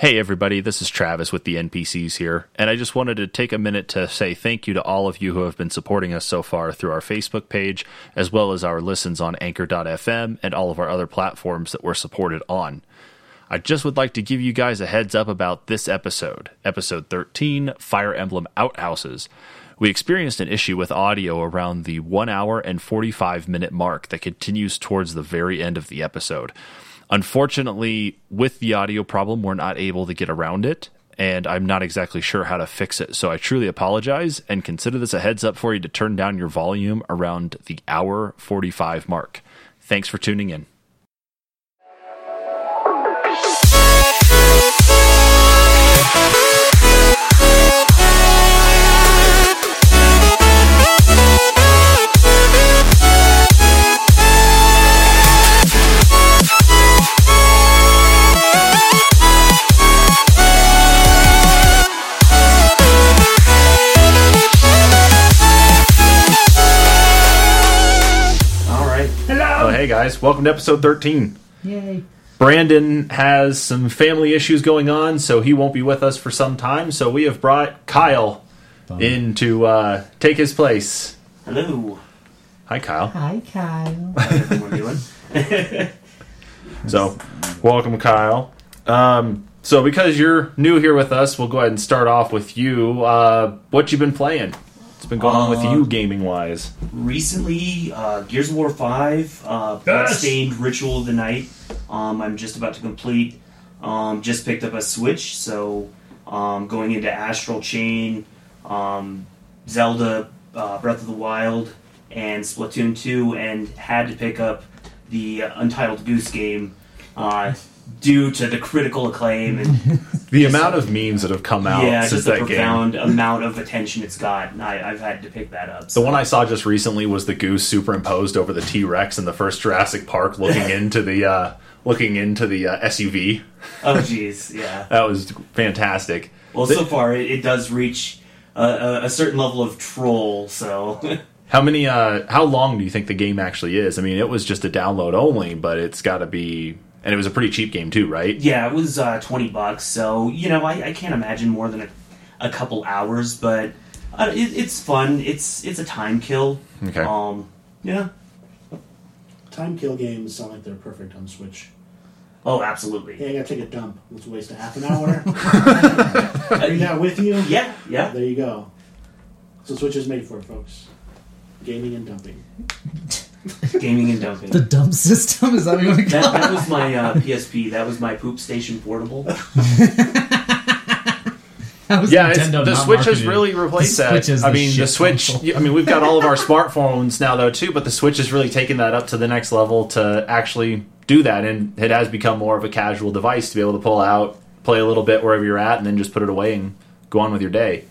Hey, everybody, this is Travis with the NPCs here, and I just wanted to take a minute to say thank you to all of you who have been supporting us so far through our Facebook page, as well as our listens on Anchor.fm and all of our other platforms that we're supported on. I just would like to give you guys a heads up about this episode, episode 13 Fire Emblem Outhouses. We experienced an issue with audio around the 1 hour and 45 minute mark that continues towards the very end of the episode. Unfortunately, with the audio problem, we're not able to get around it, and I'm not exactly sure how to fix it. So I truly apologize and consider this a heads up for you to turn down your volume around the hour 45 mark. Thanks for tuning in. Guys, welcome to episode 13. Yay. Brandon has some family issues going on, so he won't be with us for some time. So we have brought Kyle in to uh, take his place. Hello. Hi, Kyle. Hi, Kyle. How's everyone doing? So, welcome, Kyle. Um, so, because you're new here with us, we'll go ahead and start off with you. Uh, what you've been playing? What's been going on with Uh, you, gaming wise? Recently, uh, Gears of War 5, uh, Bloodstained Ritual of the Night. Um, I'm just about to complete. Um, just picked up a Switch, so um, going into Astral Chain, um, Zelda uh, Breath of the Wild, and Splatoon 2, and had to pick up the uh, Untitled Goose Game uh, due to the critical acclaim and The amount of memes that have come out yeah, since just the that game. profound amount of attention it's got. I, I've had to pick that up. The one I saw just recently was the goose superimposed over the T Rex in the first Jurassic Park, looking into the uh, looking into the uh, SUV. Oh, jeez, yeah. That was fantastic. Well, The- so far it, it does reach a, a, a certain level of troll. So How many? Uh, how long do you think the game actually is? I mean, it was just a download only, but it's got to be, and it was a pretty cheap game too, right? yeah, it was uh, twenty bucks. So you know, I, I can't imagine more than a, a couple hours, but uh, it, it's fun. It's it's a time kill. Okay. Um, yeah. Time kill games sound like they're perfect on Switch. Oh, absolutely. Hey, I gotta take a dump. Let's waste a half an hour. Bring that with you. Yeah, yeah. There you go. So Switch is made for it, folks. Gaming and dumping. Gaming and dumping. The dump system is that what you want to That, call that was my uh, PSP. That was my poop station portable. That was Yeah, Nintendo the not Switch has marketing it. really replaced The that. Switch is I the mean, the shit Switch. console. I mean, we've got all of our smartphones now, though, too. But the Switch has really taken that up to the next level to actually do that, and it has become more of a casual device to be able to pull out, play a little bit wherever you're at, and then just put it away and go on with your day.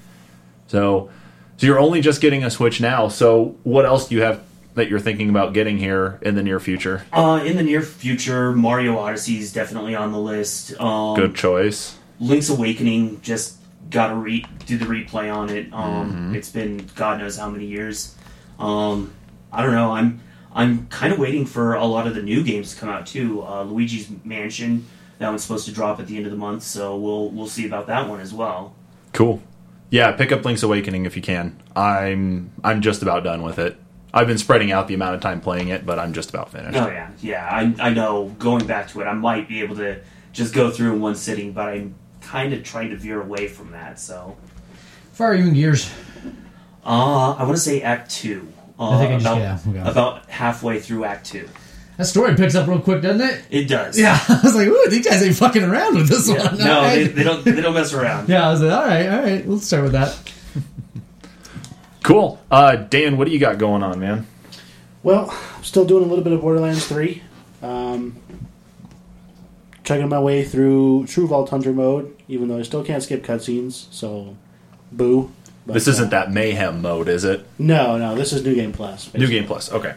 So, so you're only just getting a Switch now. So, what else do you have that you're thinking about getting here in the near future? Uh, in the near future, Mario Odyssey is definitely on the list. Um, Good choice. Link's Awakening just got to re- do the replay on it. Um, It's been God knows how many years. Um, I don't know. I'm I'm kind of waiting for a lot of the new games to come out too. Uh, Luigi's Mansion that one's supposed to drop at the end of the month, so we'll we'll see about that one as well. Cool. Yeah, pick up Link's Awakening if you can. I'm I'm just about done with it. I've been spreading out the amount of time playing it, but I'm just about finished. Oh yeah, yeah. I I know. Going back to it, I might be able to just go through in one sitting, but I'm kind of trying to veer away from that. So, Fire you in gears. uh, I want to say Act Two. Uh, I think I just- about, yeah, okay. about halfway through Act Two. That story picks up real quick, doesn't it? It does. Yeah, I was like, ooh, these guys ain't fucking around with this Yeah. one. No, All they, they don't. They don't mess around. yeah, I was like, all right, all right, let's start with that. Cool. Uh, Dan, what do you got going on, man? Well, I'm still doing a little bit of Borderlands 3. Um, checking my way through True Vault Hunter mode, even though I still can't skip cutscenes, so boo. But, This uh, isn't that mayhem mode, is it? No, no, this is New Game Plus. New. Game Plus. Okay.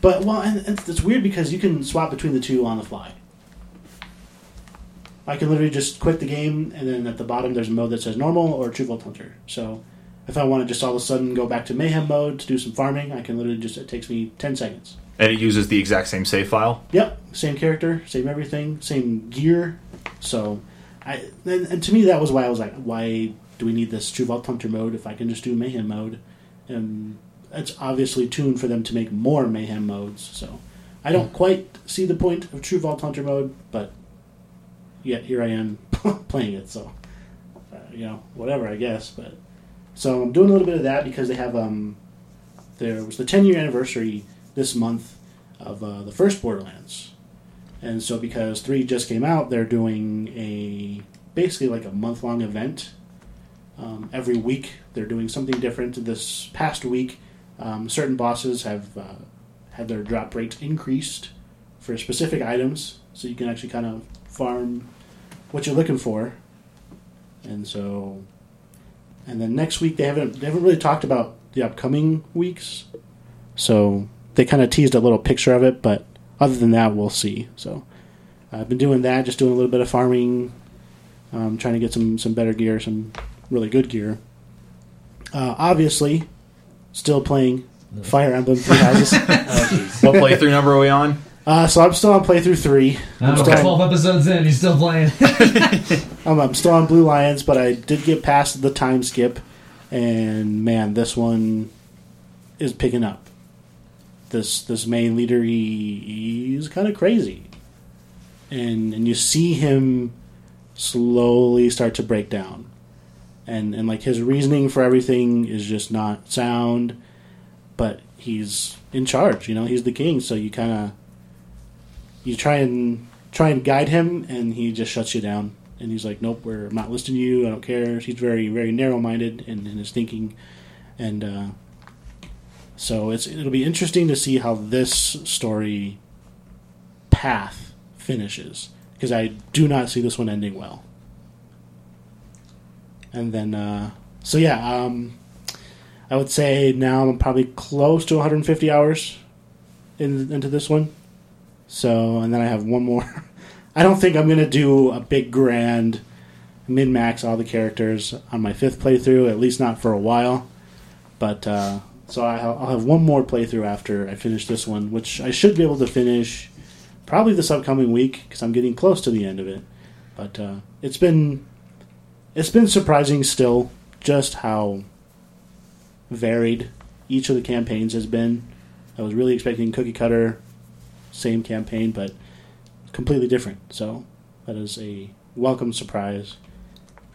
But well, and, and it's weird because you can swap between the two on the fly. I can literally just quit the game, and then at the bottom there's a mode that says normal or True Vault Hunter. So if I want to just all of a sudden go back to Mayhem mode to do some farming, I can literally just it takes me ten seconds. And it uses the exact same save file. Yep, same character, same everything, same gear. So I and, and to me that was why I was like, why do we need this True Vault Hunter mode if I can just do Mayhem mode? And it's obviously tuned for them to make more Mayhem modes. So I don't quite see the point of True Vault Hunter mode, but yet here I am playing it. So uh, you know, whatever I guess. But so I'm doing a little bit of that because they have um, there was the 10 year anniversary this month of uh, the first Borderlands, and so because three just came out, they're doing a basically like a month long event. Um, every week they're doing something different. This past week, um, certain bosses have uh, had their drop rates increased for specific items, so you can actually kind of farm what you're looking for. And so, and then next week they haven't they haven't really talked about the upcoming weeks, so they kind of teased a little picture of it, but other than that, we'll see. So I've been doing that, just doing a little bit of farming, um, trying to get some some better gear, some really good gear. Uh, obviously, still playing Fire Emblem Three Houses. Oh. What playthrough number are we on? Uh, so I'm still on playthrough three. I'm Oh, still, 12 episodes in, he's still playing. I'm, I'm still on Blue Lions, but I did get past the time skip, and man, this one is picking up. This this main leader, he, he's kind of crazy, and and you see him slowly start to break down, and and like his reasoning for everything is just not sound, but he's in charge. You know, he's the king, so you kind of you try and try and guide him, and he just shuts you down. And he's like, "Nope, we're I'm not listening to you. I don't care." He's very very narrow minded in, in his thinking, and uh, so it's it'll be interesting to see how this story path finishes because I do not see this one ending well. And then, uh, so yeah, um, I would say now I'm probably close to 150 hours in, into this one. So, and then I have one more. I don't think I'm going to do a big grand min max all the characters on my fifth playthrough, at least not for a while. But, uh, so I'll, have one more playthrough after I finish this one, which I should be able to finish probably this upcoming week because I'm getting close to the end of it. But uh, it's been it's been surprising still just how varied each of the campaigns has been. I was really expecting cookie cutter, same campaign, but completely different. So that is a welcome surprise.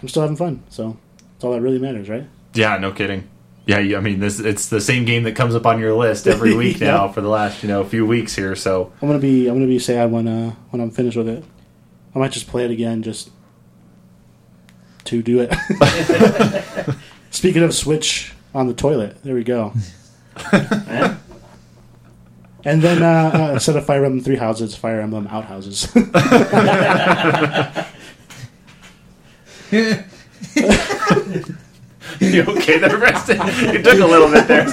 I'm still having fun, so that's all that really matters, right? Yeah, no kidding. Yeah, I mean, this it's the same game that comes up on your list every week Yeah. now for the last you know few weeks here. So I'm gonna be I'm gonna be sad when uh when I'm finished with it. I might just play it again just to do it. Speaking of Switch on the toilet, there we go. And then uh, uh, instead of Fire Emblem Three Houses, Fire Emblem Outhouses. you okay there, Preston? You took a little bit there.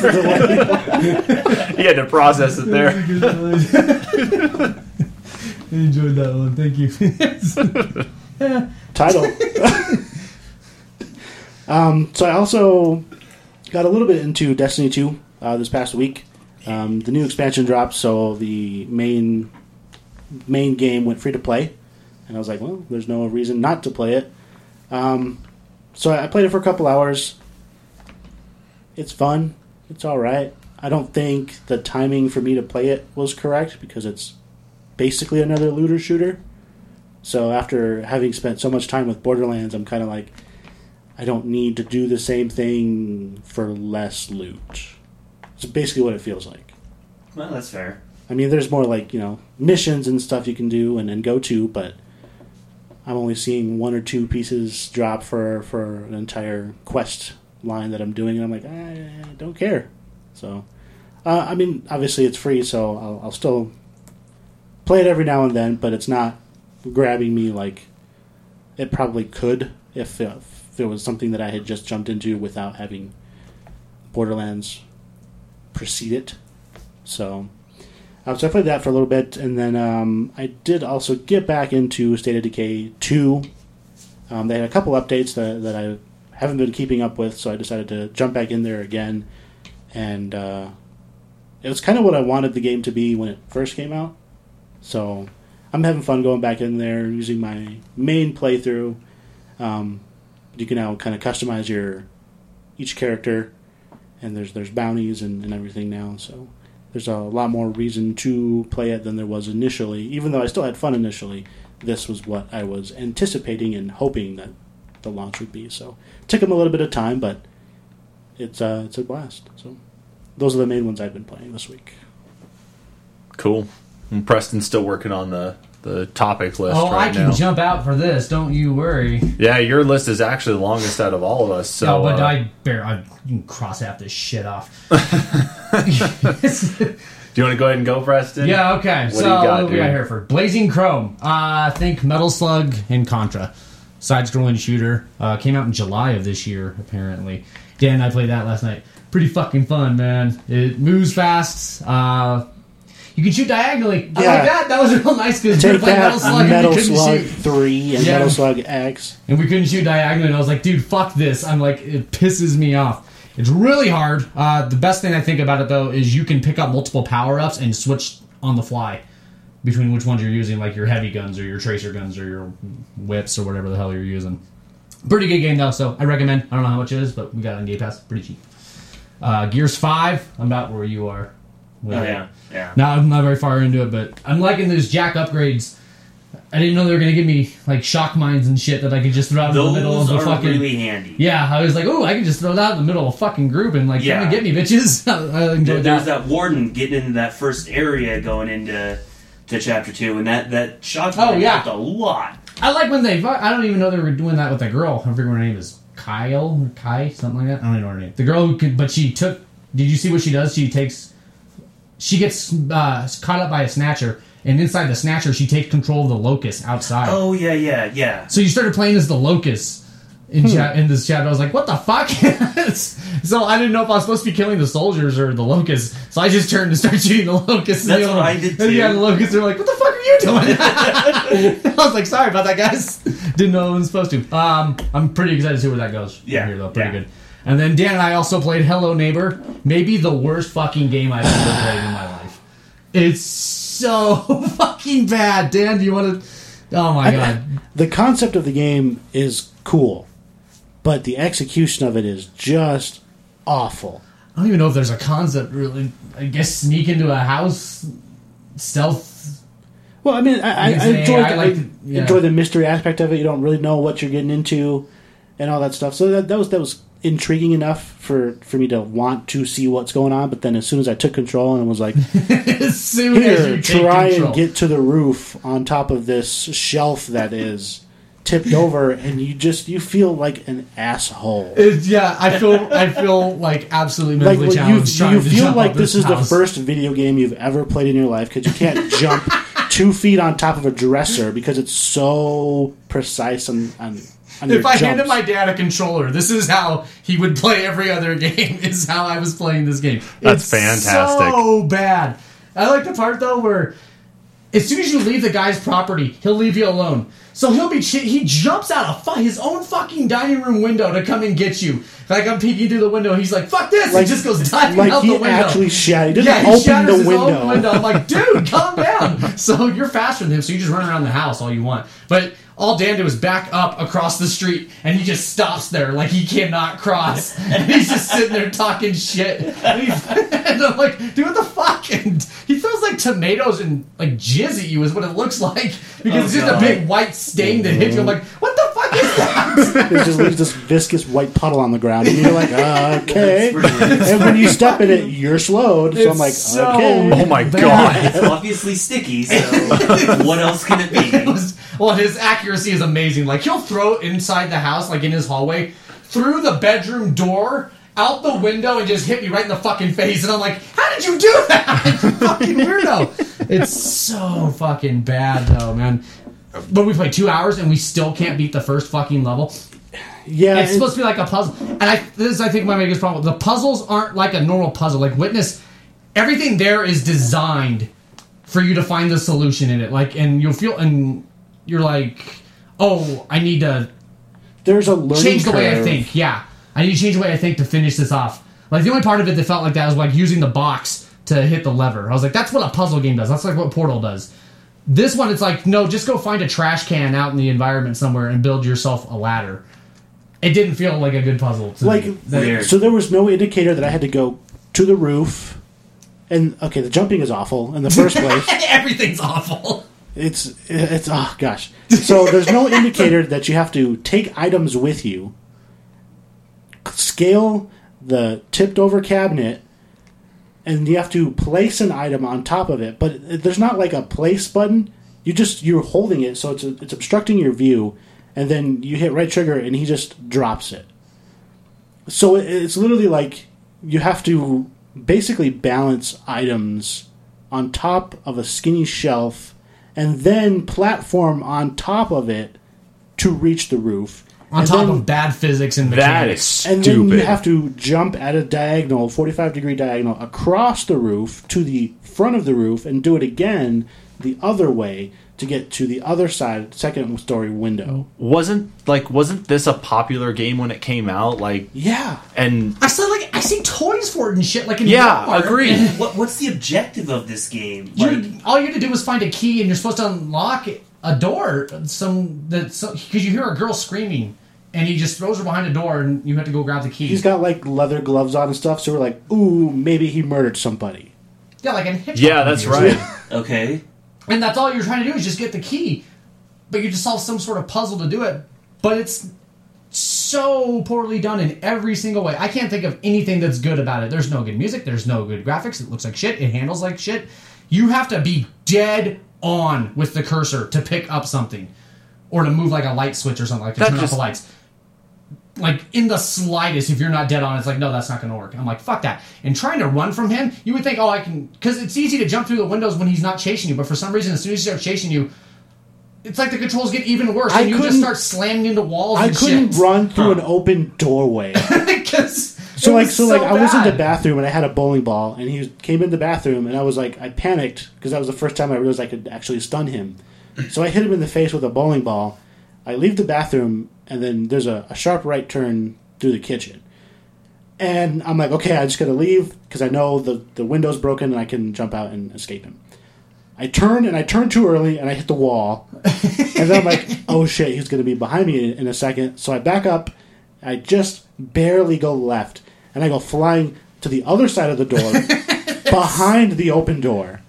you had to process it there. I enjoyed that one. Thank you. title. um, so I also got a little bit into Destiny 2 uh, this past week. Um, the new expansion dropped, so the main main game went free to play, and I was like, well, there's no reason not to play it. Um, so I played it for a couple hours. It's fun. It's all right. I don't think the timing for me to play it was correct because it's basically another looter shooter. So after having spent so much time with Borderlands, I'm kind of like, I don't need to do the same thing for less loot. It's basically what it feels like. Well, that's fair. I mean, there's more like you know missions and stuff you can do and, and go to, but I'm only seeing one or two pieces drop for for an entire quest line that I'm doing, and I'm like, I don't care. So, uh, I mean, obviously it's free, so I'll, I'll still play it every now and then, but it's not grabbing me like it probably could if, if it was something that I had just jumped into without having Borderlands precede it. So, um, so I played that for a little bit, and then um, I did also get back into State of Decay 2. Um, they had a couple updates that, that I haven't been keeping up with, so I decided to jump back in there again. And uh, it was kind of what I wanted the game to be when it first came out. So I'm having fun going back in there, using my main playthrough, Um, you can now kind of customize your each character, and there's there's bounties and, and everything now. So there's a lot more reason to play it than there was initially. Even though I still had fun initially, this was what I was anticipating and hoping that the launch would be. So took them a little bit of time, but it's uh, it's a blast. So those are the main ones I've been playing this week. Cool. And Preston's still working on the the topic list Oh, right I can now. jump out for this. Don't you worry. Yeah, your list is actually the longest out of all of us. So, no, but uh, I bear. I can cross half this shit off. do you want to go ahead and go, Preston? Yeah, okay. What so do you got, what do we got here for Blazing Chrome? Uh, I think Metal Slug and Contra. Side-scrolling shooter. Uh, came out in July of this year, apparently. Dan and I played that last night. Pretty fucking fun, man. It moves fast. Uh, you can shoot diagonally. I Yeah. like that. That was real nice because we played that Metal Slug Metal and we couldn't Slug shoot. three and Yeah. Metal Slug X. and we couldn't shoot diagonally. And I was like, dude, fuck this. I'm like, it pisses me off. It's really hard. Uh, the best thing I think about it though is you can pick up multiple power ups and switch on the fly between which ones you're using, like your heavy guns or your tracer guns or your whips or whatever the hell you're using. Pretty good game though, so I recommend. I don't know how much it is, but we got it on Game Pass, pretty cheap. Uh, Gears Five, I'm about where you are. Oh yeah, yeah. No, I'm not very far into it, but I'm liking those jack upgrades. I didn't know they were gonna give me like shock mines and shit that I could just throw out in the middle of Those the fucking. really handy. Yeah, I was like, oh, I can just throw that in the middle of a fucking group and like, Yeah. come and get me, bitches. I There- enjoyed There's that. that warden getting into that first area going into to chapter two, and that that shot Oh, yeah. helped a lot. I like when they. I don't even know they were doing that with that girl. I forget her name is. Kyle or Kai, something like that. I don't even know her name. The girl who could, but she took. Did you see what she does? She takes. She gets uh, caught up by a snatcher, and inside the snatcher, she takes control of the locust outside. Oh yeah, yeah, yeah. So you started playing as the locust in chat in this chat. I was like, what the fuck? so I didn't know if I was supposed to be killing the soldiers or the locusts. So I just turned and started shooting the locusts. That's and the what other- I did, And yeah, too. the locusts are like, what the fuck are you doing? I was like, sorry about that, guys. Didn't know I was supposed to. Um, I'm pretty excited to see where that goes. Yeah, here though, pretty yeah. good. And then Dan and I also played Hello Neighbor. Maybe the worst fucking game I've ever played in my life. It's so fucking bad. Dan, do you want to? Oh my god. The concept of the game is cool, but the execution of it is just awful. I don't even know if there's a concept really. I guess sneak into a house, stealth. Well, I mean, I, I, I enjoy, the, like yeah. enjoy the mystery aspect of it. You don't really know what you're getting into, and all that stuff. So that, that was that was intriguing enough for for me to want to see what's going on. But then as soon as I took control and was like, as soon as "Here, you try control. and get to the roof on top of this shelf that is tipped over," and you just you feel like an asshole. It's- yeah, I feel I feel like absolutely like mentally you, challenged. trying you feel like up this is the first video game you've ever played in your life because you can't jump two feet on top of a dresser because it's so precise and, on If I jumps. handed my dad a controller, this is how he would play every other game. Is how I was playing this game. That's It's fantastic. So bad. I like the part though where as soon as you leave the guy's property, he'll leave you alone. So he'll be ch- he jumps out of fu- his own fucking dining room window to come and get you. Like I'm peeking through the window, he's like, "Fuck this!" like and just goes diving like out he the window. actually shattered. He yeah, doesn't he open shatters the his window. own window. I'm like, dude, calm down. So you're faster than him, so you just run around the house all you want. But all Dan did was back up across the street, and he just stops there like he cannot cross. And he's just sitting there talking shit. And, he's, and I'm like, dude, what the fuck? And he throws like tomatoes and like jizz at you is what it looks like because Oh, it's just God. a big white stain that hits you. I'm like, what the fuck is that? It just leaves this viscous white puddle on the ground, and you're like, uh, okay. And when you step in it, you're slowed. So I'm like, so okay. Oh my bad. god. It's obviously sticky, so what else can it It be? was- well, his accuracy is amazing. Like he'll throw inside the house, like in his hallway, through the bedroom door, out the window, and just hit me right in the fucking face. And I'm like, "How did you do that? Fucking weirdo!" It's so fucking bad, though, man. But we played two hours and we still can't beat the first fucking level. Yeah, It's it- supposed to be like a puzzle, and I this is I think my biggest problem. The puzzles aren't like a normal puzzle. Like Witness, everything there is designed for you to find the solution in it. Like, and you'll feel and you're like, oh, I need to there's a learning change the way I think. Yeah, I need to change the way I think to finish this off. Like the only part of it that felt like that was like using the box to hit the lever. I was like, that's what a puzzle game does. That's like what Portal does. This one, it's like, no, just go find a trash can out in the environment somewhere and build yourself a ladder. It didn't feel like a good puzzle. To like me. Weird. so there was no indicator that I had to go to the roof. And okay, the jumping is awful in the first place. everything's awful. It's it's oh gosh. So there's no indicator that you have to take items with you, scale the tipped over cabinet, and you have to place an item on top of it. But there's not like a place button. You just you're holding it, so it's it's obstructing your view, and then you hit right trigger, and he just drops it. So it's literally like you have to basically balance items on top of a skinny shelf and then platform on top of it to reach the roof. On And top then- of bad physics and That mechanics. is and then you have to jump at a diagonal, 45 degree diagonal, across the roof to the front of the roof and do it again the other way to get to the other side, second story window. wasn't like wasn't this a popular game when it came out? Like Yeah. and I saw like I see toys for it and shit. Like in Yeah, Walmart. agreed. And What, what's the objective of this game? Like, all you had to do was find a key, and you're supposed to unlock a door. Some that because you hear a girl screaming, and he just throws her behind a door, and you have to go grab the key. He's got like leather gloves on and stuff, so we're like, ooh, maybe he murdered somebody. yeah, like in Hitchcock yeah, that's movies. right. okay. And that's all you're trying to do is just get the key, but you just solve some sort of puzzle to do it. But it's so poorly done in every single way. I can't think of anything that's good about it. There's no good music. There's no good graphics. It looks like shit. It handles like shit. You have to be dead on with the cursor to pick up something, or to move like a light switch or something like to That turn off the lights. Like in the slightest, if you're not dead on, it's like no, that's not going to work. I'm like fuck that. And trying to run from him, you would think, oh, I can, because it's easy to jump through the windows when he's not chasing you. But for some reason, as soon as he starts chasing you, it's like the controls get even worse, I and you just couldn't- start slamming into walls. I and couldn't shit. run through an open doorway. because So like so like I was in the bathroom and I had a bowling ball and he came in the bathroom and I was like I panicked because that was the first time I realized I could actually stun him. So I hit him in the face with a bowling ball. I leave the bathroom and then there's a, a sharp right turn through the kitchen. And I'm like, okay, I just gotta leave because I know the the window's broken and I can jump out and escape him. I turn and I turn too early and I hit the wall. and then I'm like, oh shit, he's gonna be behind me in, in a second. So I back up. I just barely go left, and I go flying to the other side of the door, behind the open door.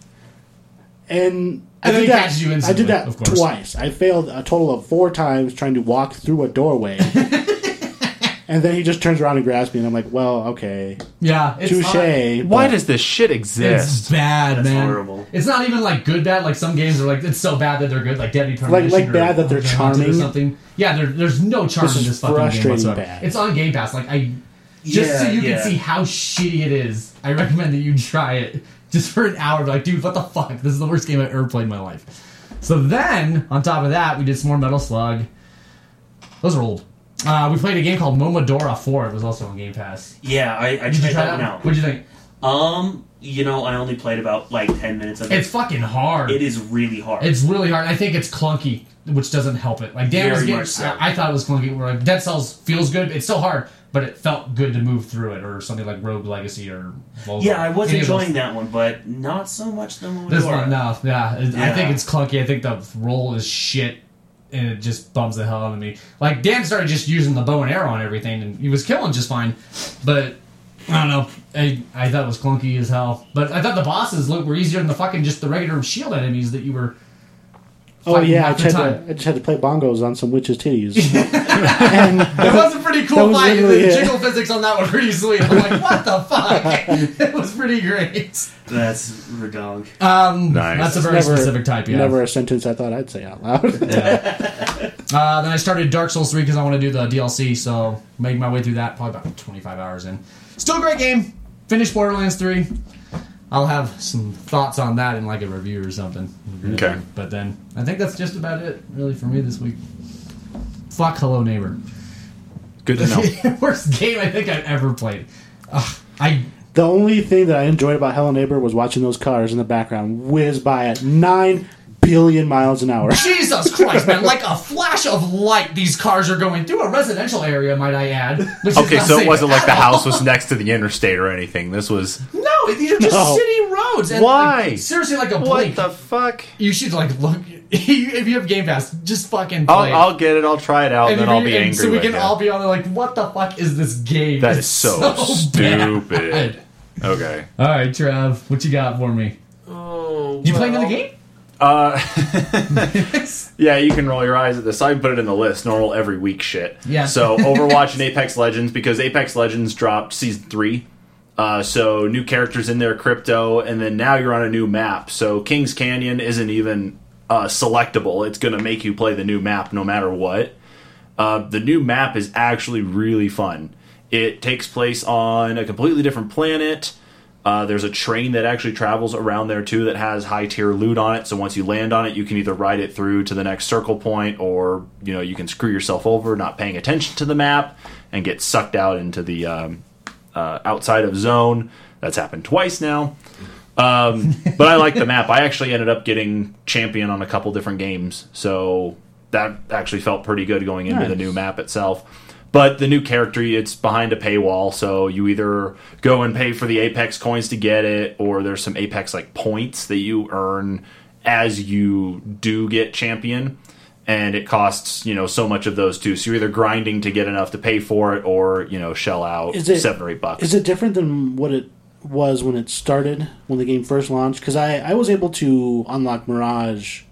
And And then did that. catches you I did that of course. twice. I failed a total of four times trying to walk through a doorway. and then he just turns around and grabs me, and I'm like, "Well, okay, yeah, it's touche." Why does this shit exist? It's bad, That's man. horrible. It's not even like good bad. Like some games are like it's so bad that they're good. Like Deadly Premonition. like or bad that they're charming or something. Yeah, there, there's no charm This in this fucking game whatsoever. bad. It's on Game Pass. Like I, just so you yeah. can see how shitty it is. I recommend that you try it just for an hour. Like, dude, what the fuck? This is the worst game I've ever played in my life. So then, on top of that, we did some more Metal Slug. Those are old. Uh, we played a game called Momodora 4. It was also on Game Pass. Yeah, I, I tried try that one out. What'd you think? Um, you know, I only played about like ten minutes of it. It's fucking hard. it is really hard. It's really hard. I think it's clunky, which doesn't help it. Like Dan was Very getting, so. I, I thought it was clunky. Where like Dead Cells feels good. It's still hard, but it felt good to move through it, or something like Rogue Legacy or Volvo. yeah, I was Any of those. enjoying that one, but not so much the Momodora. This one, no, yeah. It- I think it's clunky. I think the roll is shit, and it just bums the hell out of me. Like Dan started just using the bow and arrow and everything, and he was killing just fine, but. I don't know. I, I thought it was clunky as hell, but I thought the bosses look were easier than the fucking just the regular shield enemies that you were. Oh fighting yeah, I just, the had time. to, I just had to play bongos on some witches' titties. and It was a pretty cool was fight. The literally it. jiggle physics on that were pretty sweet. I'm like, what the fuck? it was pretty great. That's redonk. Um, Nice. That's a very never, specific type, yeah. Never a sentence I thought I'd say out loud. Uh, then I started Dark Souls 3 because I want to do the DLC, so made my way through that, probably about 25 hours in. Still a great game. Finished Borderlands 3. I'll have some thoughts on that in like a review or something. Okay. But then I think that's just about it, really, for me this week. Fuck Hello Neighbor. Good to know. Worst game I think I've ever played. Ugh, I the only thing that I enjoyed about Hello Neighbor was watching those cars in the background whiz by at nine billion miles an hour. Jesus Christ, man! Like a flash of light, these cars are going through a residential area, might I add. Okay, so it wasn't like the house was next to the interstate or anything. This was No, these are just No. city roads. And Why? Like, seriously, like a What the fuck? you should like look if you have Game Pass, just fucking I'll, play. I'll get it. I'll try it out, and, if then I'll be angry. So we with can you. all be on there like, what the fuck is this game? That is It's is so, stupid. bad. Okay. All right, Trav, what you got for me? Oh, You playing another game? Uh, yeah, you can roll your eyes at this. I put it in the list. Normal every week shit. Yeah. So Overwatch and Apex Legends because Apex Legends dropped season three. Uh, so new characters in there, crypto, and then now you're on a new map. So Kings Canyon isn't even uh, selectable. It's going to make you play the new map no matter what. Uh, the new map is actually really fun. It takes place on a completely different planet. Uh, there's a train that actually travels around there too that has high tier loot on it. So once you land on it, you can either ride it through to the next circle point, or you know you can screw yourself over not paying attention to the map and get sucked out into the um, uh, outside of zone. That's happened twice now. Um, but I like the map. I actually ended up getting champion on a couple different games, so that actually felt pretty good going into the new map itself. But the new character, it's behind a paywall, so you either go and pay for the Apex coins to get it, or there's some Apex like points that you earn as you do get champion, and it costs you know so much of those too. So you're either grinding to get enough to pay for it, or you know shell out Is it- seven or eight bucks. Is it different than what it was when it started when the game first launched? Because I I was able to unlock Mirage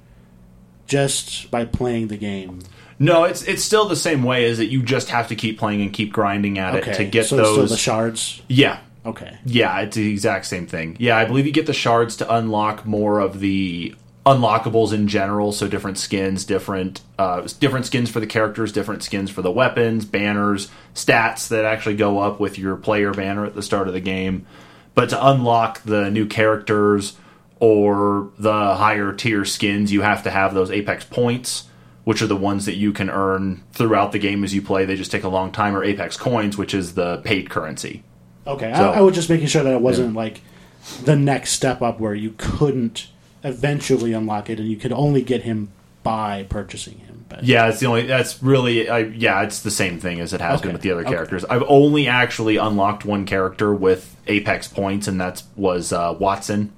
just by playing the game. No, it's it's still the same way. Is that you just have to keep playing and keep grinding at Okay, it to get so those. the shards. yeah, Okay, yeah, it's the exact same thing. Yeah, I believe you get the shards to unlock more of the unlockables in general. So different skins, different uh, different skins for the characters, different skins for the weapons, banners, stats that actually go up with your player banner at the start of the game. But to unlock the new characters or the higher tier skins, you have to have those Apex points, which are the ones that you can earn throughout the game as you play. They just take a long time, or Apex coins, which is the paid currency. okay. So- I, I was just making sure that it wasn't like the next step up where you couldn't eventually unlock it and you could only get him by purchasing him. But Yeah, it's the only. That's really. I, yeah, it's the same thing as it has been with the other okay. characters. I've only actually unlocked one character with Apex points, and that was uh, Wattson.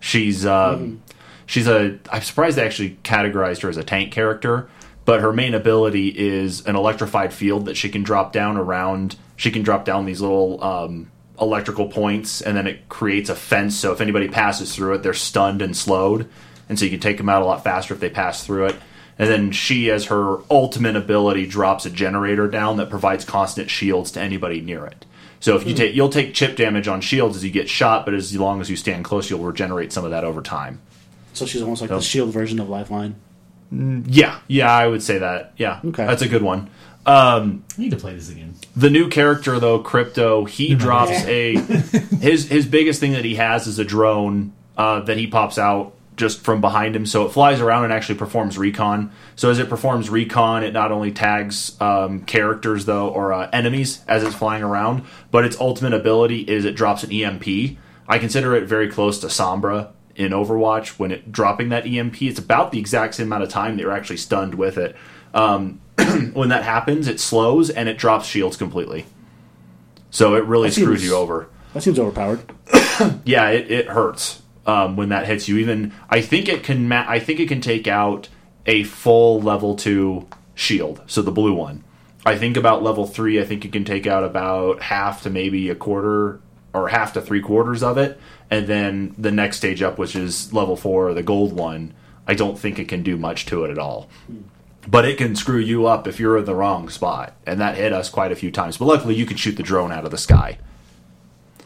She's um, she's a. I'm surprised they actually categorized her as a tank character, but her main ability is an electrified field that she can drop down around. She can drop down these little um, electrical points, and then it creates a fence. So if anybody passes through it, they're stunned and slowed, and so you can take them out a lot faster if they pass through it. And then she, as her ultimate ability, drops a generator down that provides constant shields to anybody near it. So if you take, you'll take chip damage on shields as you get shot, but as long as you stand close, you'll regenerate some of that over time. so she's almost like Oh. the shield version of Lifeline. Yeah, yeah, I would say that. Yeah, Okay. that's a good one. Um, I need to play this again. the new character though, Crypto, he drops a his his biggest thing that he has is a drone uh, that he pops out just from behind him, so it flies around and actually performs recon. So as it performs recon, it not only tags um, characters though or uh, enemies as it's flying around, but its ultimate ability is it drops an EMP. I consider it very close to Sombra in Overwatch when it dropping that EMP. It's about the exact same amount of time that you're actually stunned with it. Um, when that happens, it slows and it drops shields completely. So it really That screws seems- you over. That seems overpowered. Yeah, it, it hurts um, when that hits you. Even I think it can. Ma- I think it can take out a full level two shield. So the blue one. I think about level three. I think it can take out about half to maybe a quarter or half to three quarters of it, and then the next stage up, which is level four, the gold one. I don't think it can do much to it at all. But it can screw you up if you're in the wrong spot, and that hit us quite a few times. But luckily, you can shoot the drone out of the sky.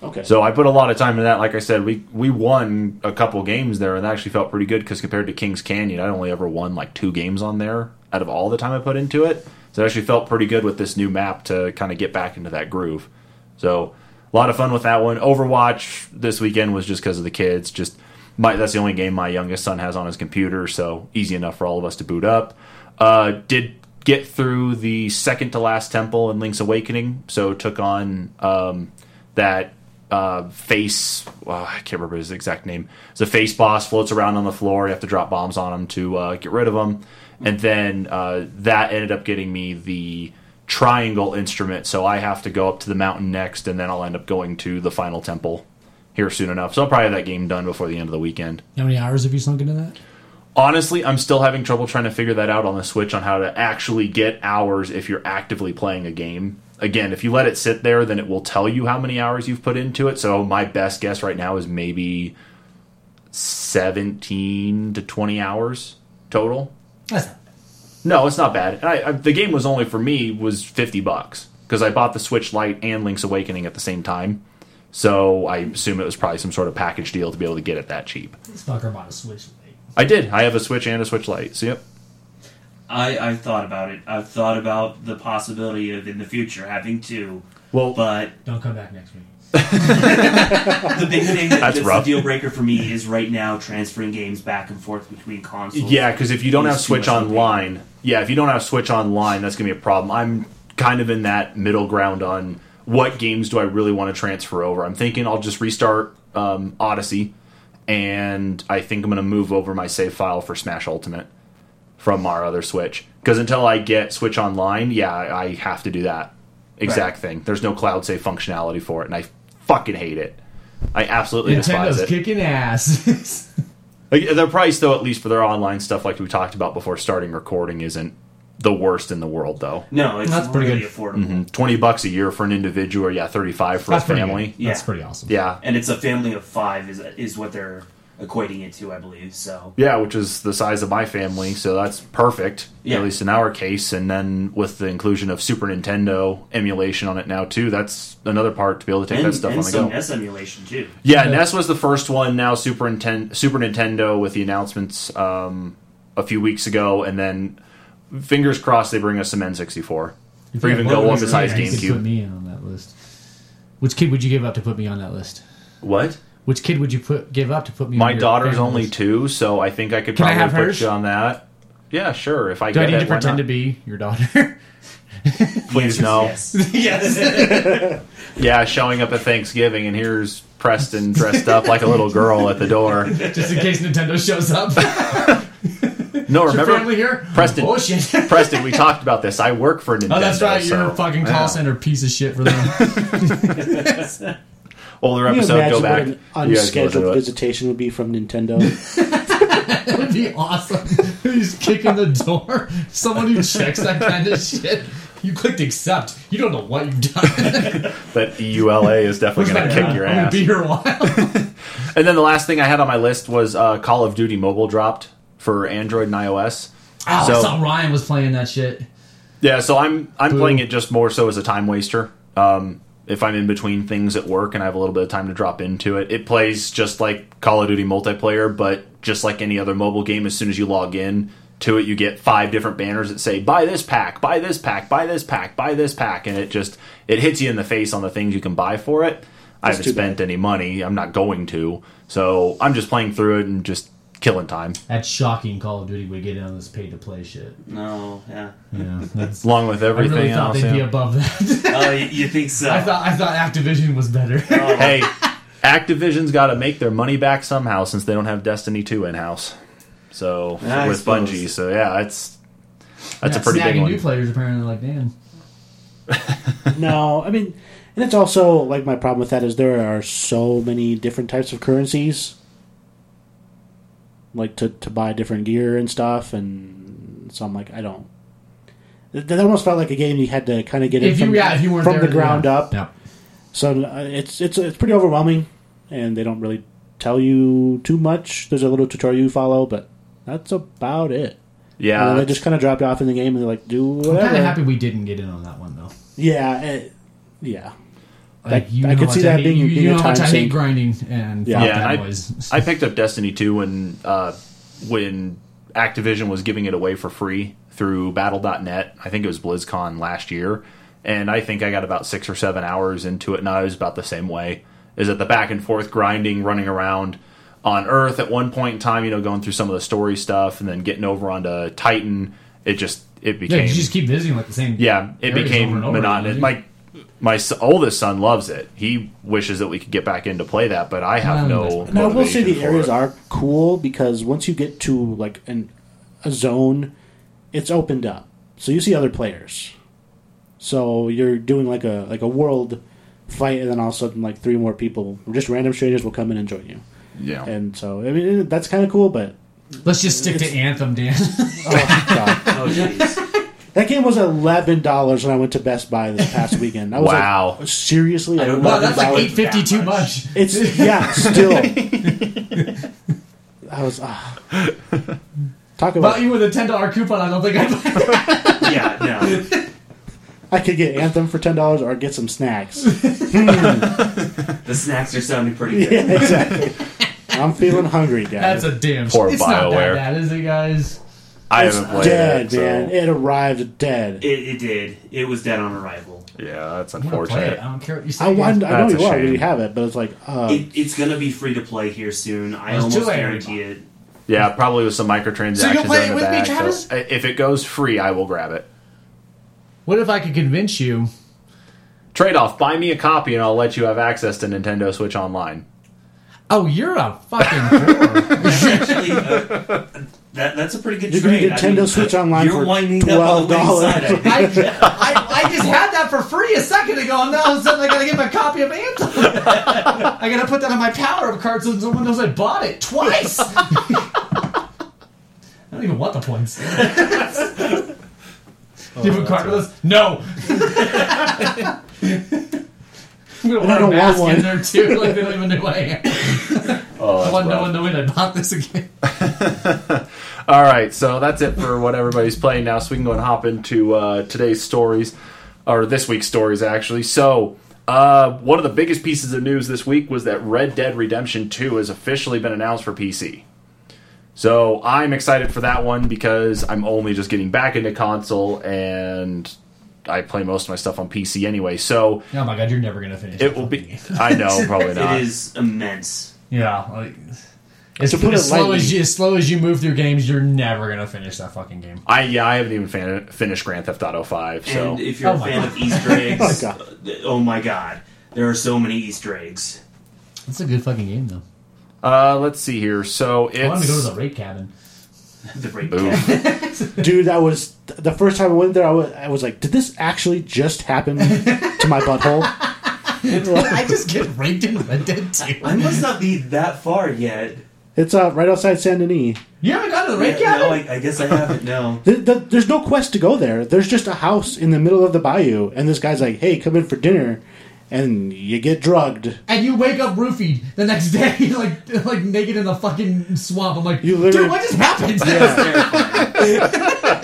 Okay. So I put a lot of time in that. Like I said, we we won a couple games there, and that actually felt pretty good because compared to Kings Canyon, I only ever won like two games on there out of all the time I put into it. So it actually felt pretty good with this new map to kind of get back into that groove. So a lot of fun with that one. Overwatch this weekend was just because of the kids. Just my that's the only game my youngest son has on his computer, so easy enough for all of us to boot up. Uh, did get through the second to last temple in Link's Awakening, so took on um, that uh, face. Well, I can't remember his exact name. It's a face boss, floats around on the floor. You have to drop bombs on him to uh, get rid of him. And then uh, that ended up getting me the triangle instrument. So I have to go up to the mountain next, and then I'll end up going to the final temple here soon enough. So I'll probably have that game done before the end of the weekend. How many hours have you sunk into that? Honestly, I'm still having trouble trying to figure that out on the Switch on how to actually get hours if you're actively playing a game. Again, if you let it sit there, then it will tell you how many hours you've put into it. So my best guess right now is maybe 17 to 20 hours total. That's not No, it's not bad. I, I, the game was only for me was 50 bucks because I bought the Switch Lite and Link's Awakening at the same time. So I assume it was probably some sort of package deal to be able to get it that cheap. This fucker bought a Switch. Lite. I did. I have a Switch and a Switch Lite. So yep. I, I've thought about it. I've thought about the possibility of in the future having two, Well, but Don't come back next week. the big thing that, That's that's, rough. the deal breaker for me is right now transferring games back and forth between consoles. Yeah, because if you don't have Switch much of. Online, yeah, if you don't have Switch Online, that's gonna be a problem. I'm kind of in that middle ground on what games do I really want to transfer over. I'm thinking I'll just restart um, Odyssey, and I think I'm gonna move over my save file for Smash Ultimate from our other Switch. Because until I get Switch Online, yeah, I have to do that exact thing. There's no cloud save functionality for it, and I fucking hate it. I absolutely despise Nintendo's it. kicking ass. Like, their price, though, at least for their online stuff, like we talked about before starting recording, isn't the worst in the world, though. No, it's That's pretty really good. affordable. Mm-hmm. Twenty bucks a year for an individual, or yeah, thirty-five for That's a pretty family. good. Yeah. That's pretty awesome. Yeah, And it's a family of five is is what they're equating it to, I believe. So yeah, which is the size of my family, so that's perfect. Yeah. At least in our case, and then with the inclusion of Super Nintendo emulation on it now too, that's another part to be able to take and, that stuff and on the some go. NES emulation too. Yeah, Yeah. NES was the first one. Now Super Nintendo, Super Nintendo with the announcements um, a few weeks ago, and then fingers crossed they bring us some N64. If Or even had go one one besides right now, you could GameCube. Put me in on that list. Which kid would you give up to put me on that list? What? Which kid would you put give up to put me? My on your daughter's only list? two, so I think I could Can I probably have put hers? you on that. Yeah, sure. If I Do I get need it, to why pretend not? to be your daughter? Please no. yes. Yeah, showing up at Thanksgiving and here's Preston dressed up like a little girl at the door. Just in case Nintendo shows up. No, Is your remember family here? Preston. Oh shit. Preston, we talked about this. I work for Nintendo. Oh, that's right. You're so- a fucking call Yeah. center piece of shit for them. Older Can you episode, go imagine back. what an You guys can listen unscheduled it. visitation would be from Nintendo? that would be awesome. He's kicking the door. Someone who checks that kind of shit. You clicked accept. You don't know what you've done. That E EULA is definitely going to kick your I'm gonna ass. be here a while. And then the last thing I had on my list was uh, Call of Duty Mobile dropped for Android and iOS. Oh, So- I saw Ryan was playing that shit. Yeah, so I'm I'm Boo. playing it just more so as a time waster. Um, if I'm in between things at work and I have a little bit of time to drop into it, it plays just like Call of Duty multiplayer, but just like any other mobile game. As soon as you log in to it, you get five different banners that say "Buy this pack, buy this pack, buy this pack, buy this pack," and it just it hits you in the face on the things you can buy for it. I haven't spent any money. I'm not going to, so I'm just playing through it and just killing time. That's shocking. Call of Duty would get in on this pay to play shit. No, yeah. Yeah, that's. Along with everything I everything really thought else. they'd be above that. Oh, you, you think so? I thought I thought Activision was better. Oh, hey, Activision's got to make their money back somehow since they don't have Destiny 2 in house. So I with suppose. Bungie, so yeah, it's that's Yeah, a pretty big one. new players apparently like Dan. no, I mean, and it's also like my problem with that is there are so many different types of currencies, like to to buy different gear and stuff, and so I'm like, I don't. That that almost felt like a game you had to kind of get If in you from, yeah, if you weren't from there, the ground yeah. up. Yeah. So uh, it's it's it's pretty overwhelming, and they don't really tell you too much. There's a little tutorial you follow, but that's about it. Yeah, then they just kind of drop you off in the game, and they're like, "Do I'm whatever." kind of happy we didn't get in on that one though. Yeah, it, yeah. Like I- you I know could see that hate- being- you, being you a know how much time I hate sink. grinding and Yeah. Yeah, and I- I picked up Destiny 2 when uh, when Activision was giving it away for free through Battle.net. I think it was BlizzCon last year, and I think I got about six or seven hours into it, and I was about the same way. Is it the back and forth grinding, running around on Earth at one point in time? You know, going through some of the story stuff, and then getting over onto Titan. It just it became yeah, became you just keep visiting like the same. yeah, it became over and over monotonous. again. My my oldest son loves it. He wishes that we could get back in to play that, but I have Well, no. Now, I will say the areas it. are cool because once you get to like an, a zone, it's opened up, so you see other players. So you're doing like a like a world fight, and then all of a sudden, like three more people, just random strangers, will come in and join you. Yeah. And so, I mean, that's kind of cool, but Let's just stick to Anthem, Dan. oh god, Oh jeez. That game was eleven dollars when I went to Best Buy this past weekend. I was Wow. like, seriously, I don't wow, know. that's like $11 eight fifty too much. much. It's yeah, still. I was ah. talk about. But you with a ten dollar coupon, I don't think I'd. Yeah, no. I could get Anthem for ten dollars or get some snacks. The snacks are sounding pretty good. yeah, exactly. I'm feeling hungry, guys. That's a damn. Poor it's not BioWare. that bad, is it, guys? I It's haven't played dead, it. so- man. It arrived dead. It, it did. It was dead on arrival. Yeah, that's I'm play unfortunate. it. I don't care what you say. I want. I know you already shame. have it, but it's like, uh, It, it's gonna be free to play here soon. I Let's almost it. guarantee it. Yeah, probably with some microtransactions So you'll play in it the with me. Travis? So, if it goes free, I will grab it. What if I could convince you? Trade off: buy me a copy, and I'll let you have access to Nintendo Switch Online. Oh, you're a fucking whore. That's Actually, uh, that that's a pretty good You can trade. get Nintendo Switch Online you're for winding up on the winning $12. side. I. I, I, I just had that for free a second ago, and now all of a sudden I gotta get my copy of Anthem. I gotta put that on my power up card so someone knows I bought it twice. I don't even want the points. Do you have a card with us? No. I'm gonna And wear I a don't mask want in there too, like they don't even know who I am. Oh, I that's want no rough. one knowing I bought this again. All right, so that's it for what everybody's playing now. So we can go and hop into uh, today's stories, or this week's stories, actually. So, uh, one of the biggest pieces of news this week was that Red Dead Redemption 2 has officially been announced for PC. So, I'm excited for that one because I'm only just getting back into console and I play most of my stuff on PC anyway. So, Oh my god, you're never gonna finish. it that will be. game. I know, probably not. It is immense. Yeah, like as, To put as it slow lightly- as you, as slow as you move through games, you're never gonna finish that fucking game. I yeah, I haven't even fan- finished Grand Theft Auto 5. So, And if you're Oh a fan God. of Easter eggs, Oh my uh, oh my god, there are so many Easter eggs. It's a good fucking game though. uh, let's see here. So it's I want to go to the rape cabin. The break. Oof. dude, that was the first time I went there. I was, I was like, did this actually just happen to my butthole? I just get raped in Red Dead 2. I must not be that far yet. It's uh, right outside Saint Denis. You haven't gone to the rape Yeah, cabin? no, I, I guess I haven't. No. The, the, there's no quest to go there. There's just a house in the middle of the bayou, and this guy's like, "Hey, come in for dinner," and you get drugged. and you wake up roofied the next day, like like naked in the fucking swamp. I'm like, You dude, what just happened? Terrifying.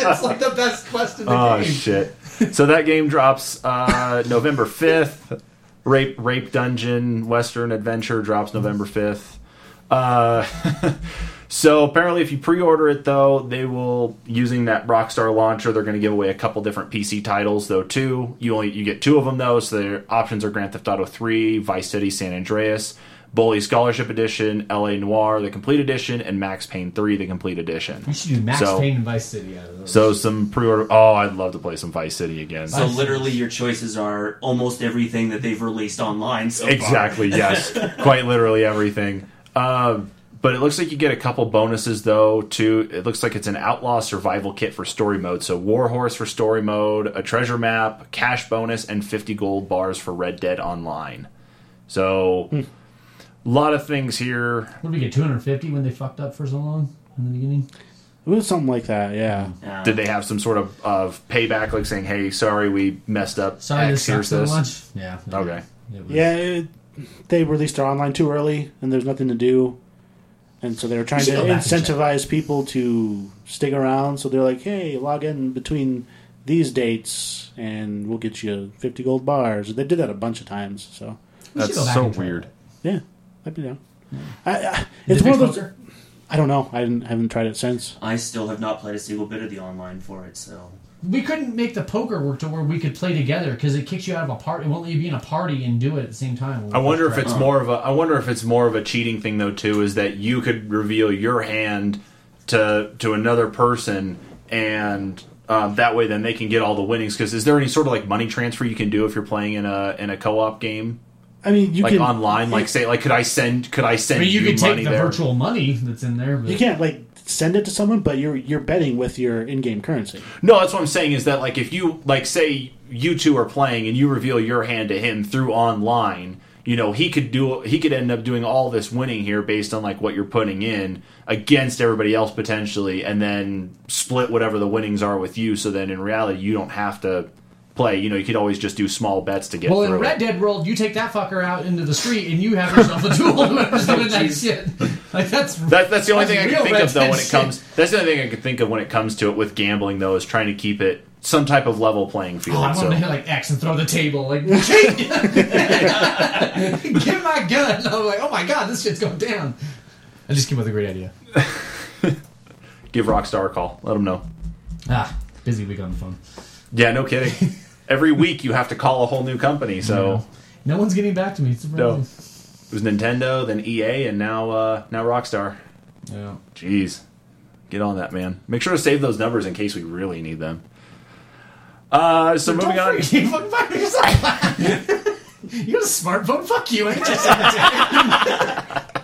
it's like the best quest in the Oh game. shit! So that game drops uh, November fifth. Rape Rape Dungeon Western Adventure drops November fifth. Uh, so apparently, if you pre-order it, though, they will using that Rockstar launcher. They're going to give away a couple different PC titles, though. Too you only you get two of them though. So their options are Grand Theft Auto three, Vice City, San Andreas. Bully Scholarship Edition, LA Noire, the Complete Edition, and Max Payne 3, the Complete Edition. You should do Max So- Payne and Vice City out of those. So some pre-order. Oh, I'd love to play some Vice City again. So literally, your choices are almost everything that they've released online. So far. Exactly. Yes. Quite literally everything. Um, but it looks like you get a couple bonuses though. Too. It looks like it's an outlaw survival kit for story mode. So warhorse for story mode, a treasure map, cash bonus, and fifty gold bars for Red Dead Online. So. A lot of things here. What did we get? 250 when they fucked up for so long in the beginning. It was something like that, yeah. Yeah. Did they have some sort of, of payback, like saying, "Hey, sorry, we messed up. Sorry, X, this sucks here's so this." much. Yeah. Okay. It was- Yeah, it, they released their online too early, and there's nothing to do, and so they were trying to go back incentivize people to stick around. So they're like, "Hey, log in between these dates, and we'll get you 50 gold bars." They did that a bunch of times, so We That's go so weird. that. yeah, I'd be down. Hmm. I, I, it's one of those. poker? I don't know. I didn't, haven't tried it since. I still have not played a single bit of the online for it. So We couldn't make the poker work to where we could play together because it kicks you out of a party. It won't let you be in a party and do it at the same time. I wonder if it's tried. more of a. I wonder if it's more of a cheating thing though too. Is that you could reveal your hand to to another person, and um, that way then they can get all the winnings. Because is there any sort of like money transfer you can do if you're playing in a in a co op game? I mean, you like can online? Like say, like could I send? Could I I send mean, you, you, can money take the there? virtual money that's in there. But You can't like send it to someone, but you're you're betting with your in-game currency. No, that's what I'm saying is that like if you like say you two are playing and you reveal your hand to him through online, you know, he could do he could end up doing all this winning here based on like what you're putting in against everybody else potentially and then split whatever the winnings are with you so then in reality you don't have to play. You know, you could always just do small bets to get Well, in through Red it. Dead World, you take that fucker out into the street and you have yourself a duel whoever's doing that shit. Like that's That, that's the only that's thing I can think Red of though Dead when it shit. comes. That's the only thing I can think of when it comes to it with gambling though is trying to keep it some type of level playing field. Oh, I so. wanted to hit like X and throw the table, like cheat. Give my gun. I'm like, oh my god, this shit's going down. I just came up with a great idea. Give Rockstar a call. Let them know. Ah, busy week on the phone. Yeah, no kidding. Every week you have to call a whole new company. So No one's getting back to me. It's no, it was Nintendo, then EA, and now uh, now Rockstar. Yeah. Jeez, get on that, man. Make sure to save those numbers in case we really need them. Uh, so moving on. You fucking fuck yourself. you got a smartphone? Fuck you. I just send it to you.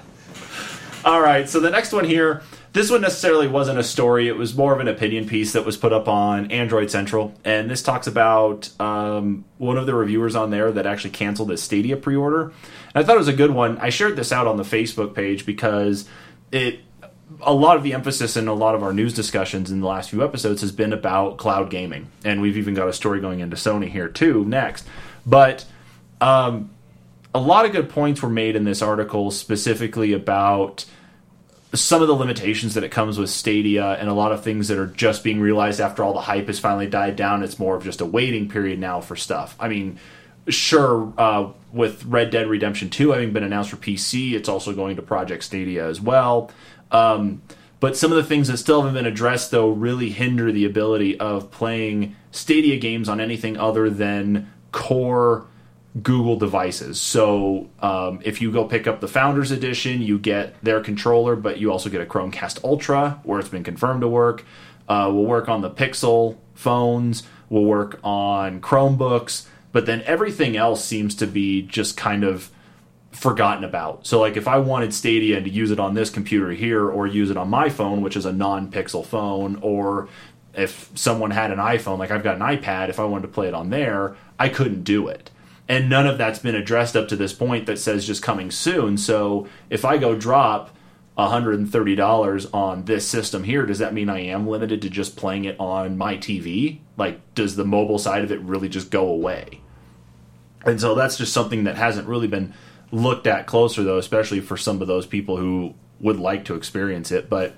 All right, so the next one here, this one necessarily wasn't a story. It was more of an opinion piece that was put up on Android Central, and this talks about um, one of the reviewers on there that actually canceled his Stadia pre-order. And I thought it was a good one. I shared this out on the Facebook page because it a lot of the emphasis in a lot of our news discussions in the last few episodes has been about cloud gaming, and we've even got a story going into Sony here too next. But um, a lot of good points were made in this article, specifically about some of the limitations that it comes with Stadia, and a lot of things that are just being realized after all the hype has finally died down. It's more of just a waiting period now for stuff. I mean, sure, uh, with Red Dead Redemption 2 having been announced for PC, it's also going to Project Stadia as well. Um, but some of the things that still haven't been addressed, though, really hinder the ability of playing Stadia games on anything other than core Google devices. So um, if you go pick up the Founders Edition, you get their controller, but you also get a Chromecast Ultra, where it's been confirmed to work. Uh, we'll work on the Pixel phones. We'll work on Chromebooks. But then everything else seems to be just kind of forgotten about. So like if I wanted Stadia to use it on this computer here or use it on my phone, which is a non-pixel phone, or if someone had an iPhone, like I've got an iPad, if I wanted to play it on there, I couldn't do it. And none of that's been addressed up to this point that says just coming soon. So if I go drop $130 on this system here, does that mean I am limited to just playing it on my TV? Like, does the mobile side of it really just go away? And so that's just something that hasn't really been looked at closer, though, especially for some of those people who would like to experience it. But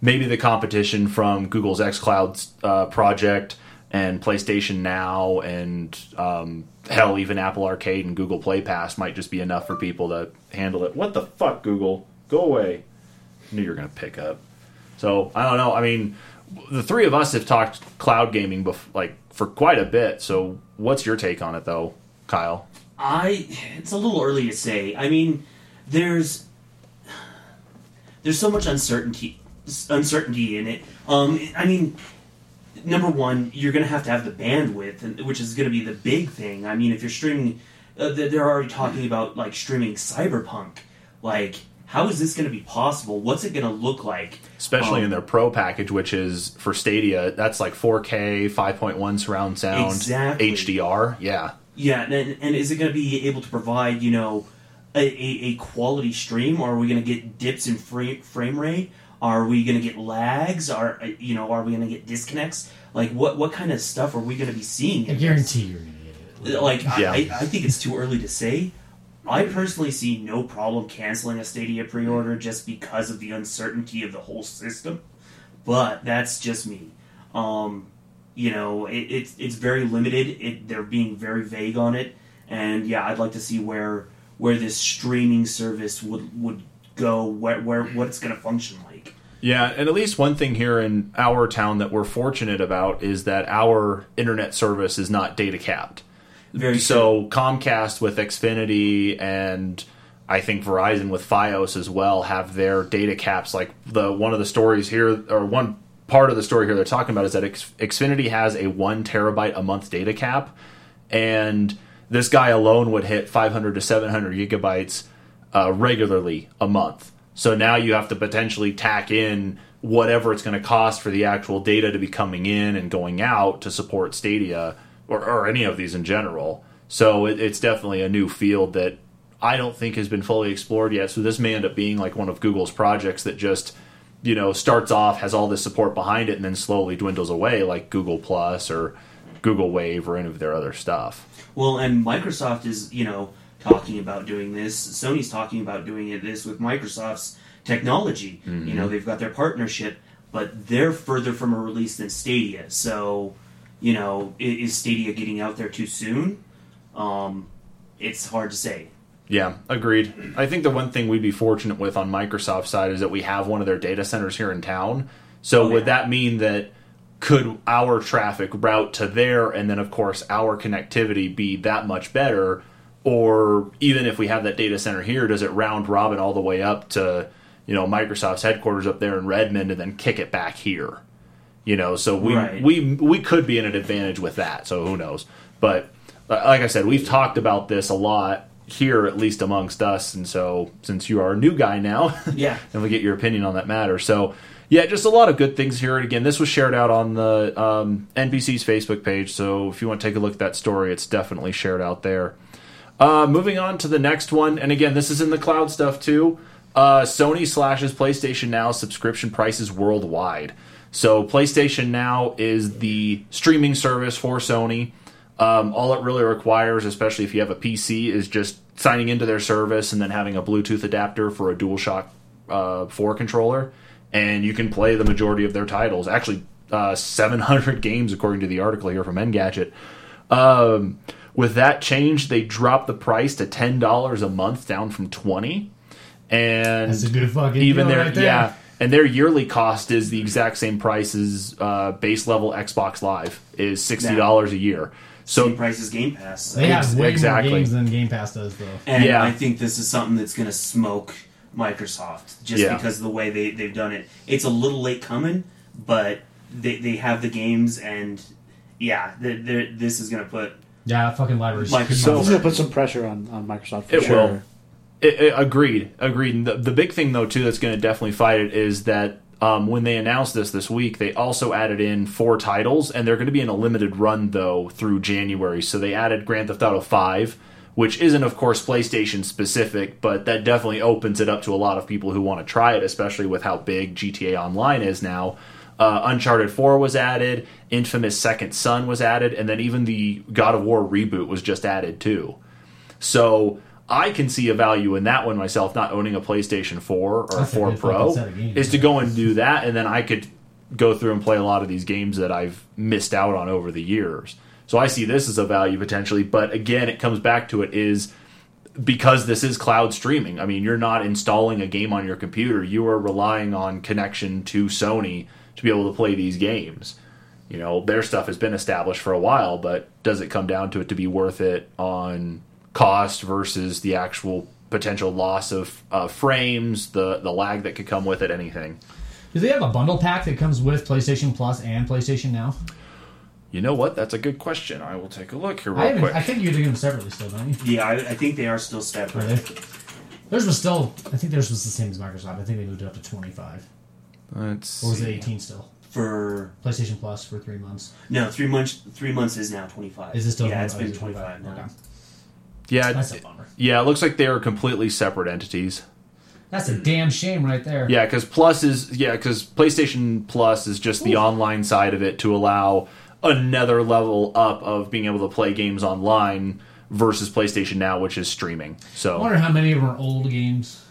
maybe the competition from Google's xCloud uh, project and PlayStation Now and um, hell, even Apple Arcade and Google Play Pass might just be enough for people to handle it. What the fuck, Google? Go away. I knew you were going to pick up. So I don't know. I mean, the three of us have talked cloud gaming bef- like for quite a bit. So what's your take on it, though, Kyle? I it's a little early to say. I mean, there's there's so much uncertainty uncertainty in it. Um, I mean, number one, you're going to have to have the bandwidth, which is going to be the big thing. I mean, if you're streaming, uh, they- they're already talking about like streaming Cyberpunk. Like, how is this going to be possible? What's it going to look like? Especially Um, in their Pro package, which is for Stadia, that's like 4K, 5.1 surround sound, Exactly. HDR. Yeah. Yeah, and, and is it going to be able to provide, you know, a, a, a quality stream, or are we going to get dips in frame, frame rate? Are we going to get lags? Are uh, you know? Are we going to get disconnects? Like, what what kind of stuff are we going to be seeing? I in guarantee you're gonna get it. Like, Yeah. I, I, I think it's too early to say. I personally see no problem canceling a Stadia pre-order just because of the uncertainty of the whole system. But that's just me. Um, you know, it, it's it's very limited. It, they're being very vague on it, and yeah, I'd like to see where where this streaming service would would go, where where what it's going to function like. Yeah, and at least one thing here in our town that we're fortunate about is that our internet service is not data capped. Very so Comcast with Xfinity and I think Verizon with FiOS as well have their data caps. Like the one of the stories here, or one part of the story here they're talking about is that X, Xfinity has a one terabyte a month data cap, and this guy alone would hit 500 to 700 gigabytes uh, regularly a month. So now you have to potentially tack in whatever it's going to cost for the actual data to be coming in and going out to support Stadia or, or any of these in general. So it, it's definitely a new field that I don't think has been fully explored yet. So this may end up being like one of Google's projects that just you know starts off has all this support behind it and then slowly dwindles away like Google Plus or Google Wave or any of their other stuff. Well, and Microsoft is, you know, talking about doing this. Sony's talking about doing it this with Microsoft's technology. You know, they've got their partnership, but they're further from a release than Stadia. So, you know, is Stadia getting out there too soon? Um, it's hard to say. Yeah, agreed. I think the one thing we'd be fortunate with on Microsoft's side is that we have one of their data centers here in town. So Oh, would that mean that could our traffic route to there and then of course our connectivity be that much better or even if we have that data center here does it round robin all the way up to you know Microsoft's headquarters up there in Redmond and then kick it back here? You know, so we Right. we we could be in an advantage with that. So who knows? But uh, like I said, we've talked about this a lot here, at least amongst us. And so since you are a new guy now, Yeah. and we get your opinion on that matter. So yeah, just a lot of good things here. And again, this was shared out on the um, NPCs' Facebook page. So if you want to take a look at that story, it's definitely shared out there. Uh, moving on to the next one, and again, this is in the cloud stuff too. Uh, Sony slashes PlayStation Now subscription prices worldwide. So PlayStation Now is the streaming service for Sony. Um, all it really requires, especially if you have a PC, is just signing into their service and then having a Bluetooth adapter for a DualShock uh, 4 controller, and you can play the majority of their titles. Actually, uh, 700 games according to the article here from Engadget. Um, with that change, they dropped the price to ten dollars a month, down from twenty. And That's a good fucking even deal their right there. yeah, and their yearly cost is the exact same price as uh, base level Xbox Live is sixty dollars a year. So Same price as Game Pass. They have way exactly. more games than Game Pass does, though. And Yeah. I think this is something that's going to smoke Microsoft just Yeah. because of the way they, they've done it. It's a little late coming, but they, they have the games, and yeah, they're, they're, this is going to put. Yeah, fucking libraries. Microsoft- This is gonna put some pressure on, on Microsoft for It sure. will. It, it- agreed, agreed. And the, the big thing though too that's going to definitely fight it is that um, when they announced this this week, they also added in four titles, and they're going to be in a limited run though through January. So they added Grand Theft Auto Five, which isn't of course PlayStation specific, but that definitely opens it up to a lot of people who want to try it, especially with how big GTA Online is now. Uh, Uncharted 4 was added, Infamous Second Son was added, and then even the God of War reboot was just added too. So I can see a value in that one myself, not owning a PlayStation 4 or a That's 4 good Pro, fucking set of games, is to go and do that, and then I could go through and play a lot of these games that I've missed out on over the years. So I see this as a value potentially, but again, it comes back to it is because this is cloud streaming. I mean, you're not installing a game on your computer; you are relying on connection to Sony to be able to play these games. You know, their stuff has been established for a while, but does it come down to it to be worth it on cost versus the actual potential loss of uh, frames, the the lag that could come with it, anything? Do they have a bundle pack that comes with PlayStation Plus and PlayStation Now? You know what? That's a good question. I will take a look here I, real haven't, quick. I think you do them separately still, don't you? Yeah, I, I think they are still separate. Are they? Theirs was still. I think theirs was the same as Microsoft. I think they moved it up to twenty five. Let's Or was it see. eighteen still? For PlayStation Plus for three months. no three months. Three months is now twenty five. Is it still? Yeah, it's been is it twenty five now. Okay. Yeah, That's a it- bummer. yeah. It looks like they are completely separate entities. That's a damn shame right there. Yeah, because Plus is yeah, because PlayStation Plus is just the online side of it to allow another level up of being able to play games online versus PlayStation Now, which is streaming. I So wonder how many of them are old games.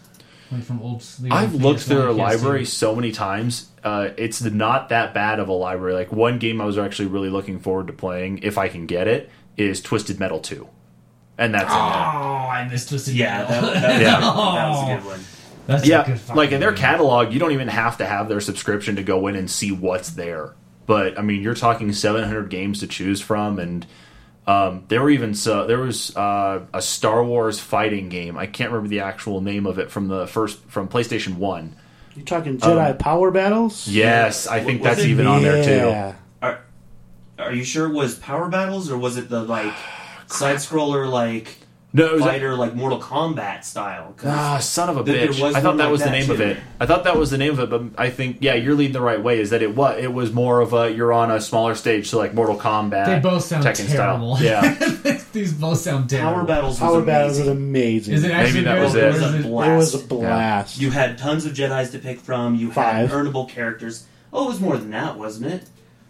Like from old. the I've looked PS1, through their library so many times. Uh, it's not that bad of a library. Like one game I was actually really looking forward to playing, if I can get it, is Twisted Metal Two, and that's Oh, in there. I missed Twisted Yeah, Metal. that, that, Yeah. that was a good one. That's a yeah, good fucking like in their catalog, you don't even have to have their subscription to go in and see what's there. But I mean, you're talking 700 games to choose from, and um, there were even so there was uh, a Star Wars fighting game. I can't remember the actual name of it from the first from PlayStation One. You're talking Jedi Power Battles? Yes, I think Was that's it? even on there too. Are, are you sure it was Power Battles or was it the like side scroller like No, it was fighter like Mortal Kombat style. Ah, son of a There- there bitch! was I thought that like was the that, name of it. I thought that was the name of it, but I think yeah, you're leading the right way. Is that it? What it was more of a you're on a smaller stage, so like Mortal Kombat. They both sound Tekken terrible. Style. Yeah, These both sound terrible. Power battles. Was Power Battles is amazing. amazing. Is it actually that was or it. is It was a It blast. was a blast. You had tons of Jedi's to pick from. You Five. had earnable characters. Oh, it was more than that, wasn't it?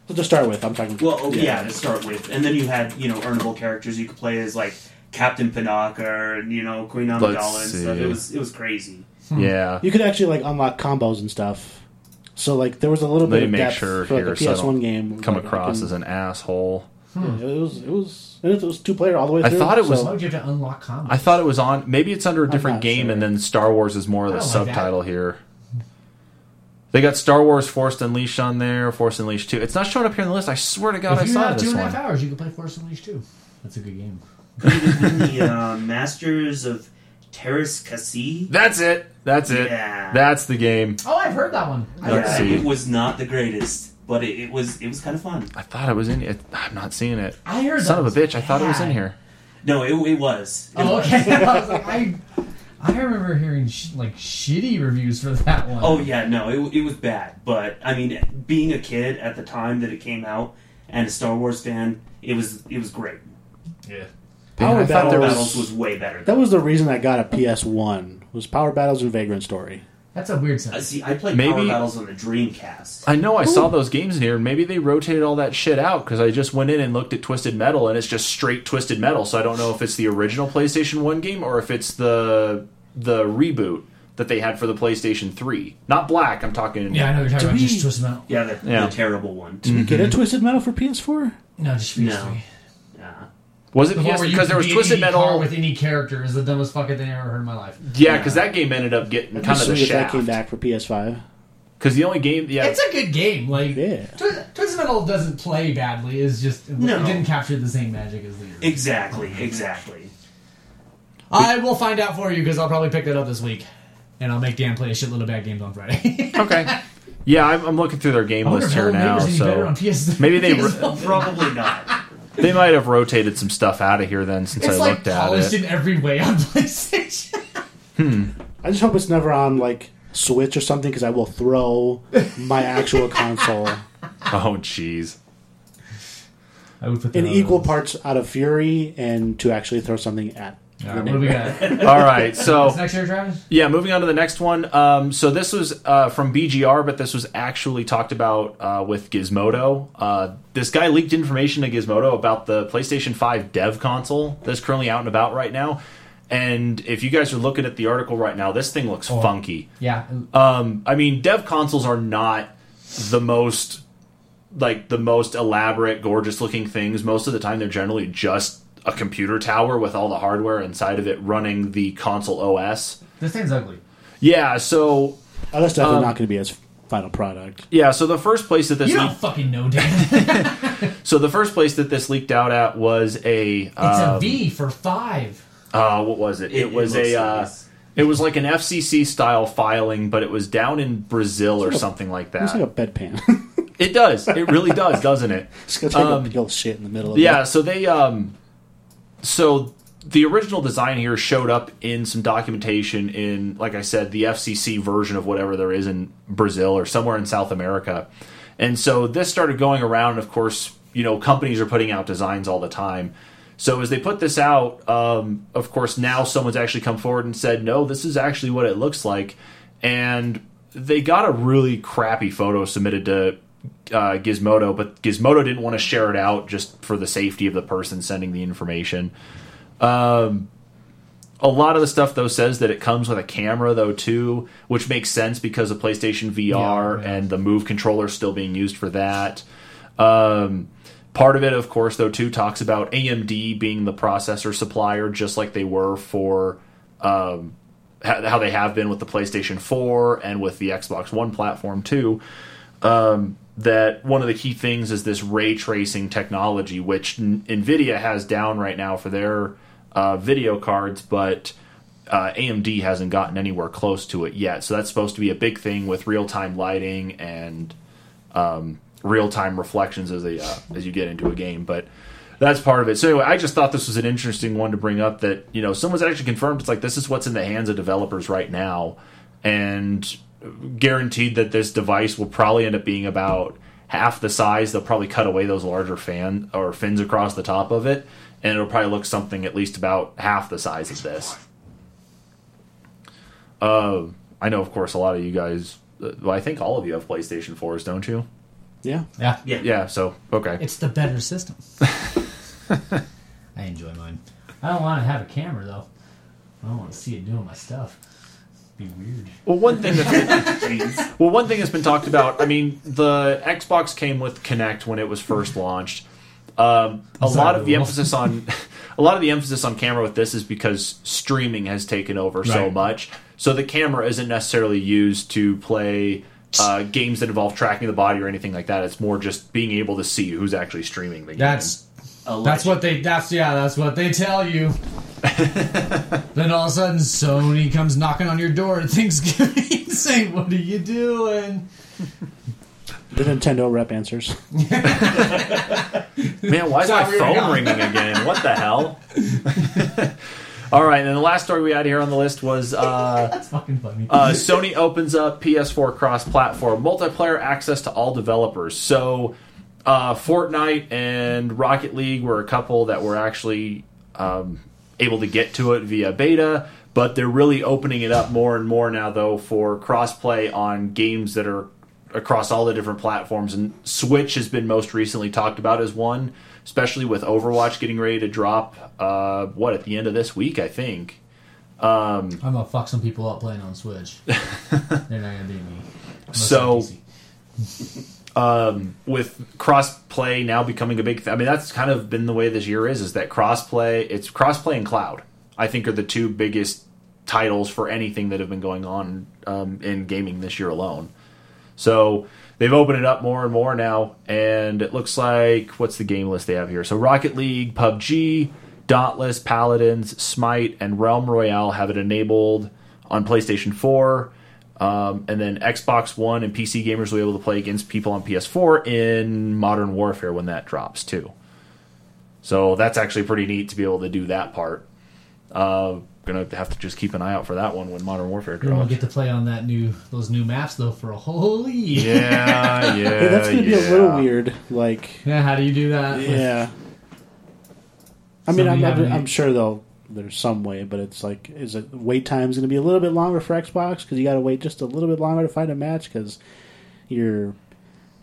So to start with, I'm talking. Well, oh, yeah. to start with, and then you had you know earnable characters you could play as like Captain Panaka and you know Queen Amidala and Let's stuff. see. It was it was crazy. Hmm. yeah. You could actually like unlock combos and stuff. So like there was a little Let bit of make depth sure for like here a so I PS1 don't game. Come Like, across can- as an asshole. Yeah, it was it was and it was two player all the way Through, I thought it was- so- Why would you have to unlock combos? I thought it was on. Maybe it's under a different game, sure. and then Star Wars is more of I the don't like that. subtitle here. They got Star Wars Force Unleashed on there, Force Unleashed 2. It's not showing up here on the list. I swear to God, I if you saw have two this and a half one. hours, you can play Force Unleashed too. That's a good game. In the uh, Masters of Terras Kasi. That's it. That's it. Yeah. That's the game. Oh, I've heard that one. Let's Yeah, see. it was not the greatest, but it, it was it was kind of fun. I thought it was in it. I'm not seeing it. I heard it. Son that of a was bitch! I thought it was in bad. here. No, it, it was. It Oh, was. okay. I was like, I, I remember hearing sh- like shitty reviews for that one. Oh yeah, no, it, it was bad. But I mean, being a kid at the time that it came out and a Star Wars fan, it was it was great. yeah. Power I thought Power there was- Battles was way better. that was the reason I got a PS1 was Power Battles and Vagrant Story. That's a weird Uh, see, I played Maybe- Power Battles on the Dreamcast. I know I saw those games in here, and maybe they rotated all that shit out because I just went in and looked at Twisted Metal, and it's just straight Twisted Metal. So I don't know if it's the original PlayStation One game or if it's the the reboot that they had for the PlayStation Three. Not Black. I'm talking. Yeah, I know you're talking about. we- Just Twisted Metal. Yeah, the, Yeah. the terrible one. Did we get a Twisted Metal for PS4? No, just PS3. No. Yeah. Was it The one PS because there was be Twisted any car Metal? with any character is the dumbest fucking thing I ever heard in my life. Yeah, because that game ended up getting It'd kind of the sweet if that came back for PS5. Because the only game, yeah, It's a good game. Like Yeah. Twi- Twisted Metal doesn't play badly. It's just it, No. it didn't capture the same magic as the original. Exactly, exactly. I will find out for you because I'll probably pick that up this week, and I'll make Dan play a shitload of bad games on Friday. okay. Yeah, I'm, I'm looking through their game I list if here now. Any So on PS. maybe they PS4. Probably not. They might have rotated some stuff out of here then since It's I like looked at polished it. in every way on PlayStation. hmm. I just hope it's never on like Switch or something because I will throw my actual console Oh, jeez. I would put in that equal parts out of fury and to actually throw something at. All right, what do we got? All right, so What's next year, Travis? Yeah, moving on to the next one. Um, so this was uh, from BGR, but this was actually talked about uh, with Gizmodo. Uh, this guy leaked information to Gizmodo about the PlayStation 5 dev console that's currently out and about right now. And if you guys are looking at the article right now, this thing looks Oh. funky. Yeah, Um, I mean, dev consoles are not the most like the most elaborate, gorgeous looking things. Most of the time, they're generally just a computer tower with all the hardware inside of it running the console OS. this thing's ugly. Yeah, so Oh, that's definitely Um, not going to be his final product. yeah, so the first place that this You don't leaked, fucking know, Dan. so the first place that this leaked out at was a It's um, a V for five. Uh, what was it? It, It- was it looks a uh, nice. it was like an FCC style filing, but it was down in Brazil or something like that. It's like a bedpan. it does. It really does, doesn't it? it's going to take Um, a big shit in the middle of Yeah, it. so they um so the original design here showed up in some documentation in like I said the FCC version of whatever there is in Brazil or somewhere in South America. And so this started going around And of course, you know, companies are putting out designs all the time. So as they put this out, um, of course, now someone's actually come forward and said, "No, this is actually what it looks like," and they got a really crappy photo submitted to uh, Gizmodo, but Gizmodo didn't want to share it out just for the safety of the person sending the information. Um, a lot of the stuff though says that it comes with a camera though too, which makes sense because of PlayStation VR Yeah, yeah. and the Move controller still being used for that. Um, part of it, of course, though too talks about AMD being the processor supplier, just like they were for um, how they have been with the PlayStation 4 and with the Xbox One platform too. Um, that one of the key things is this ray tracing technology, which NVIDIA has down right now for their uh, video cards, but uh, AMD hasn't gotten anywhere close to it yet. So that's supposed to be a big thing with real time lighting and um, real time reflections as they uh, as you get into a game. But that's part of it. So anyway, I just thought this was an interesting one to bring up. That you know, someone's actually confirmed. It's like this is what's in the hands of developers right now, and guaranteed that this device will probably end up being about half the size. They'll probably cut away those larger fan or fins across the top of it, and it'll probably look something at least about half the size of this. Uh, I know, of course, a lot of you guys. uh, Well, I think all of you have PlayStation 4s, don't you? Yeah. Yeah. Yeah. Yeah. So okay. It's the better system. I enjoy mine. I don't want to have a camera though. I don't want to see it doing my stuff. Be weird. Well, one thing that's Jeez. well, one thing that's been talked about. I mean, the Xbox came with Kinect when it was first launched. Um, a lot of the emphasis on a lot of the emphasis on camera with this is because streaming has taken over so much. So the camera isn't necessarily used to play uh, games that involve tracking the body or anything like that. It's more just being able to see who's actually streaming the game. That's that's what they. That's yeah. That's what they tell you. then all of a sudden, Sony comes knocking on your door at Thanksgiving, saying, "What are you doing?" The Nintendo rep answers. Man, why is my phone ringing again? What the hell? All right, and the last story we had here on the list was uh, That's fucking funny. uh, Sony opens up PS4 cross-platform multiplayer access to all developers. So, uh, Fortnite and Rocket League were a couple that were actually um, able to get to it via beta, but they're really opening it up more and more now, though, for cross-play on games that are across all the different platforms. And Switch has been most recently talked about as one, especially with Overwatch getting ready to drop. Uh, what at the end of this week, I think. I'm gonna fuck some people up playing on Switch. They're not gonna beat me. Unless So- PC. with crossplay now becoming a big thing. I mean, that's kind of been the way this year is. Is that crossplay? It's crossplay and cloud. I think are the two biggest titles for anything that have been going on um, in gaming this year alone. So they've opened it up more and more now, and it looks like what's the game list they have here? So Rocket League, PUBG, Dauntless, Paladins, Smite, and Realm Royale have it enabled on PlayStation 4. Um, and then Xbox One and PC gamers will be able to play against people on PS4 in Modern Warfare when that drops too. So that's actually pretty neat to be able to do that part. Uh, gonna have to just keep an eye out for that one when Modern Warfare We won't drops. get to play on that new those new maps though for a whole year. Yeah, yeah, Yeah, that's gonna be a little weird. Like, Yeah, how do you do that? yeah. I mean, I'm, I'm, having- I'm sure though there's some way, but it's like, is it wait time's going to be a little bit longer for Xbox because you got to wait just a little bit longer to find a match because your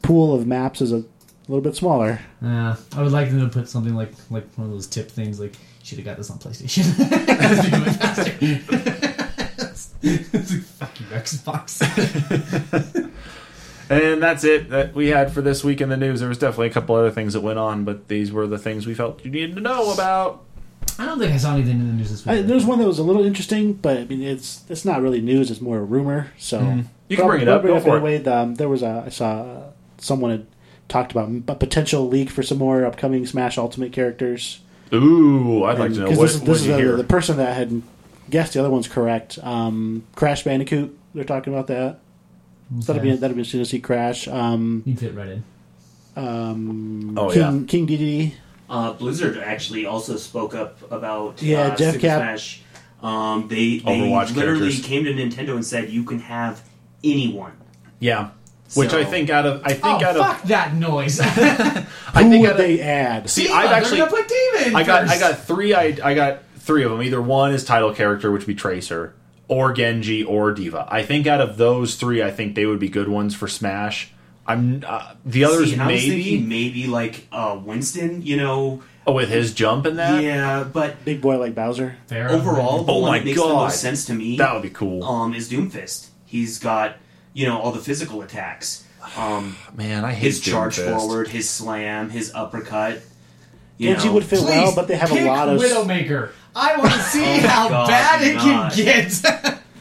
pool of maps is a little bit smaller. Yeah, I would like them to put something like like one of those tip things. Like, should have got this on PlayStation. Because we do it faster. it's like fuck you, Xbox. And that's it that we had for this week in the news. There was definitely a couple other things that went on, but these were the things we felt you needed to know about. I don't think I saw anything in the news this week. I, there's one that was a little interesting, but I mean, it's it's not really news; it's more a rumor. So Mm-hmm. You can bring it I'll up. Go for it. Um, there was a I saw uh, someone had talked about a potential leak for some more upcoming Smash Ultimate characters. Ooh, I'd like to know Because what, this, is- this did is you the, hear. the person that had guessed the other one's correct. Um, Crash Bandicoot. They're talking about that. So that'd be that'll be interesting to see Crash. Um, You fit right in. um, Oh, King King Dedede. Uh, Blizzard actually also spoke up about Yeah, uh, Jeff Super Cap- Smash. Um, they they Overwatch literally characters. came to Nintendo and said you can have anyone. yeah, which So- I think out of I think Oh out fuck of that noise! I Who think would out of, they add? see D.Va, I've actually gonna put D.Va I got I got three I I got three of them. Either one is title character, which would be Tracer, or Genji, or D.Va. I think out of those three, I think they would be good ones for Smash. I'm uh, the others See, and I was maybe thinking maybe like uh, Winston, you know. oh, with his jump and that. Yeah, but Big boy like Bowser. Fair. overall, the Oh one my that makes the God. most sense to me That would be cool. um, is Doomfist. He's got you know all the physical attacks. Um, Man, I hate his charge Doomfist. forward, his slam, his uppercut. You Genji know, would fit well, but they have a pick lot of. Widowmaker. I want to see Oh how God, bad it God. can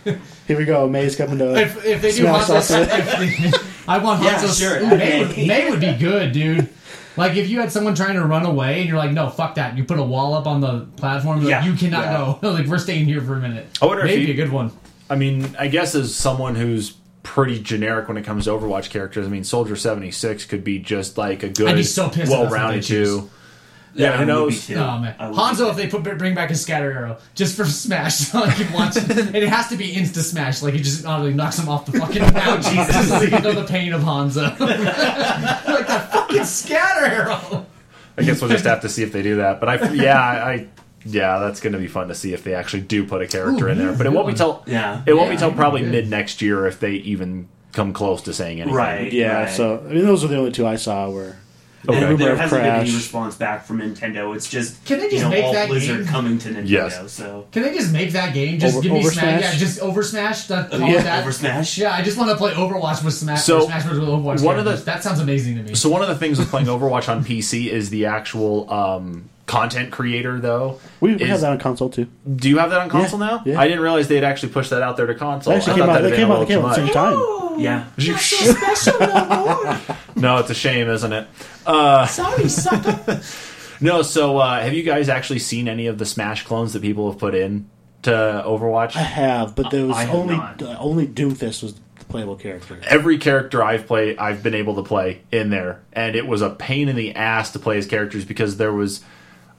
get. Here we go. Mei's coming to. if, if they do Smash Hanzo, Ultimate. if they- I want Yeah, Hanzo. sure. Mei, would, Mei would be good, dude. Like if you had someone trying to run away and you're like, no, fuck that. You put a wall up on the platform. Like, Yeah. you cannot Yeah. go. like we're staying here for a minute. I wonder if Maybe he- a good one. I mean, I guess as someone who's pretty generic when it comes to Overwatch characters, I mean, Soldier seventy six could be just like a good, I'd be so pissed if that's what well-rounded they choose. two. Yeah, who I would knows? be too. Oh man, I would be Hanzo! If they put bring back a scatter arrow just for Smash, so I can watch it, and it has to be insta Smash, like he just automatically knocks him off the fucking mount. Jesus, so you know the pain of Hanzo. like that fucking scatter arrow. I guess we'll just have to see if they do that. But I, yeah, I, I- yeah, that's going to be fun to see if they actually do put a character Ooh, in there. But it won't be good till Yeah. it won't be till probably mid next year if they even come close to saying anything. Right. Yeah, right. so I mean, those are the only two I saw where. Okay. And Rumor there hasn't been any response back from Nintendo. It's just Can they just you know make all that Blizzard game? coming to Nintendo. Yes. So Can they just make that game? Just Over- give me over Smash. Smash? Yeah, just over Smash. That, call Yeah, it that. over Smash. Yeah, I just want to play Overwatch with Smash. So, Smash with Overwatch. one of the- that sounds amazing to me. So one of the things with playing Overwatch on PC is the actual um, content creator, though. We, we is- have that on console too. Do you have that on console Yeah, now? yeah. I didn't realize they'd actually pushed that out there to console. They actually I came thought out. that'd They came out. They came little out at the same time. Yeah. No, it's a shame, isn't it? Uh, Sorry, sucker. no, so uh, have you guys actually seen any of the Smash clones that people have put in to Overwatch? I have, but there was I only uh, only Doomfist was the playable character. Every character I've played, I've been able to play in there, and it was a pain in the ass to play as characters because there was,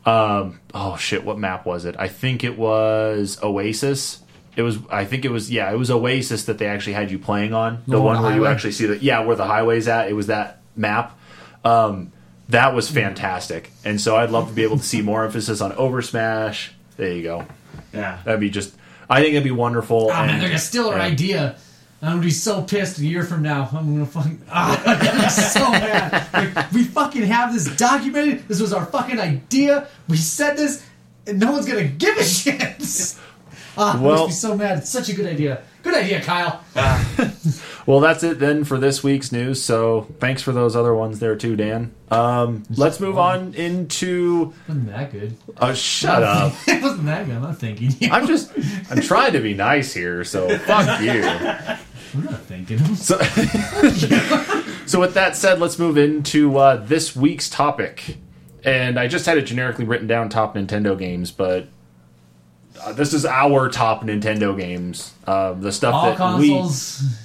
um, oh shit, what map was it? I think it was Oasis. It was, I think it was, yeah, it was Oasis that they actually had you playing on. The The one one where you actually see the, yeah, where the highway's at. It was that map. Um, that was fantastic, and so I'd love to be able to see more emphasis on Over Smash. There you go. Yeah. That'd be just, I think it'd be wonderful. Oh man, and- they're gonna steal our idea. I'm gonna be so pissed a year from now. I'm gonna fucking ah, I'm gonna be so mad. Like, we fucking have this documented. This was our fucking idea. We said this, and no one's gonna give a shit. Ah, well, Well- makes me so mad. It's such a good idea. Good idea, Kyle. Well, that's it then for this week's news. So thanks for those other ones there too, Dan. Um, let's move on into. Wasn't that good? Oh, shut up! it wasn't that good. I'm not thinking you. I'm just. I'm trying to be nice here, so fuck you. I'm not thinking him. So, so with that said, let's move into uh, this week's topic. And I just had it generically written down top Nintendo games, but uh, this is our top Nintendo games. Uh, the stuff All that we.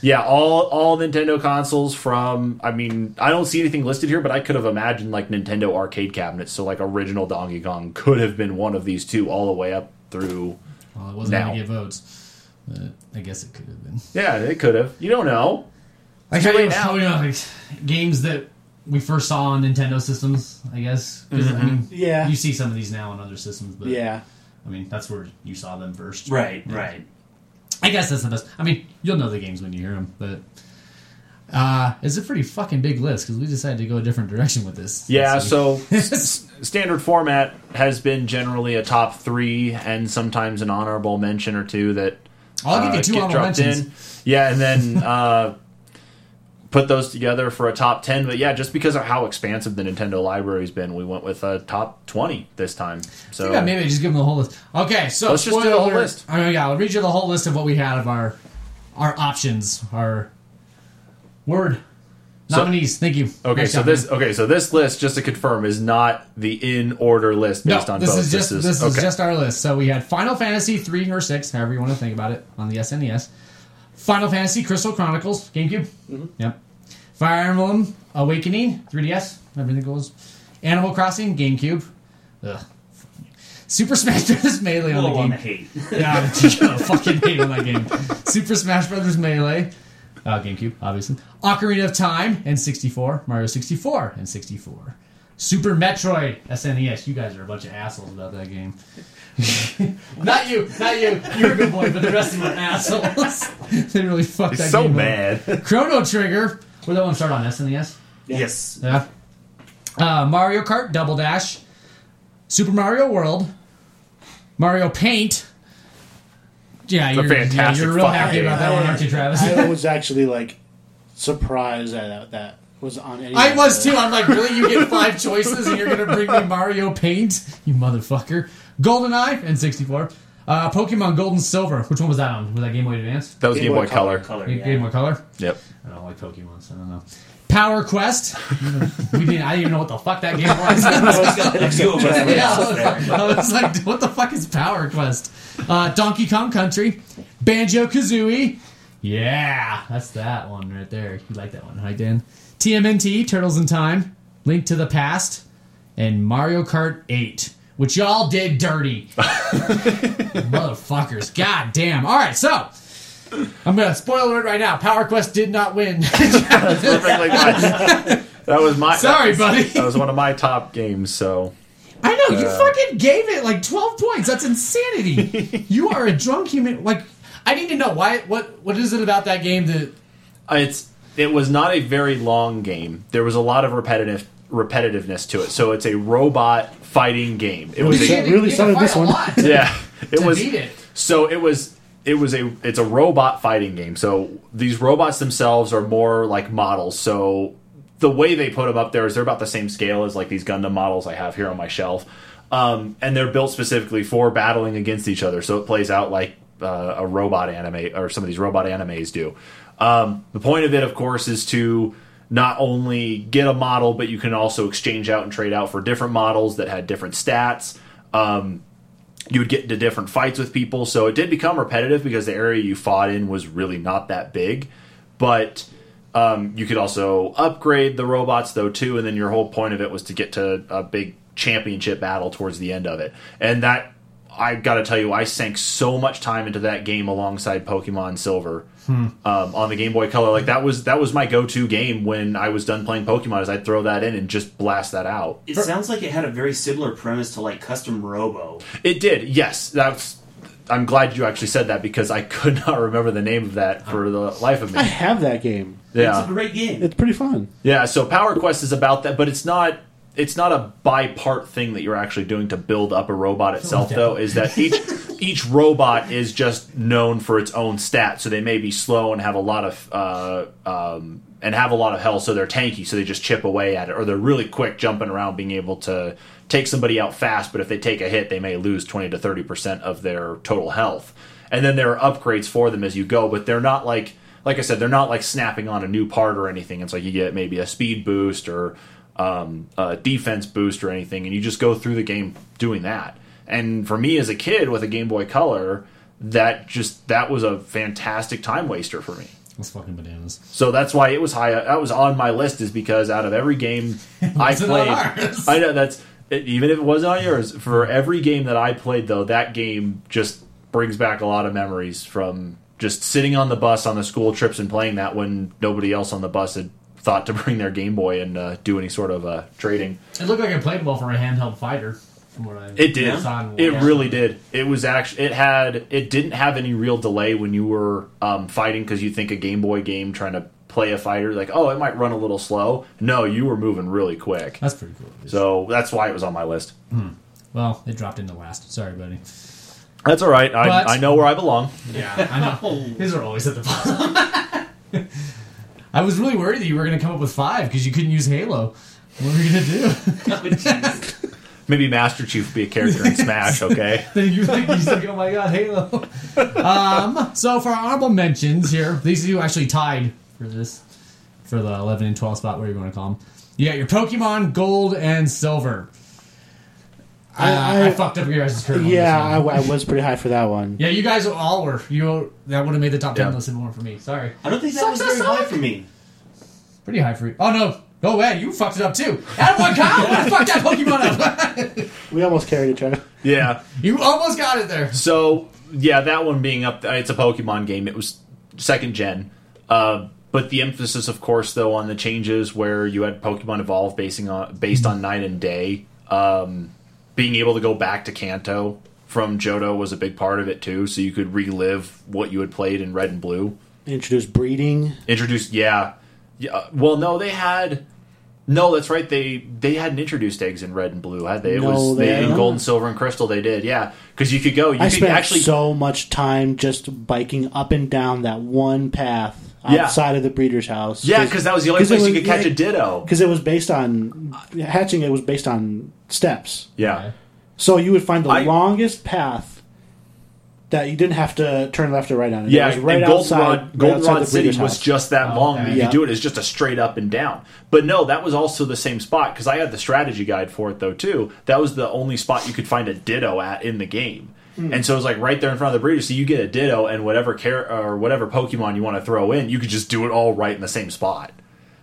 Yeah, all all Nintendo consoles from I mean, I don't see anything listed here, but I could have imagined like Nintendo arcade cabinets, so like original Donkey Kong could have been one of these two all the way up through Well, it wasn't Now. gonna get votes, but I guess it could have been. Yeah, it could have. You don't know. Like Too how late now. you know, like games that we first saw on Nintendo systems, I guess. 'Cause, I mean, Yeah. you see some of these now on other systems, but Yeah, I mean, that's where you saw them first. Right. Right. I guess that's the best. I mean, you'll know the games when you hear them, but uh, it's a pretty fucking big list because we decided to go a different direction with this. Yeah, so s- standard format has been generally a top three and sometimes an honorable mention or two that I'll give uh, you two get honorable mentions. in. Yeah, and then uh, put those together for a top ten. But yeah, just because of how expansive the Nintendo library's been, we went with a top twenty this time. So Yeah, maybe just give them the whole list. Okay, so Let's just do the whole alert. list. Oh, yeah, I'll read you the whole list of what we had of our our options, our word nominees. Thank you. Okay, Nice so job, this man. okay, so this list just to confirm is not the in order list no, based on this votes. is just this is, okay. just our list. So we had Final Fantasy three or six, however you want to think about it, on the SNES. Final Fantasy Crystal Chronicles GameCube. Mm-hmm. Yep. Fire Emblem Awakening 3DS. Everything goes. Animal Crossing GameCube. Ugh. Super Smash Bros. Melee A on the little on game. the hate. Yeah, I'm gonna fucking hate on that game. Super Smash Brothers Melee, uh, GameCube, obviously. Ocarina of Time and 64, Mario 64 and 64. Super Metroid SNES. You guys are a bunch of assholes about that game. not you, not you. You're a good boy, but the rest of them are assholes. they really fucked that He's so game up. mad. Chrono Trigger. Where that one start on SNES? Yes. Yeah. Uh, Mario Kart Double Dash, Super Mario World, Mario Paint. Yeah, a you're, yeah, you're real fucking happy game. about that one, aren't you, Travis? I was actually like surprised that that, that was on any. I was too. I'm like, really? You get five choices and you're gonna bring me Mario Paint? You motherfucker. GoldenEye and 64. Uh, Pokemon Gold and Silver. Which one was that on? Was that Game Boy Advance? That was Game, Boy, Color. Color. Game- Yeah. Game Boy Color. Yep. I don't like Pokemon, so I don't know. Power Quest. we didn't. I didn't even know what the fuck that game was. A few of us were Yeah, I out was, there. like, I was like, what the fuck is Power Quest? Uh, Donkey Kong Country, Banjo Kazooie. Yeah, that's that one right there. You like that one, right, Dan? TMNT, Turtles in Time, Link to the Past, and Mario Kart 8, which y'all did dirty. Motherfuckers. God damn. All right, so I'm going to spoil it right now. Power Quest did not win. Perfectly fine. That was my. Sorry, that was, buddy. That was one of my top games. So I know, you fucking gave it like 12 points. That's insanity. you are a drunk human. Like, I need to know why. What What is it about that game that. Uh, it's it was not a very long game. There was a lot of repetitive repetitiveness to it. So it's a robot fighting game. It was You a, really you started fight this a one. lot yeah. It to was beat it. so it was it was a it's a robot fighting game. So these robots themselves are more like models. So the way they put them up there is they're about the same scale as like these Gundam models I have here on my shelf. Um, and they're built specifically for battling against each other. So it plays out like uh, a robot anime or some of these robot animes do. Um, the point of it, of course, is to not only get a model, but you can also exchange out and trade out for different models that had different stats. Um, you would get into different fights with people. So it did become repetitive because the area you fought in was really not that big. But um, you could also upgrade the robots though too, and then your whole point of it was to get to a big championship battle towards the end of it. And that I've got to tell you, I sank so much time into that game alongside Pokemon Silver um, on the Game Boy Color. Like that was that was my go-to game when I was done playing Pokemon. Is I'd throw that in and just blast that out. It sounds like it had a very similar premise to like Custom Robo. It did, yes. That's. I'm glad you actually said that because I could not remember the name of that for the life of me. I have that game. Yeah, It's a great game. It's pretty fun. yeah. So Power Quest is about that, but it's not. It's not a by part thing that you're actually doing to build up a robot itself. down. Though, is that each each robot is just known for its own stats. So they may be slow and have a lot of uh, um, and have a lot of health. So they're tanky. So they just chip away at it, or they're really quick jumping around, being able to take somebody out fast. But if they take a hit, they may lose twenty to thirty percent of their total health. And then there are upgrades for them as you go, but they're not like like I said, they're not like snapping on a new part or anything. It's like you get maybe a speed boost or um, a defense boost or anything, and you just go through the game doing that. And for me as a kid with a Game Boy Color, that just that was a fantastic time waster for me. That's fucking bananas. So that's why it was high. That was on my list, is because out of every game I played. I know that's even if it wasn't on yours. For every game that I played, though, that game just brings back a lot of memories from just sitting on the bus on the school trips and playing that when nobody else on the bus had thought to bring their Game Boy and uh, do any sort of uh, trading. It looked like it played well for a handheld fighter. From what I It did. It really did. It was actually. It had. It didn't have any real delay when you were um, fighting because you think a Game Boy game trying to play a fighter like oh it might run a little slow. No, you were moving really quick. That's pretty cool. So that's why it was on my list. Well, it dropped into last. Sorry, buddy. That's all right. I, But- I know where I belong. Yeah, I know. His are always at the bottom. I was really worried that you were going to come up with five because you couldn't use Halo. What were you going to do? Maybe Master Chief would be a character in Smash. Okay. then you think he's like, oh my god, Halo. um, so for our honorable mentions here, these two actually tied for this, for the 11 and 12 spot, whatever you want to call them. You got your Pokemon Gold and Silver. I, I, I- fucked up your guys' curve. on this Yeah, I. I was pretty high for that one. yeah, you guys all were. You that would have made the top ten Yeah. list and more for me. Sorry, I don't think that Suck, was suck, very suck. high for me. pretty high for you. Oh no, go away. You fucked it up too. That one, Kyle. I fucked that Pokemon up. We almost carried each other. Yeah. you almost got it there. So yeah, that one being up, it's a Pokemon game. It was second gen, uh, but the emphasis, of course, though, on the changes where you had Pokemon evolve basing on based on night and day. Um, being able to go back to Kanto from Johto was a big part of it too, so you could relive what you had played in Red and Blue. Introduce breeding. Introduced, yeah, yeah. Uh, well, no, they had. No, that's right. They they hadn't introduced eggs in red and blue, had they? It No, was they they, in gold and silver and crystal. They did, yeah. Because you could go. You I could spent actually so much time just biking up and down that one path Yeah. outside of the breeder's house. Yeah, because that was the only it place you could catch yeah, a ditto. Because it was based on hatching. It was based on steps. Yeah, So you would find the I- longest path that you didn't have to turn left or right on. It yeah. was right and outside, Goldenrod, right Goldenrod outside the City breeder's was house. just that Oh, long. okay. that You Yeah. could do it as just a straight up and down. But no, that was also the same spot because I had the strategy guide for it though too. That was the only spot you could find a ditto at in the game. Hmm. And so it's like right there in front of the breeder. So you get a ditto and whatever char- or whatever Pokemon you want to throw in, you could just do it all right in the same spot.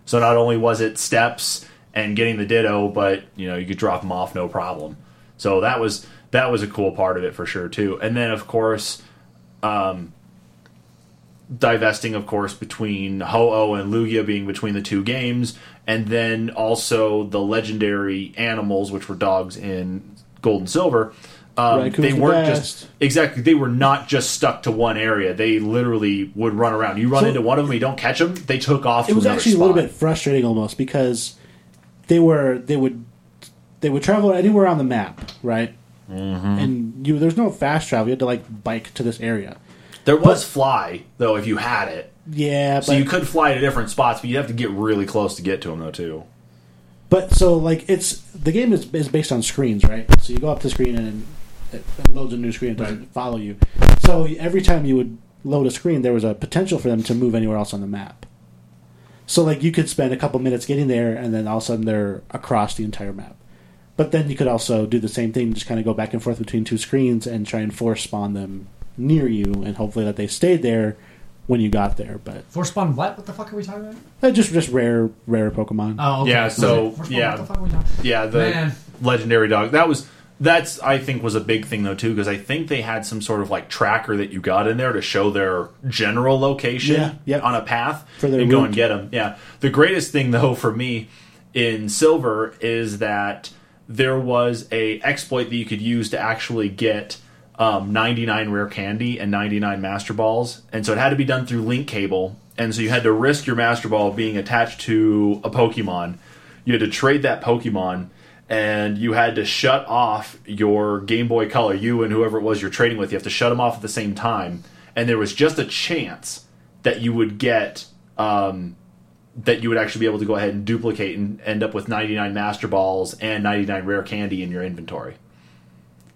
So not only was it steps and getting the Ditto, but you know you could drop them off no problem. So that was that was a cool part of it for sure too. And then of course, um, divesting of course between Ho-Oh and Lugia being between the two games, and then also the legendary animals, which were dogs in Gold and Silver. Um, they weren't best. just exactly. They were not just stuck to one area. They literally would run around. You run So- into one of them, you don't catch them. They took off. it was actually spot. a little bit frustrating almost because they were they would they would travel anywhere on the map, right? Mm-hmm. And you there's no fast travel. You had to like bike to this area. There was fly though, if you had it. Yeah, So but you could fly to different spots, but you'd have to get really close to get to them though too. but so like it's the game is is based on screens, right? So you go up the screen and it, it loads a new screen and doesn't follow you. So every time you would load a screen, there was a potential for them to move anywhere else on the map. So like you could spend a couple minutes getting there, and then all of a sudden they're across the entire map. But then you could also do the same thing, just kind of go back and forth between two screens and try and force spawn them near you, and hopefully that they stayed there when you got there. But Force spawn what? What the fuck are we talking about? uh, just just rare rare Pokemon. Oh, okay. Yeah, so, Force spawn, yeah. What the fuck are we talking Yeah, the Man. legendary dog. That was that's I think was a big thing though too because I think they had some sort of like tracker that you got in there to show their general location Yeah, yep. on a path For their and go route. and get them. Yeah, the greatest thing though for me in silver is that there was a exploit that you could use to actually get um, 99 rare candy and 99 master balls and so it had to be done through link cable and so you had to risk your master ball being attached to a pokemon you had to trade that pokemon and you had to shut off your game boy color you and whoever it was you're trading with you have to shut them off at the same time and there was just a chance that you would get um, that you would actually be able to go ahead and duplicate and end up with 99 master balls and 99 rare candy in your inventory.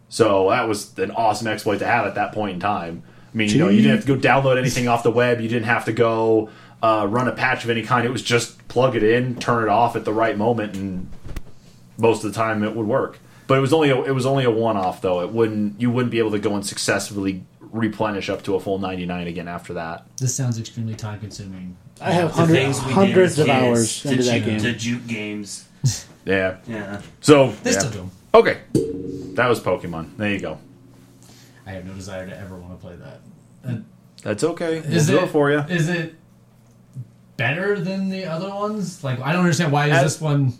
So that was an awesome exploit to have at that point in time. I mean, you know, you didn't have to go download anything off the web. You didn't have to go uh, run a patch of any kind. It was just plug it in, turn it off at the right moment, and most of the time it would work. But it was only a, it was only a one off though. It wouldn't you wouldn't be able to go and successfully replenish up to a full 99 again after that. This sounds extremely time consuming. I have The hundred, things we did hundreds of hours to into that juke, game. to juke games. Yeah. Yeah. So They yeah. still do 'em. Okay, that was Pokemon. There you go. I have no desire to ever want to play that. And That's okay. We'll is do it it for you. Is it better than the other ones? Like, I don't understand why is As- this one.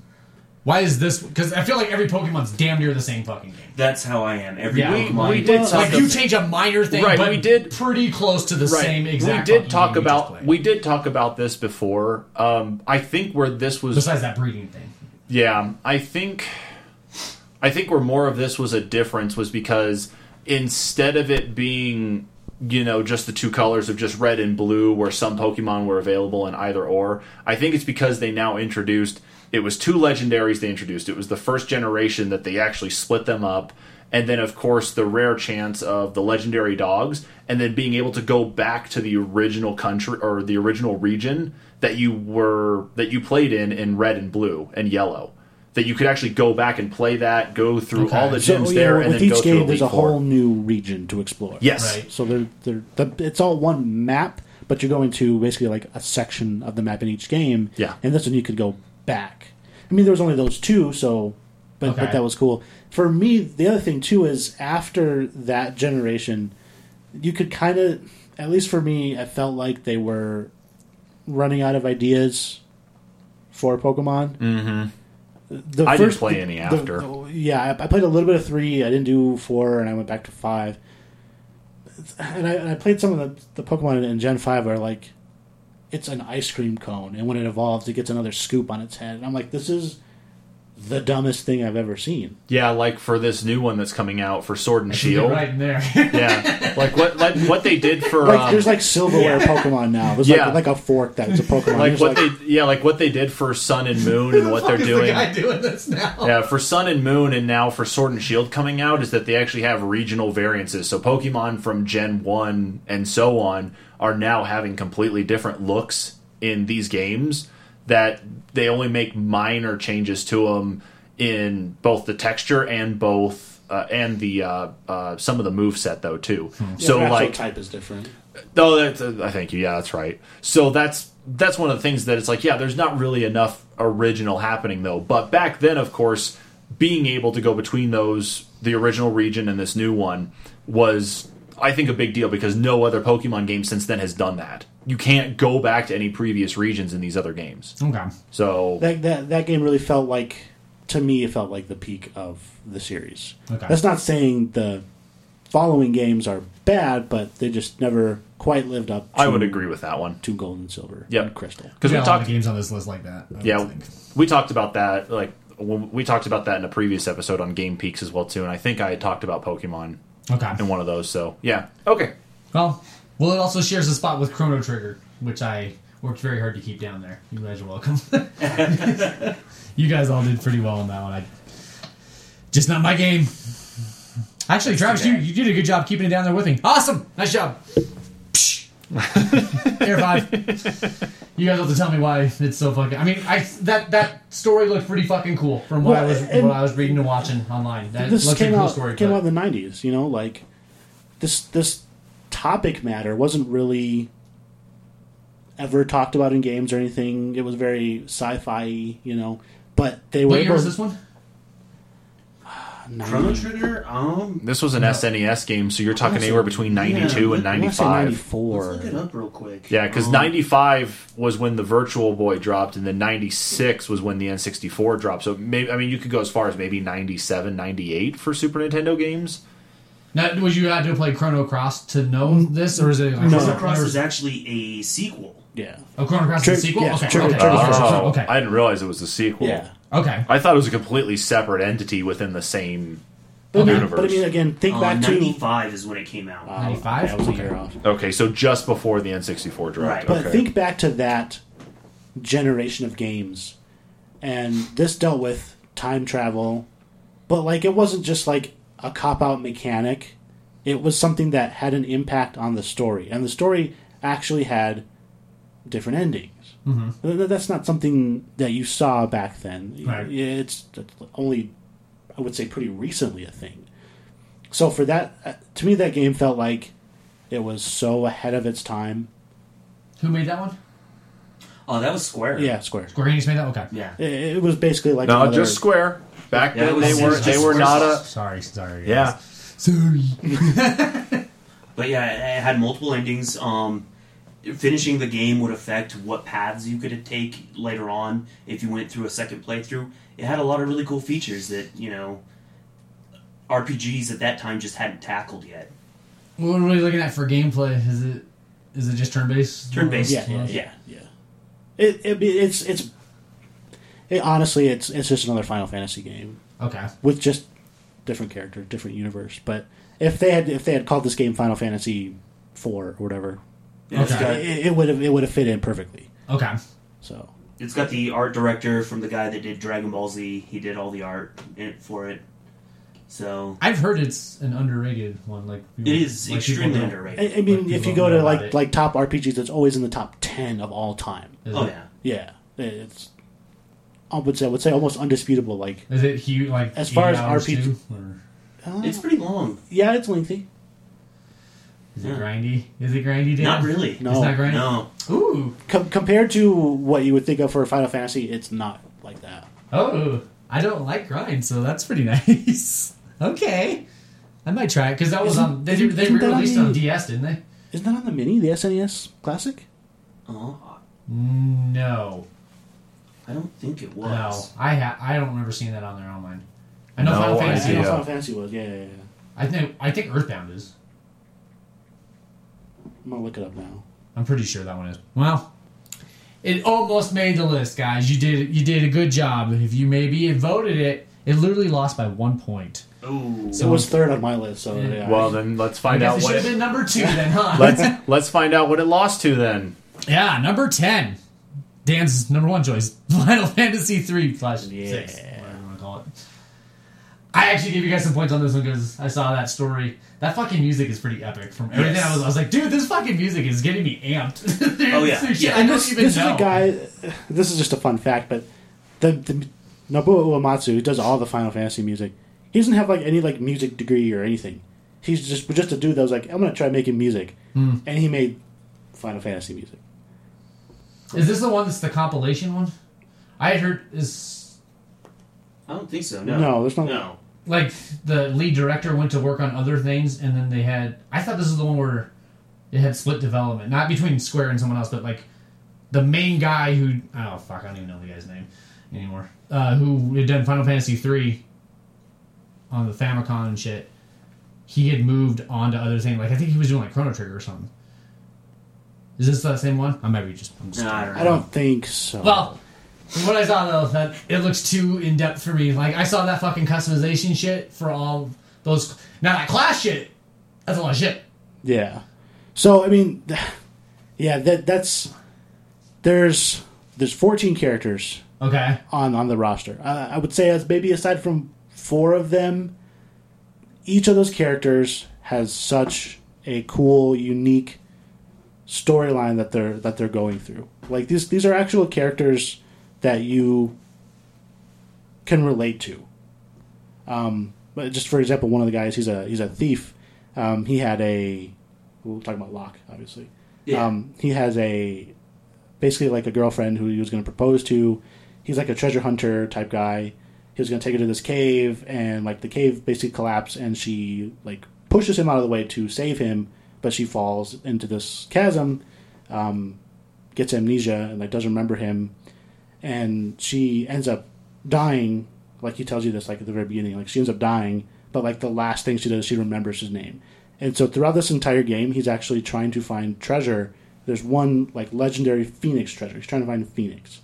Why is this? Because I feel like every Pokemon's damn near the same fucking game. That's how I am. Every Yeah. We, Pokemon. we did Well, talk. Like you change a minor thing, Right, but we did- pretty close to the right. same exact. we did talk game you about. We did talk about this before. Um, I think where this was. Besides that breeding thing, Yeah, I think I think where more of this was a difference was because instead of it being you know just the two colors of just red and blue where some pokemon were available in either or i think it's because they now introduced it was two legendaries they introduced it was the first generation that they actually split them up and then of course the rare chance of the legendary dogs and then being able to go back to the original country or the original region that you were that you played in in red and blue and yellow that you could actually go back and play that go through Okay. all the So, gyms yeah, there and with then go each through game, Elite there's a Four. whole new region to explore. yes Right. So they're, they're, the, it's all one map, but you're going to basically like a section of the map in each game. Yeah. And this one you could go back. I mean, there was only those two, so, but, Okay. but that was cool. For me, the other thing too is after that generation, you could kind of, at least for me, I felt like they were running out of ideas for Pokemon. Mm-hmm. The I didn't play any after. the- yeah, I, I played a little bit of three. I didn't do four, and I went back to five. And I, and I played some of the, the Pokemon in Gen five where like it's an ice cream cone, and when it evolves, it gets another scoop on its head. And I'm like, this is the dumbest thing I've ever seen. yeah like for this new one that's coming out for sword and Get shield right in there. yeah like what like what they did for Like um, there's like silverware Pokemon now. There's Yeah. like like a fork that's a Pokemon. like There's, what they yeah like what they did for sun and moon and what they're doing The guy doing this now. Yeah, for Sun and Moon and now for Sword and Shield coming out is that they actually have regional variances. So Pokemon from Gen 1 and so on are now having completely different looks in these games that they only make minor changes to them in both the texture and both uh, and the uh, uh, some of the move set though too. Yeah, so their like type is different. Oh, that's, uh, I thank you. Yeah, that's right. So that's that's one of the things that it's like, yeah, there's not really enough original happening though. But back then, of course, being able to go between those, the original region and this new one, was I think a big deal because no other Pokemon game since then has done that. You can't go back to any previous regions in these other games. Okay. So That, that that game really felt like, to me, it felt like the peak of the series. Okay. That's not saying the following games are bad, but they just never quite lived up. to I would agree with that one to Gold and Silver Yep. and Crystal. because we we got a lot of talked. games on this list like that. I Yeah, we talked about that. Like we talked about that in a previous episode on Game Peaks as well too, and I think I had talked about Pokemon Okay. in one of those. So yeah, okay. Well, well, it also shares a spot with Chrono Trigger, which I worked very hard to keep down there. You guys are welcome. you guys all did pretty well on that one. I just not my game. Actually, Travis, you, you did a good job keeping it down there with me. Awesome, nice job. Air five. You guys have to tell me why it's so fucking. I mean, I that that story looked pretty fucking cool from what I was and- what I was reading and watching online. That this like came a cool out story. came but- out in the nineties. You know, like this this topic matter wasn't really ever talked about in games or anything. It was very sci-fi, you know. But they were What year able was this one? 90 Chrono Trigger. Um, This was an SNES game, so you're talking anywhere between 92 Yeah, and I wanna say 95. 94. let's look it up real quick. Yeah, because Um, 95 was when the Virtual Boy dropped, and then 96 was when the N64 dropped. So maybe I mean you could go as far as maybe 97, 98 for Super Nintendo games. Now, was you had to play Chrono Cross to know this, or is it? Like, No. Chrono Cross is actually a sequel. Yeah. Oh, Chrono Cross Tri- is a sequel. yeah, okay, Tri- okay, Tri- okay, Tri- Oh, okay, I didn't realize it was a sequel. Yeah. Okay. I thought it was a completely separate entity within the same But, universe. but I mean, again, think Uh, back to 95 is when it came out. uh, 95? Yeah, I was looking off. okay, so just before the N64 dropped. Right. But okay. think back to that generation of games, and this dealt with time travel, but like it wasn't just like a cop out mechanic. It was something that had an impact on the story, and the story actually had different endings. Mm-hmm. That's not something that you saw back then. Right. It's only, I would say, pretty recently a thing. So for that, uh, to me, that game felt like it was so ahead of its time. Who made that one? Oh, that was Square. Yeah, Square. Square Enix made that. Okay. Yeah. It, it was basically like no, another- just Square. Back Yeah, then was- they were they were not a Squaresoft. Sorry, sorry. yeah. Sorry. But yeah, it had multiple endings. Um, finishing the game would affect what paths you could take later on if you went through a second playthrough. It had a lot of really cool features that you know RPGs at that time just hadn't tackled yet. What are we looking at for gameplay? Is it is it just turn based? Turn-based, Yeah, Yeah. yeah, yeah. It, it it's it's it, honestly it's it's just another Final Fantasy game Okay. with just different character, different universe. But if they had if they had called this game Final Fantasy four or whatever, It's Okay. got it, it would have it would have fit in perfectly. Okay. So it's got the art director from the guy that did Dragon Ball Z. He did all the art in it for it. So I've heard it's an underrated one. Like it is like people extremely don't- underrated. I, I mean, Like, if you people go know to about like it. like top RPGs, it's always in the top ten of all time. Is oh it, yeah. Yeah, it's I would say I would say almost undisputable. Like Is it huge? Like As far 80 as hours RPG too, or uh, It's pretty long. yeah, it's lengthy. Is it Yeah. grindy? Is it grindy? Dan? Not really. No. It's not grindy. No. Ooh. Com- compared to what you would think of for a Final Fantasy, it's not like that. Oh, I don't like grind, so that's pretty nice. okay, I might try it because that was Isn't- on. They, isn't- they isn't that on released on DS, didn't they? Isn't that on the mini, the SNES Classic? Oh, No, I don't think it was. no. I ha- I don't remember seeing that on there online. I know No Final I Fantasy. know. Final Fantasy was. Yeah, yeah, yeah. I think I think Earthbound is. I'm gonna look it up now. I'm pretty sure that one is. Well, it almost made the list, guys. You did you did a good job. If you maybe had voted it, it literally lost by one point. Ooh. So it was third on my list. So Yeah. yeah. Well, then let's I find guess out it what should have it, been number two then, huh? let's let's find out what it lost to then. yeah, number ten. Dan's number one choice, Final Fantasy three slash Yeah. whatever you want to call it. I actually gave you guys some points on this one because I saw that story. That fucking music is pretty epic. From everything Yes. I was, I was like, dude, this fucking music is getting me amped. Oh, yeah. this is Yeah. I don't this, even this know. is a guy. This is just a fun fact, but the, the Nobuo Uematsu, who does all the Final Fantasy music, he doesn't have like any like music degree or anything. He's just just a dude that was like, I'm gonna try making music, Hmm. and he made Final Fantasy music. Is this the one that's the compilation one? I heard is I don't think so. No. No, there's no. No. Like the lead director went to work on other things, and then they had. I thought this is the one where it had split development, not between Square and someone else, but like the main guy who oh fuck, I don't even know the guy's name anymore. Uh, who had done Final Fantasy three on the Famicom and shit. He had moved on to other things. Like I think he was doing like Chrono Trigger or something. Is this the same one? I might be just. I'm just No, I don't. I don't think so. well, from what I saw though, that it looks too in depth for me. Like I saw that fucking customization shit for all those. Now that class shit, that's a lot of shit. Yeah. So I mean, yeah, that that's there's there's 14 characters Okay. on on the roster. Uh, I would say as maybe aside from four of them, each of those characters has such a cool, unique storyline that they're that they're going through. Like these these are actual characters that you can relate to. Um, but just for example, one of the guys he's a he's a thief. Um, he had a we're talking about Locke, obviously. Yeah. Um, he has a basically like a girlfriend who he was going to propose to. He's like a treasure hunter type guy. He was going to take her to this cave, and like the cave basically collapsed, and she like pushes him out of the way to save him, but she falls into this chasm, um, gets amnesia, and like doesn't remember him, and she ends up dying. Like he tells you this like at the very beginning, like she ends up dying, but like the last thing she does, she remembers his name. And so throughout this entire game, he's actually trying to find treasure. There's one like legendary phoenix treasure. He's trying to find a phoenix,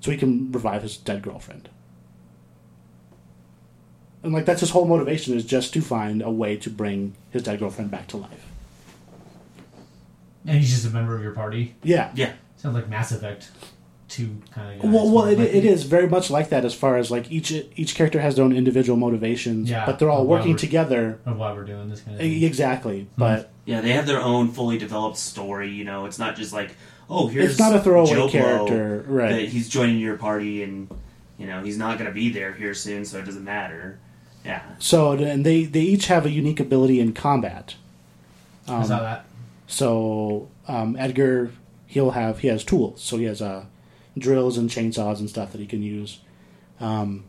so he can revive his dead girlfriend. And like that's his whole motivation is just to find a way to bring his dead girlfriend back to life. And he's just a member of your party. Yeah. Yeah. Sounds like Mass Effect two kind of. Well, well, it, it is very much like that as far as like each each character has their own individual motivations, Yeah. but they're all working together. Of why we're doing this kind of. Thing. Exactly, but Yeah, they have their own fully developed story. You know, it's not just like, oh, here's it's not a throwaway Joe Blow character, that right? he's joining your party, and you know he's not going to be there here soon, so it doesn't matter. Yeah, So and they they each have a unique ability in combat. I saw that. So um, Edgar, he'll have he has tools. So he has uh, drills and chainsaws and stuff that he can use. Um,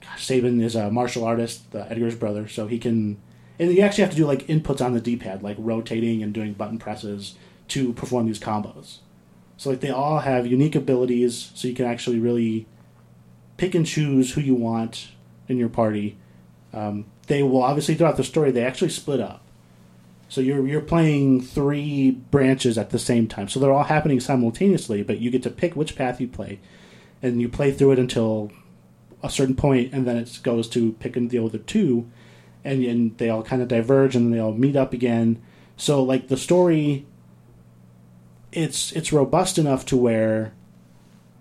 gosh, Sabin is a martial artist, the Edgar's brother, so he can. And you actually have to do like inputs on the D-pad, like rotating and doing button presses to perform these combos. So like they all have unique abilities, so you can actually really pick and choose who you want in your party. Um, they will obviously throughout the story they actually split up. So you're you're playing three branches at the same time. So they're all happening simultaneously, but you get to pick which path you play, and you play through it until a certain point, and then it goes to picking the other two, and, and they all kind of diverge, and they all meet up again. So like the story, it's it's robust enough to where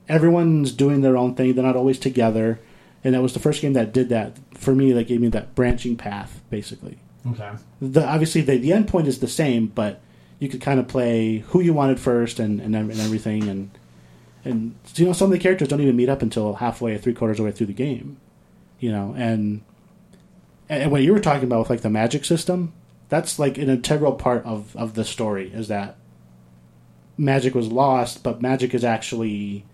everyone's doing their own thing. They're not always together, and that was the first game that did that for me. That gave me that branching path, basically Okay. the obviously the, the end point is the same, but you could kind of play who you wanted first and and, and everything, and and you know some of the characters don't even meet up until halfway, three quarters of the way through the game, you know, and and what you were talking about with like the magic system, that's like an integral part of of the story is that magic was lost, but magic is actually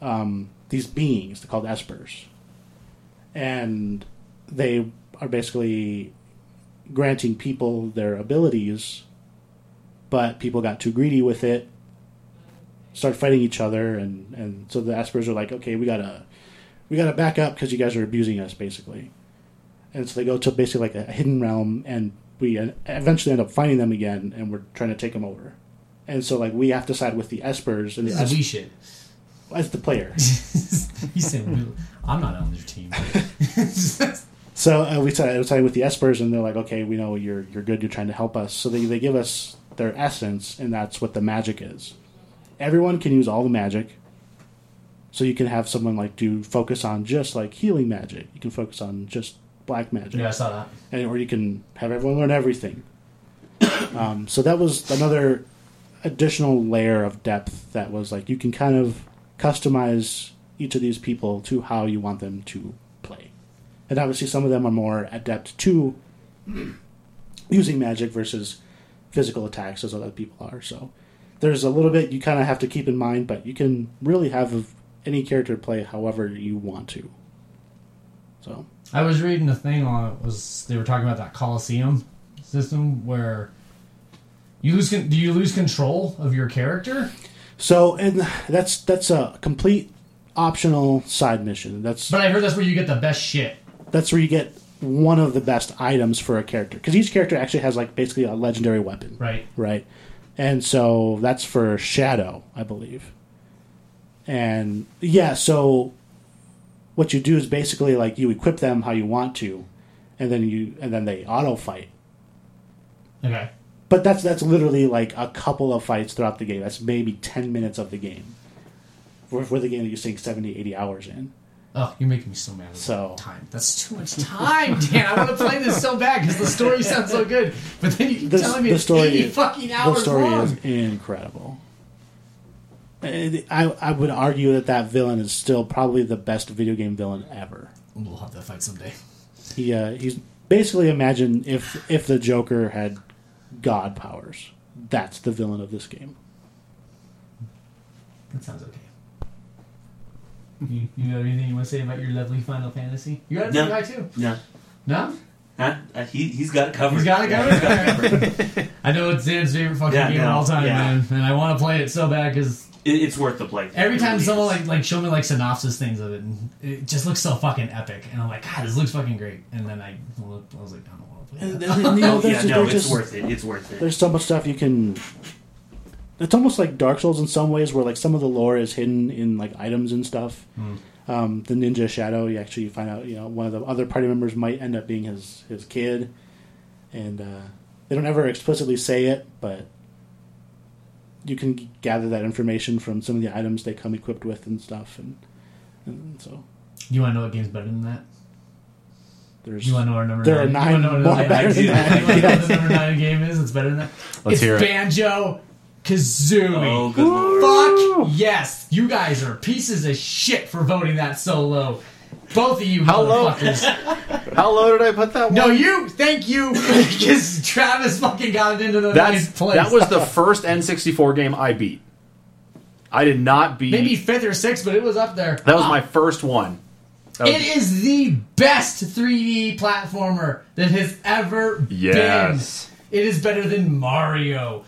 um, these beings called espers, and they are basically granting people their abilities, but people got too greedy with it, start fighting each other, and, and so the Espers are like, okay, we gotta we gotta back up because you guys are abusing us, basically. And so they go to basically like a hidden realm, and we eventually end up finding them again, and we're trying to take them over. And so like we have to side with the Espers, and the This Es- we shit. as the player. he said, "I'm not on your team." So uh, we started, we started with the Espers, and they're like, "Okay, we know you're you're good. You're trying to help us." So they they give us their essence, and that's what the magic is. Everyone can use all the magic. So you can have someone like do focus on just like healing magic. You can focus on just black magic, yeah, I saw that. and, or you can have everyone learn everything. um, so that was another additional layer of depth that was like you can kind of customize each of these people to how you want them to play. And obviously, some of them are more adept to using magic versus physical attacks, as other people are. So there's a little bit you kind of have to keep in mind, but you can really have any character play however you want to. So I was reading a thing on it was they were talking about that Coliseum system where you lose do you lose control of your character? So, and that's that's a complete optional side mission. That's But I heard that's where you get the best shit. That's where you get one of the best items for a character because each character actually has like basically a legendary weapon, Right. right? And so that's for Shadow, I believe. And yeah, so what you do is basically like you equip them how you want to, and then you and then they auto fight. Okay. But that's that's literally like a couple of fights throughout the game. That's maybe ten minutes of the game. For, for the game that you're seeing 70, 80 hours in. Oh, you're making me so mad. So- time. That's too much time, Dan. I want to play this so bad because the story sounds so good, but then you keep The- telling me the story is- fucking The story long. is incredible. I, I would argue that that villain is still probably the best video game villain ever. We'll have that fight someday. He uh, he's basically imagine if if the Joker had god powers. That's the villain of this game. That sounds okay. You, you got anything you want to say about your lovely Final Fantasy? You got a No. guy too? No, No? huh? Uh, he he's got it covered. He's got it Yeah, covered? he's got it covered. I know it's Dan's favorite fucking Yeah, game of no, all time, yeah. man, and I want to play it so bad because It, it's worth the play. every It time really someone is. like like show me like synopsis things of it, and it just looks so fucking epic, and I'm like, God, this looks fucking great, and then I looked, I was like, I don't want to play And, that. and, you know, yeah, no, it's just- worth it. It's worth it. There's so much stuff you can. It's almost like Dark Souls in some ways, where like some of the lore is hidden in like items and stuff. Um, the Ninja Shadow, you actually find out, you know, one of the other party members might end up being his his kid, and uh, they don't ever explicitly say it, but you can gather that information from some of the items they come equipped with and stuff, and, and so You want to know what game's better than that? there's You want to know our number There are nine? nine you wanna know more what better the- than you wanna know what the number nine game is? It's better than that. Let's it's hear it. Banjo Kazooie. oh, good lord. Fuck yes! You guys are pieces of shit for voting that so low. Both of you How low? motherfuckers. How low did I put that one? no, you. Thank you, because Travis fucking got it into the That's ninth place. that was the first N64 game I beat. I did not beat. maybe fifth or sixth, but it was up there. that was my first one. That was- It is the best 3D platformer that has ever Yes. been. It is better than Mario.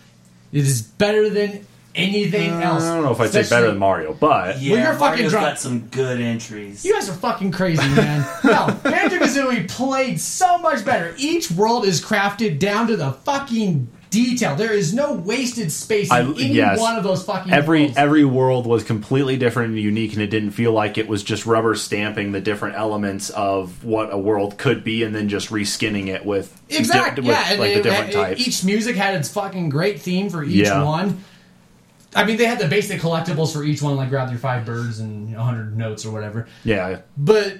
It is better than anything uh, else. I don't know if I'd say better than Mario, but Yeah, you're fucking Mario's drunk. got some good entries. You guys are fucking crazy, man. no, Banjo Kazooie played so much better. Each world is crafted down to the fucking detail. There is no wasted space in I- any yes. one of those fucking every worlds. every world was completely different and unique, and it didn't feel like it was just rubber stamping the different elements of what a world could be, and then just reskinning it with Exactly. di- yeah, like it- the different it- types. Each music had its fucking great theme for each Yeah. one. I mean, they had the basic collectibles for each one, like grab your five birds and you know, 100 notes or whatever. yeah, But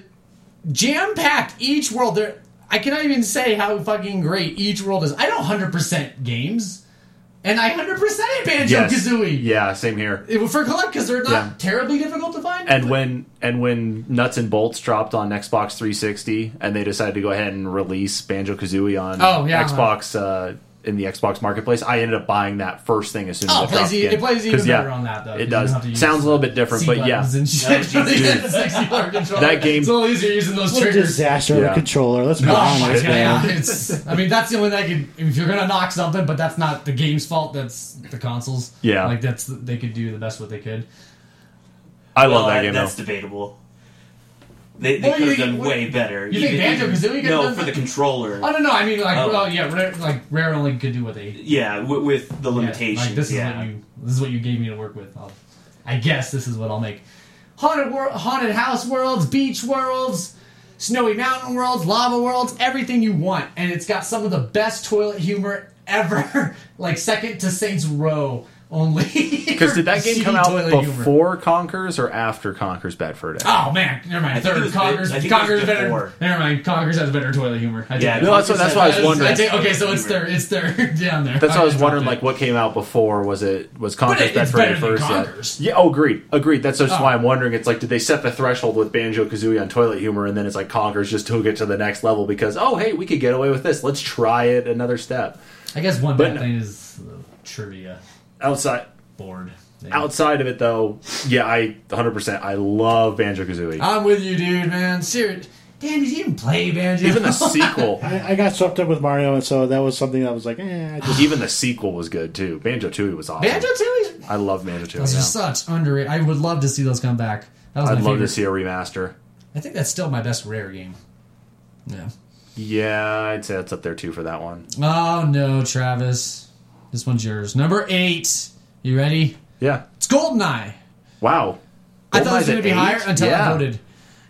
jam packed each world. There, I cannot even say how fucking great each world is. I know 100% games, and I 100% Banjo yes, Kazooie yeah, same here. for collect because they're not Yeah. terribly difficult to find. And when and when Nuts and Bolts dropped on Xbox 360, and they decided to go ahead and release Banjo Kazooie on Oh, yeah. Xbox uh, in the Xbox Marketplace, I ended up buying that first thing as soon as Oh, it it plays, dropped. e- it plays even 'Cause, yeah, better on that though. 'cause It does. don't have to use Sounds a little bit different, C but yeah. and shit for the Dude. N64 controller. That game- It's a little easier using those what a triggers. disaster Yeah. controller. Let's be Oh honest, man. I mean, that's the only thing I could. If you're gonna knock something, but that's not the game's fault. That's the consoles. Yeah. like that's they could do the best what they could. I love Well, that oh, game That's though. debatable. They, they Well, could have done think- way better. you think Banjo-Kazooie could've No, done for the controller? I don't know. I mean, like, Oh. well, yeah, Rare, like Rare only could do what they. Yeah, with, with the yeah, limitations. like this is yeah. what you. This is what you gave me to work with. I'll, I guess this is what I'll make. Haunted wor- haunted house worlds, beach worlds, snowy mountain worlds, lava worlds, everything you want, and it's got some of the best toilet humor ever. like second to Saints Row only. Because did that game come out Toilet humor. before Conker's or after Conker's Bad Fur Day? Oh man, never mind. I think Third was Conker's. bit- I think Conker's better. Never mind. Conker's has better toilet humor. I Yeah. No, that's what- that's what I was wondering. I take- okay, so it's there. It's there down there. That's what I was wondering. Like, what came out before? Was it was Conker's But it- Bad Fur Day better than first? Yeah. yeah. Oh, agreed. Agreed. That's just Oh. why I'm wondering. It's like, did they set the threshold with Banjo Kazooie on toilet humor, and then it's like Conker's just took it to the next level because oh, hey, we could get away with this. Let's try it another step I guess one But bad no- thing is the trivia. Outside bored. Outside of it, though, yeah, I 100%. I love Banjo Kazooie. I'm with you, dude, man. Serious. Dan, did you even play Banjo? Even the sequel, I, I got swept up with Mario, and so that was something that was like, eh. I just, even the sequel was good too. Banjo Tooie was awesome. Banjo Tooie. I love Banjo Tooie. Those are yeah. such underrated. I would love to see those come back. That was I'd my love favorite. to see a remaster. I think that's still my best rare game. Yeah. Yeah, I'd say that's up there too for that one. Oh no, Travis. This one's yours. Number eight. You ready? Yeah. It's Goldeneye. Wow. I thought it was going to be eight? higher until Yeah. I voted.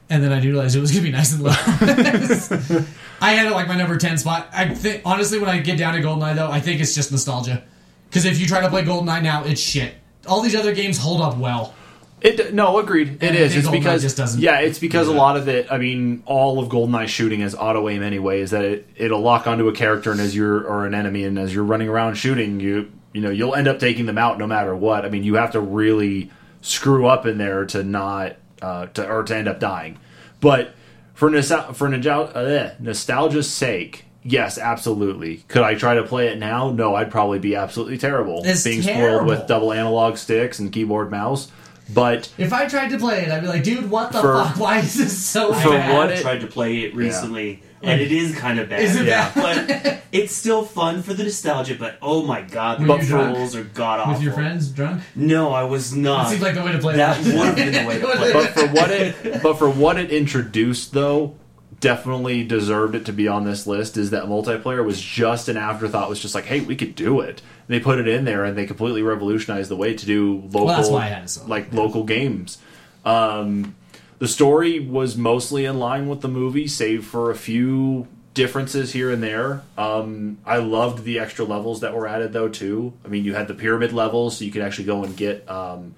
And then I realized it was going to be nice and low. I had it like my number 10 spot. I think, honestly, when I get down to GoldenEye, though, I think it's just nostalgia. Because if you try to play GoldenEye now, it's shit. All these other games hold up well. It no, agreed. It And is. It's GoldenEye because just doesn't yeah, it's because a lot of it. I mean, all of GoldenEye shooting is auto aim anyway. Is that it? It'll lock onto a character and as you're or an enemy, and as you're running around shooting, you you know you'll end up taking them out no matter what. I mean, you have to really screw up in there to not uh, to or to end up dying. But for nostal- for uh, nostalgia's sake. Yes, absolutely. Could I try to play it now? No, I'd probably be absolutely terrible. It's being spoiled with double analog sticks and keyboard mouse. But If I tried to play it, I'd be like, dude, what the For- fuck? Why is this so For bad? what I tried to play it recently, and it is kind of bad. Is it Yeah. But it's still fun for the nostalgia. But oh my god, the Were you drunk? controls are god awful. With your friends drunk? No, I was not. It not. seems like the way to play that it. would have been the way to play. it. but for what it but for what it introduced though definitely deserved it to be on this list is that multiplayer was just an afterthought was just like hey we could do it. And they put it in there and they completely revolutionized the way to do local that's why I had it so- like local games. Um, the story was mostly in line with the movie save for a few differences here and there. Um, i loved the extra levels that were added though too. I mean you had the pyramid levels so you could actually go and get um,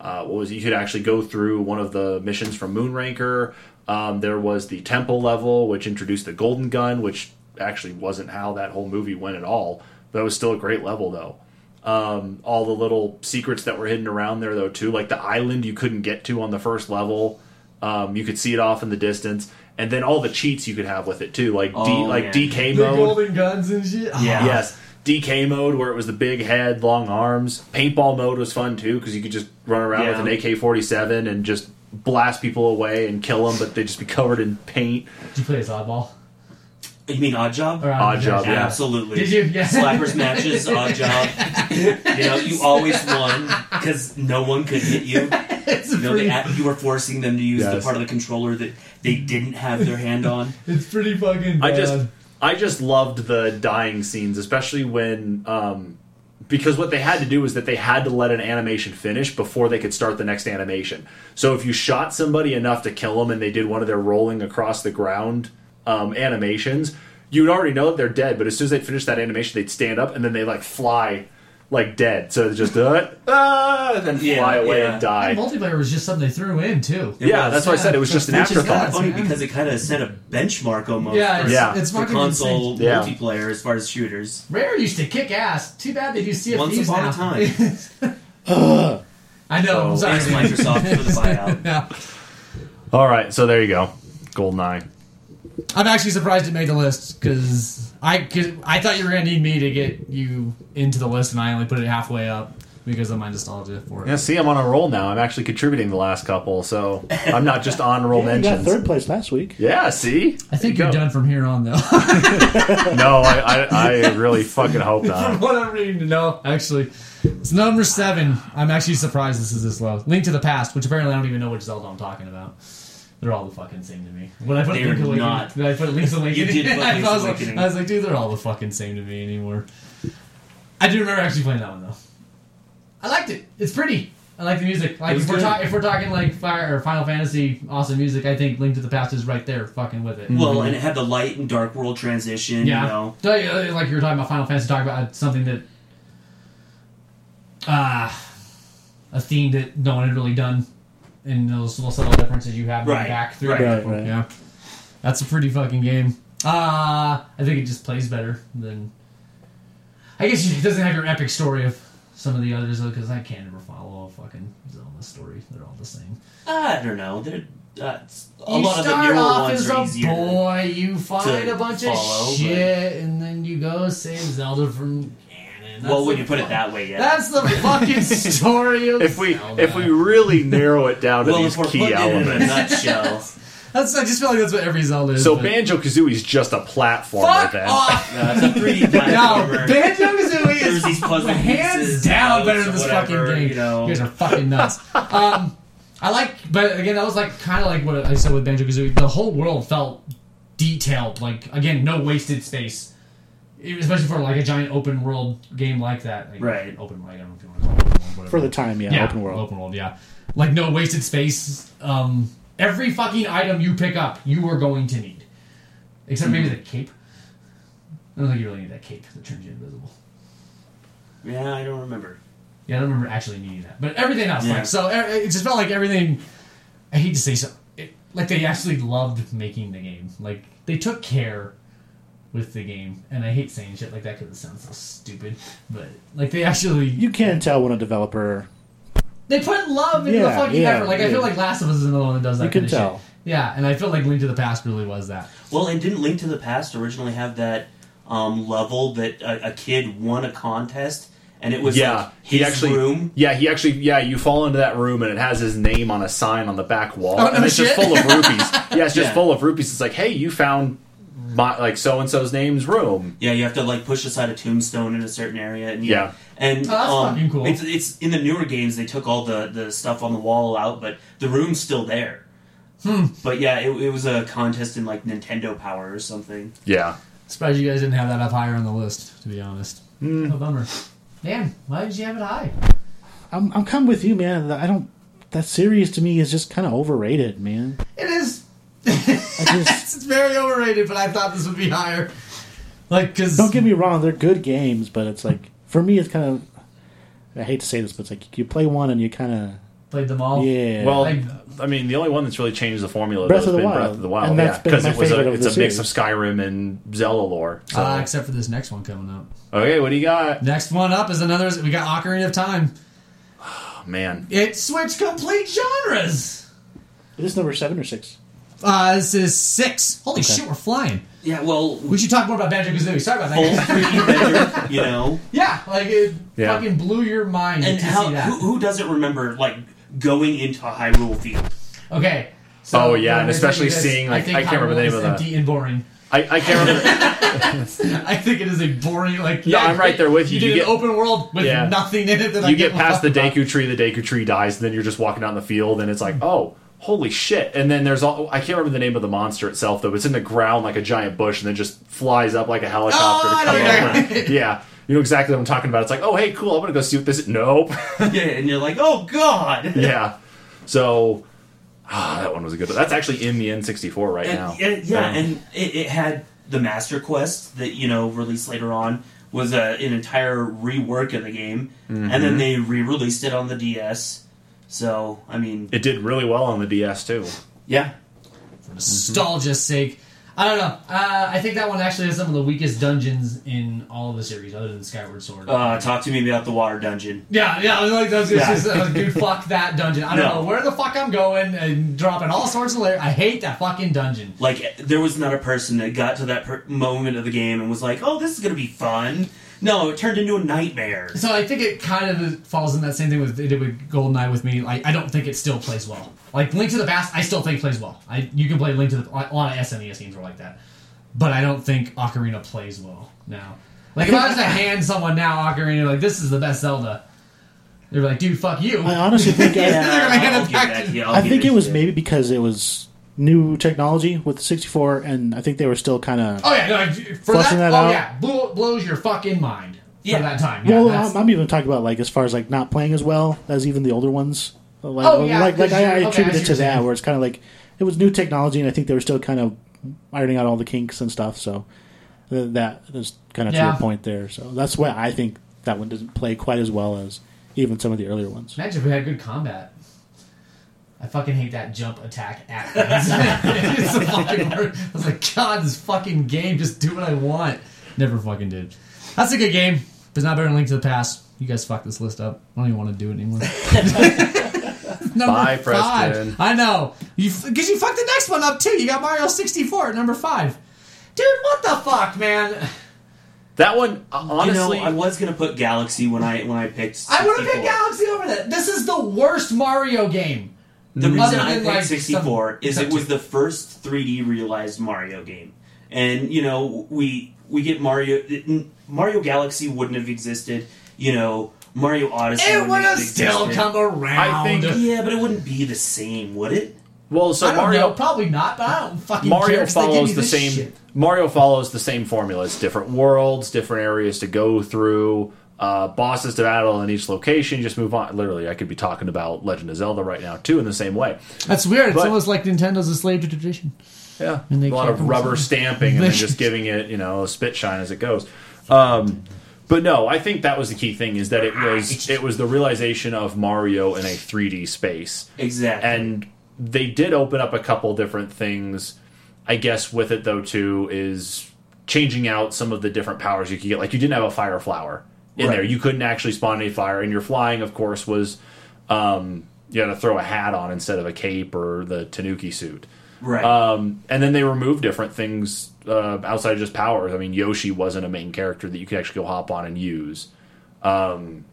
uh, what was it? you could actually go through one of the missions from Moonraker. Um, there was the temple level, which introduced the golden gun, which actually wasn't how that whole movie went at all. But it was still a great level though. Um, all the little secrets that were hidden around there though too, like the island you couldn't get to on the first level. Um, you could see it off in the distance, and then all the cheats you could have with it too, like D, Oh, like yeah. DK The mode. golden guns and shit. Yeah. Yes. DK mode, where it was the big head, long arms. Paintball mode was fun too because you could just run around Yeah. with an AK 47 and just blast people away and kill them, but they'd just be covered in paint. Did you play as oddball? You mean Odd Job? Or Odd Job, yeah. Absolutely. Did you? Yeah. Slappers matches, Odd Job. you know, you always won because no one could hit you. it's You know, pretty, they, you were forcing them to use the Yes. part of the controller that they didn't have their hand on. it's pretty fucking Bad. I just, I just loved the dying scenes, especially when, um, because what they had to do was that they had to let an animation finish before they could start the next animation. So if you shot somebody enough to kill them and they did one of their rolling across the ground um, animations, you would already know that they're dead. But as soon as they finish that animation, they'd stand up and then they like fly like dead. So they just uh, ah, and then fly Yeah, away yeah. and die. And multiplayer was just something they threw in too. It yeah, was. that's why I said it was just an Which is afterthought. nuts. funny man. because it kind of set a benchmark almost Yeah, for, it's, Yeah. it's for fucking console insane. Yeah. multiplayer as far as shooters. Rare used to kick ass. Too bad they do CFDs Once upon now. a time. I know. I'm sorry. Thanks Microsoft for the buyout. Yeah. All right, so there you go, Goldeneye. I'm actually surprised it made the list because I cause I thought you were gonna need me to get you into the list, and I only put it halfway up because of my nostalgia for it. Yeah, see, I'm on a roll now. I'm actually contributing the last couple, so I'm not just on roll Yeah, you got mentions. third place last week. Yeah, see? I think There you're go. done from here on, though. No, I, I, I really fucking hope from not. what I'm reading to know, actually, it's number seven. I'm actually surprised this is this low. Link to the Past, which apparently I don't even know which Zelda I'm talking about. They're all the fucking same to me. When I put They're Link Awakening, not. When I put Link's Awakening. did put I, Link's was like, I was like, dude, they're all the fucking same to me anymore. I do remember actually playing that one though. I liked it. It's pretty. I like the music. Like if we're, ta- if we're talking like Fire or Final Fantasy awesome music, I think Link to the Past is right there, fucking with it. Well, and it had the light and dark world transition. Yeah. You know, yeah, like you were talking about Final Fantasy, talking about something that, ah, a theme that no one had really done, and those little subtle differences you have Right, back through. right. Right, right. Yeah, that's a pretty fucking game. Uh I think it just plays better than. I guess it doesn't have your epic story of some of the others though, because I can't ever follow a fucking Zelda story. They're all the same. I don't know. They're uh, a you lot of the start newer off ones as are a easier. boy, you find a bunch follow, of but- shit, and then you go save Zelda from Ganon, That's well, when you put it that way, yeah. That's the fucking story of If we Zelda. if we really narrow it down to well, these if we're key putting it in a elements, nutshell, that's I just feel like that's what every Zelda is. so but- Banjo Kazooie is just a platformer. Fuck then off. no, it's a 3D No, platformer. Banjo Kazooie There's is these puzzle hands pieces, down better than this whatever, fucking game. you know. guys are fucking nuts. um, I like, but again, that was like kind of like what I said with Banjo Kazooie. The whole world felt detailed. Like again, no wasted space, especially for like a giant open world game like that. Like, Right. Open. I don't know if you want to call it open world. whatever. For the time, yeah, open world. Open world, yeah. Like no wasted space. Um, every fucking item you pick up, you are going to need, except maybe Mm-hmm. the cape. I don't think you really need that cape that turns you invisible. Yeah, I don't remember. Yeah, I don't remember actually needing that, but everything else, Yeah. like so, it just felt like everything. I hate to say so, it, like they actually loved making the game. Like they took care with the game, and I hate saying shit like that because it sounds so stupid. But like they actually, You can't tell when a developer. they put love into the fucking yeah, effort. Like I feel like Last of Us is another one that does that. You can kind of tell. Shit. Yeah, and I feel like Link to the Past really was that. Well, and didn't Link to the Past originally have that um, level that a, a kid won a contest, and it was yeah, like he his actually room. yeah he actually yeah you fall into that room and it has his name on a sign on the back wall Oh, and no it's just full of rupees. yeah, it's just Yeah. full of rupees. It's like hey, you found my like so and so's name's room. Yeah, you have to like push aside a tombstone in a certain area, and you- Yeah. and Oh, that's um, fucking cool. It's, it's in the newer games they took all the the stuff on the wall out, but the room's still there. Hmm. But yeah, it, it was a contest in like Nintendo Power or something. Yeah, Surprised you guys didn't have that up higher on the list. To be honest, Hmm. a bummer. Man, why did you have it high? I'm, I'm kind of with you, man. I don't. That series to me is just kind of overrated, man. It is. I just it's very overrated, but I thought this would be higher. Like, because don't get me wrong, they're good games, but it's like for me, it's kind of. I hate to say this, but it's like you play one and you kind of played them all. yeah. Well, I- I mean, the only one that's really changed the formula Breath though, of has the been Wild. Breath of the Wild, And that's yeah, because it was a, it's the a mix of. Skyrim and Zelda lore. So. Uh, except for this next one coming up. okay, what do you got? Next one up is another. We got Ocarina of Time. Oh, man, It switched complete genres. is this number seven or six? Uh, this is six. Holy Okay. shit, we're flying. Yeah, well, We should talk more about Banjo Kazooie. Sorry about full that. 3D render, you know. yeah, like it Yeah. fucking blew your mind And to how see that. who, who doesn't remember like going into a Hyrule field? okay. So, Oh, yeah, and especially tell seeing, like, think I can't remember the Hyrule name is of that. Empty and boring. I, I can't remember. I think it is a boring like. No, Yeah, I'm right there with you. You, You get- an open world with Yeah. nothing in it that I you get past the fuck about. Deku tree, the Deku tree dies, and then you're just walking down the field, and it's like, oh, holy shit! And then there's all I can't remember the name of the monster itself though. It's in the ground like a giant bush, and then just flies up like a helicopter Oh, to come over. yeah, you know exactly what I'm talking about. It's like, oh, hey, cool, I'm gonna go see what this. is. Nope. yeah, and you're like, oh god. yeah. So. Ah, that one was a good one. That's actually in the N64 right And, now. yeah, yeah, Um, and it, it had the Master Quest that you know released later on was a, an entire rework of the game, and Mm-hmm. then they re-released it on the DS. So I mean, it did really well on the DS too. yeah, for nostalgia's sake. I don't know. Uh, I think that one actually has some of the weakest dungeons in all of the series, other than Skyward Sword. uh, talk to me about the water dungeon. yeah, yeah. I was like, that's Yeah. just, I was like, dude, fuck that dungeon. I don't No. know where the fuck I'm going and dropping all sorts of layers. I hate that fucking dungeon. Like there was not a person that got to that per- moment of the game and was like, "Oh, this is gonna be fun." No, it turned into a nightmare. So I think it kind of falls in that same thing with they did with GoldenEye with me. Like I don't think it still plays well. Like Link to the Past, I still think plays well. I you can play Link to the a lot of SNES games are like that, but I don't think Ocarina plays well now. Like if I was to hand someone now Ocarina, like this is the best Zelda, they're like, dude, fuck you. I honestly think They're I, gonna I'll it that to- to. I'll I give think it to was you. maybe because it was new technology with the 64, and I think they were still kind of. Oh yeah, no, for Flushing that, that oh out? yeah, blow, blows your fucking mind Yeah. for that time. Yeah, well, that's- I'm, I'm even talking about like as far as like not playing as well as even the older ones. Like, Oh, yeah, like, like 'cause I, I you're- okay, I attribute see it what to you're that, saying. where it's kind of like it was new technology, and I think they were still kind of ironing out all the kinks and stuff. So th- that is kind of to Yeah. your point there. So that's why I think that one doesn't play quite as well as even some of the earlier ones. Imagine if we had good combat. I fucking hate that jump attack at things. it's the fucking word. I was like, God, this fucking game, just do what I want. Never fucking did. That's a good game, but it's not better than Link to the Past. You guys fucked this list up. I don't even want to do it anymore. number Bye, five. Preston. I know. You because you fucked the next one up too. You got Mario 64 at number five. Dude, what the fuck, man? That one, uh, honestly, you know, I was gonna put Galaxy when I when I picked. I would have 64. picked Galaxy over that. This is the worst Mario game. The Other reason I than, picked like, 64 some- is it was the first 3D realized Mario game, and you know we we get Mario Mario Galaxy wouldn't have existed. You know Mario Odyssey. It wouldn't would have existed. still come around. I think- Yeah, but it wouldn't be the same, would it? well, so I don't Mario know, probably not. But I don't fucking care Mario 'cause they give follows the this same. shit. Mario follows the same formula. It's different worlds, different areas to go through, uh, bosses to battle in each location. Just move on. Literally, I could be talking about Legend of Zelda right now too, in the same way. That's weird. It's almost like Nintendo's a slave to tradition. Yeah, And they a lot of rubber so- stamping and then just giving it, you know, a spit shine as it goes. Um, but no, I think that was the key thing is that it was it was the realization of Mario in a 3D space. Exactly. and they did open up a couple different things i guess with it though too is changing out some of the different powers you could get like you didn't have a fire flower in Right. there you couldn't actually spawn any fire and your flying of course was um, you had to throw a hat on instead of a cape or the tanuki suit right. um, and then they removed different things uh, outside of just powers. I mean, Yoshi wasn't a main character that you could actually go hop on and use. Um,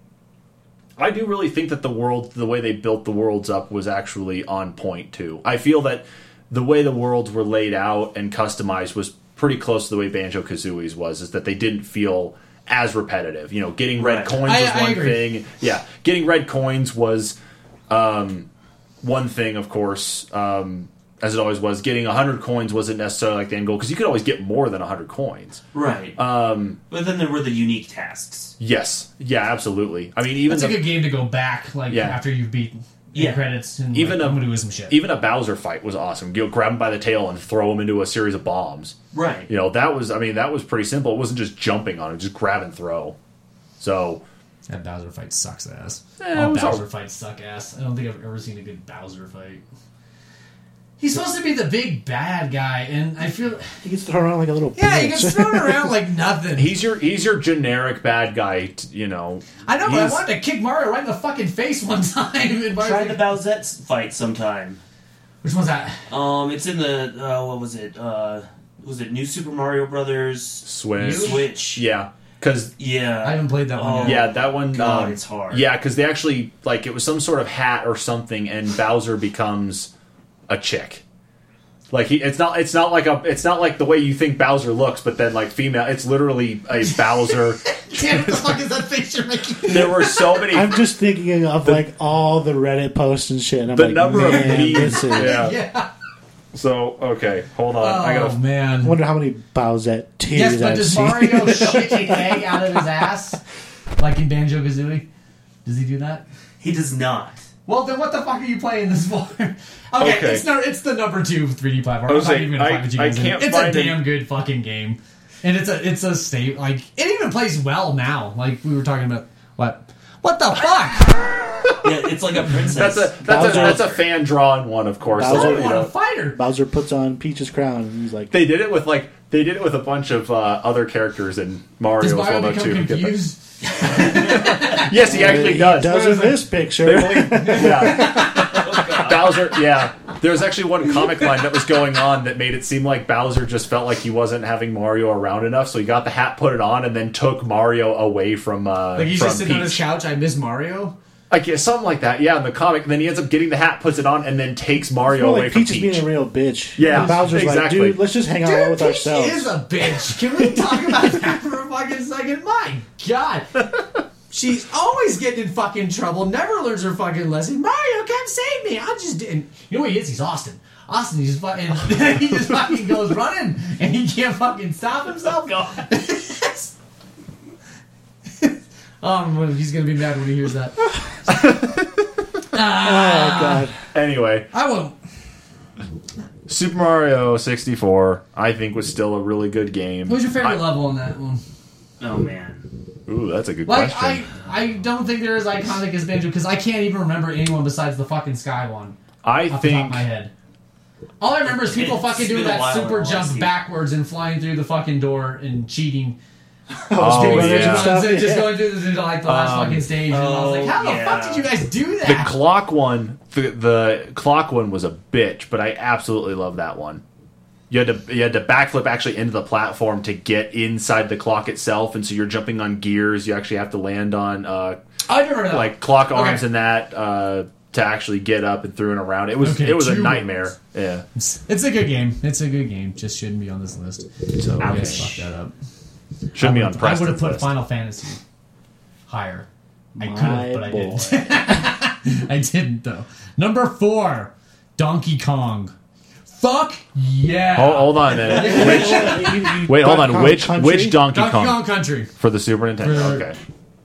I do really think that the world, the way they built the worlds up, was actually on point too. I feel that the way the worlds were laid out and customized was pretty close to the way Banjo Kazooie's was. Is that they didn't feel as repetitive. You know, getting red Right. coins I- was I one agree. thing. Yeah, getting red coins was um, one thing, of course, um, as it always was. Getting 100 coins wasn't necessarily like the end goal because you could always get more than 100 coins. right. Um, but then there were the unique tasks. yes, yeah, absolutely. I mean, even It's a good game to go back, like Yeah. after you've beaten Yeah. credits and Even like, a- I'm do some shit. even a Bowser fight was awesome. You know, grab him by the tail and throw him into a series of bombs. Right. You know, that was, I mean, that was pretty simple. It wasn't just jumping on him, just grab and throw. So, that Bowser fight sucks ass. Eh, All Bowser all- fights suck ass. I don't think I've ever seen a good Bowser fight. He's supposed to be the big bad guy, and I feel He gets thrown around like a little yeah, he gets thrown around like nothing. he's your he's your generic bad guy, t- you know. I know, but I He's- wanted to kick Mario right in the fucking face one time. And Mario's Try like, the Bowsette fight sometime. Which one's that? Um, it's in the uh, what was it? Uh, was it New Super Mario Brothers Switch. Switch? Yeah, because Yeah. I haven't played that one Oh, yet. yeah, that one. God, um, it's hard. Yeah, because they actually like it was some sort of hat or something, and Bowser becomes a chick. Like he, it's not, it's not like a, it's not like the way you think Bowser looks, but then like female, it's literally a Bowser. Damn, what the fuck is that face you're making? there were so many. I'm just thinking of like all the Reddit posts and shit. And I'm the like, number of memes. Yeah. yeah. So okay, hold on. Oh I gotta. I man. wonder how many Bowsette titties Yes, but I've does seen. Mario shit his egg out of his ass like in Banjo Kazooie? Does he do that? He does not. Well, then what the fuck are you playing this for? okay, Okay. it's no, it's the number two 3D platform. I I'm was not even gonna I- fight you I can't it's a damn an- good fucking game, and it's a it's a state like it even plays well now. Like we were talking about what what the fuck? Yeah, it's like a princess. That's a that's a that's a fan drawn one, of course. Bowser- So, I you know, a fighter. Bowser puts on Peach's crown and he's like, they did it with like they did it with a bunch of uh, other characters in Mario Does as well Mario though, become too. confused? Yes, he actually he does. does in this picture. yeah. Bowser, yeah. There was actually one comic line that was going on that made it seem like Bowser just felt like he wasn't having Mario around enough, so he got the hat, put it on, and then took Mario away from uh, Like he's from just sitting on his Peach. couch. I miss Mario. Like yeah, something like that. Yeah, in the comic, and then he ends up getting the hat, puts it on, and then takes Mario Well, away like from Peach is Peach. being a real bitch. Yeah, and Bowser's exactly. like, dude, let's just hang out Dude, with Peach ourselves. is a bitch. Can we talk about that for a fucking second? My God. She's always getting in fucking trouble, never learns her fucking lesson. Mario, come save me. I just didn't. You know what he is? He's Austin. Austin, he's fucking. he just fucking goes running and he can't fucking stop himself. Oh, um, he's gonna be mad when he hears that. oh god, Anyway, I won't. Super Mario 64, I think, was still a really good game. What was your favorite I- level on that one? oh man. Ooh, that's a good Like question. I, I don't think they're as iconic as Banjo because I can't even remember anyone besides the fucking Sky one I, off the top think of my head. All I remember is people It's fucking doing that super in jump backwards and flying through the fucking door and cheating. Oh, Speedrunners yeah. and Just, just going through the, like the last Um, fucking stage, and I was like, oh, "How the yeah. fuck did you guys do that?" the clock one, the, the clock one was a bitch, but I absolutely love that one. you had to you had to backflip actually into the platform to get inside the clock itself, and so you're jumping on gears. You actually have to land on uh, I remember that. like clock arms Okay. and that uh, to actually get up and through and around. It was Okay, it was a nightmare. ones. Yeah. It's, it's a good game. It's a good game. Just shouldn't be on this list. So I guess Ouch. fuck that up. Shouldn't be I on would- I would have Preston's put list. Final Fantasy higher. I could My have, but I didn't. I didn't though. Number four, Donkey Kong. Fuck yeah! Hold, hold on a minute. Which, wait, hold on. Which which Donkey, Kong? Donkey Kong, Kong Country. for the Super Nintendo? For- Okay.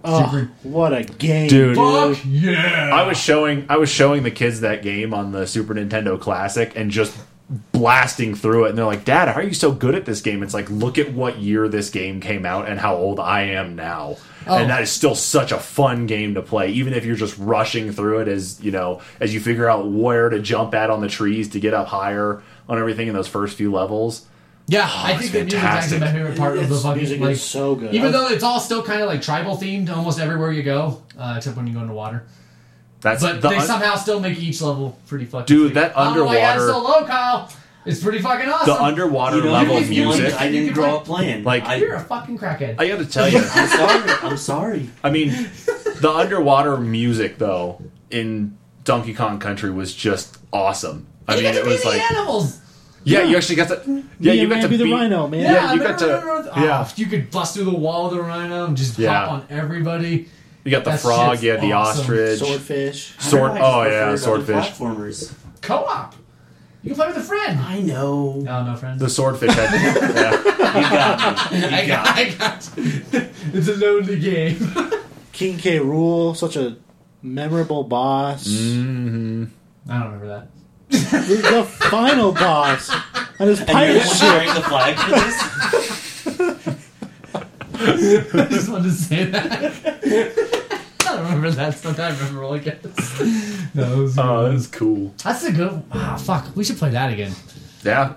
Oh, what a game, Dude. Fuck yeah! I was showing I was showing the kids that game on the Super Nintendo Classic and just blasting through it and they're like, "Dad, how are you so good at this game?" It's like, "Look at what year this game came out and how old I am now." Oh. And that is still such a fun game to play even if you're just rushing through it as, you know, as you figure out where to jump at on the trees to get up higher on everything in those first few levels. Yeah, I think the it's music's actually my favorite part of the It's- fucking music like. is so good. Even I- though it's all still kind of like tribal themed, almost everywhere you go, uh, except when you go into water. That's But the they un- somehow still make each level pretty fucking. Dude, sweet. that I don't know why that's underwater- so low, Kyle. It's pretty fucking awesome. the underwater You know, level if you like, music. I didn't grow up playing. Like- I, You're a fucking crackhead. I got to tell you. I'm sorry. I'm sorry. I mean, the underwater music though in Donkey Kong Country was just awesome. I you mean, got to it be was the like animals. yeah, you actually got to yeah, Me you and got to Rambi the beat Rhino, man. Yeah, you got to- oh, yeah. You could bust through the wall with a rhino and just Yeah. hop on everybody. You got the That frog, shit's you had the awesome. ostrich, Swordfish. sword. I don't Oh yeah, preferred other swordfish. Platformers. Co-op. You can play with a friend. I know. No, no friends. The swordfish had yeah. You got me. You I got, got I got. it's a lonely game. King K. Rool, such a memorable boss. Mm-hmm. I don't remember that. The, the final boss on his And pirate you're ship. carrying the flag for this? I just wanted to say that. I don't remember that stuff. I remember all I guess. No, it was Oh, that's cool. that's a good. Wow, fuck. We should play that again. Yeah,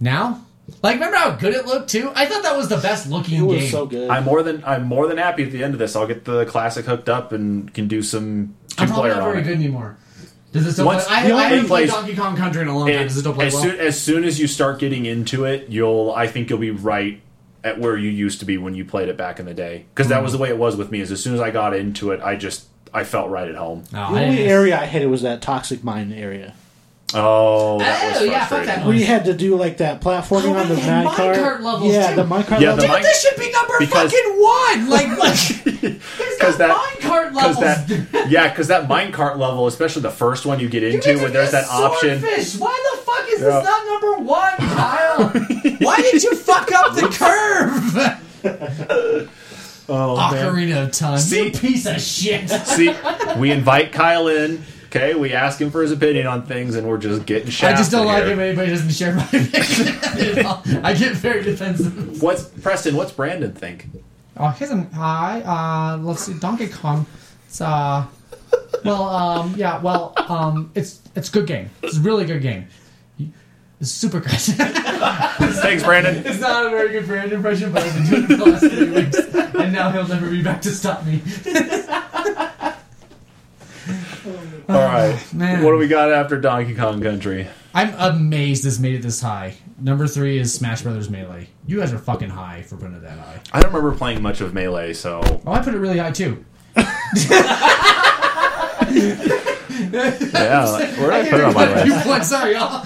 Now? Like, remember how good it looked too? I thought that was the best looking It was game. so good. I'm more than I'm more than happy at the end of this. I'll get the classic hooked up and can do some two I'm probably player not on very it. good anymore. Does it still Once- play? I, I haven't played Donkey Kong Country in a long time. Does it still play as well? soon as soon as you start getting into it, you'll I think you'll be right at where you used to be when you played it back in the day. Because that was the mm-hmm. way it was with me. Is as soon as I got into it, I just I felt right at home. no, the only didn't- area I hated was that toxic mine area. Oh, that oh, was Oh, yeah, fuck that We had to do like that platforming Oh, on the they had minecart. minecart levels, yeah, too. the minecart Yeah, level. Dude, min- this should be number Because- fucking one. Like, like Because because that minecart because levels. that yeah because that minecart level, especially the first one you get You into, get to when there's be a that option. Swordfish. Why the fuck is Yeah. this not number one, Kyle? Why did you fuck up the curve? Oh Ocarina of Time. See? you piece of shit. See, we invite Kyle in. Okay, we ask him for his opinion on things, and we're just getting shit. I just don't like here. it when anybody doesn't share my opinion. I get very defensive. What's Preston? What's Brandon think? Oh, here's an hi. Uh, let's see, Donkey Kong. It's uh, well, um, yeah, well, um, it's it's a good game. It's a really good game. It's super good. Thanks, Brandon. It's not a very good Brandon impression, but I've been doing it for the last three weeks, and now he'll never be back to stop me. All right, oh, man. what do we got after Donkey Kong Country? I'm amazed this made it this high. Number three is Smash Brothers Melee. You guys are fucking high for putting it that high. I don't remember playing much of Melee, so Oh, I put it really high too. yeah. Where did I put it on my A few list? points, sorry, y'all.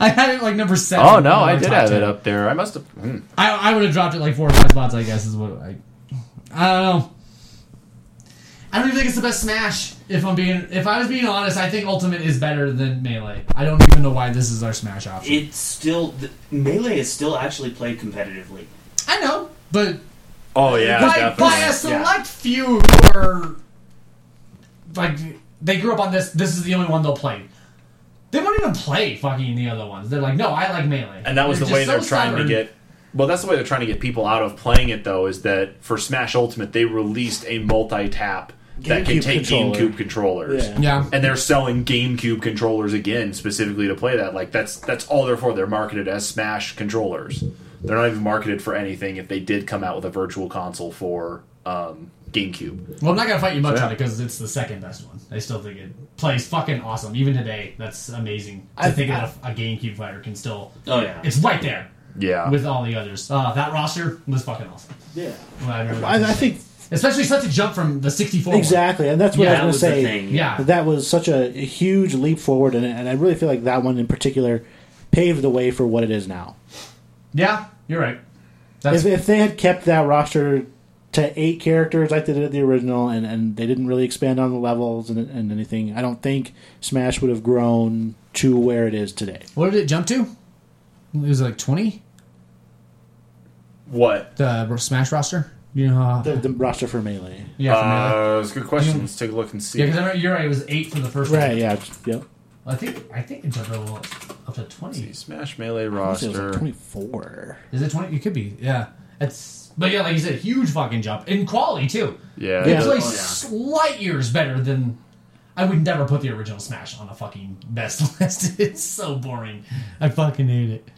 I had it like number seven. Oh no, I did have 10. it up there. I must have. hmm. I, I would have dropped it like four or five spots. I guess is what I. I don't know. I don't even think it's the best Smash. If I'm being, if I was being honest, I think Ultimate is better than Melee. I don't even know why this is our Smash option. It's still the, melee is still actually played competitively. I know, but Oh yeah, by, definitely. by a select few who are like they grew up on this. This is the only one they'll play. They won't even play fucking the other ones. They're like, no, I like melee, and that was They're the way they're so trying to get. Well, that's the way they're trying to get people out of playing it, though. Is that for Smash Ultimate they released a multi-tap that can GameCube take controller. GameCube controllers. Yeah. Yeah, and they're selling GameCube controllers again specifically to play that. Like that's that's all they're for. They're marketed as Smash controllers. They're not even marketed for anything. If they did come out with a virtual console for um, GameCube. Well, I'm not gonna fight you much So, yeah. on it because it's the second best one. I still think it plays fucking awesome. Even today, that's amazing. To I- think I- that a, a GameCube fighter can still. Oh yeah. It's right there Yeah, with all the others. Uh, that roster was fucking awesome. Yeah. Well, I, I, I think especially such a jump from the 64. one. exactly, and that's what Yeah, I was was going to say. Yeah. that was such a, a huge leap forward, and, and I really feel like that one in particular paved the way for what it is now. Yeah, you're right. That's If, if they had kept that roster to eight characters like they did at the original, and, and they didn't really expand on the levels and, and anything, I don't think Smash would have grown to where it is today. what did it jump to? It was like 20. what? The Smash roster. You know how? The, the roster for Melee. yeah, from Melee. Uh, it's a good question. Let's take a look and see. yeah, because I remember you're right. It was eight for the first Right, one. yeah. just- Yep. I think I think it jumped up up to 20. Smash Melee I wanna say it was like roster. 24. Is it 20? It could be. Yeah. It's but yeah, like you said, huge fucking jump in quality too. Yeah, It Yeah. plays Oh, yeah. slight years better than. I would never put the original Smash on a fucking best list. It's so boring. I fucking hate it.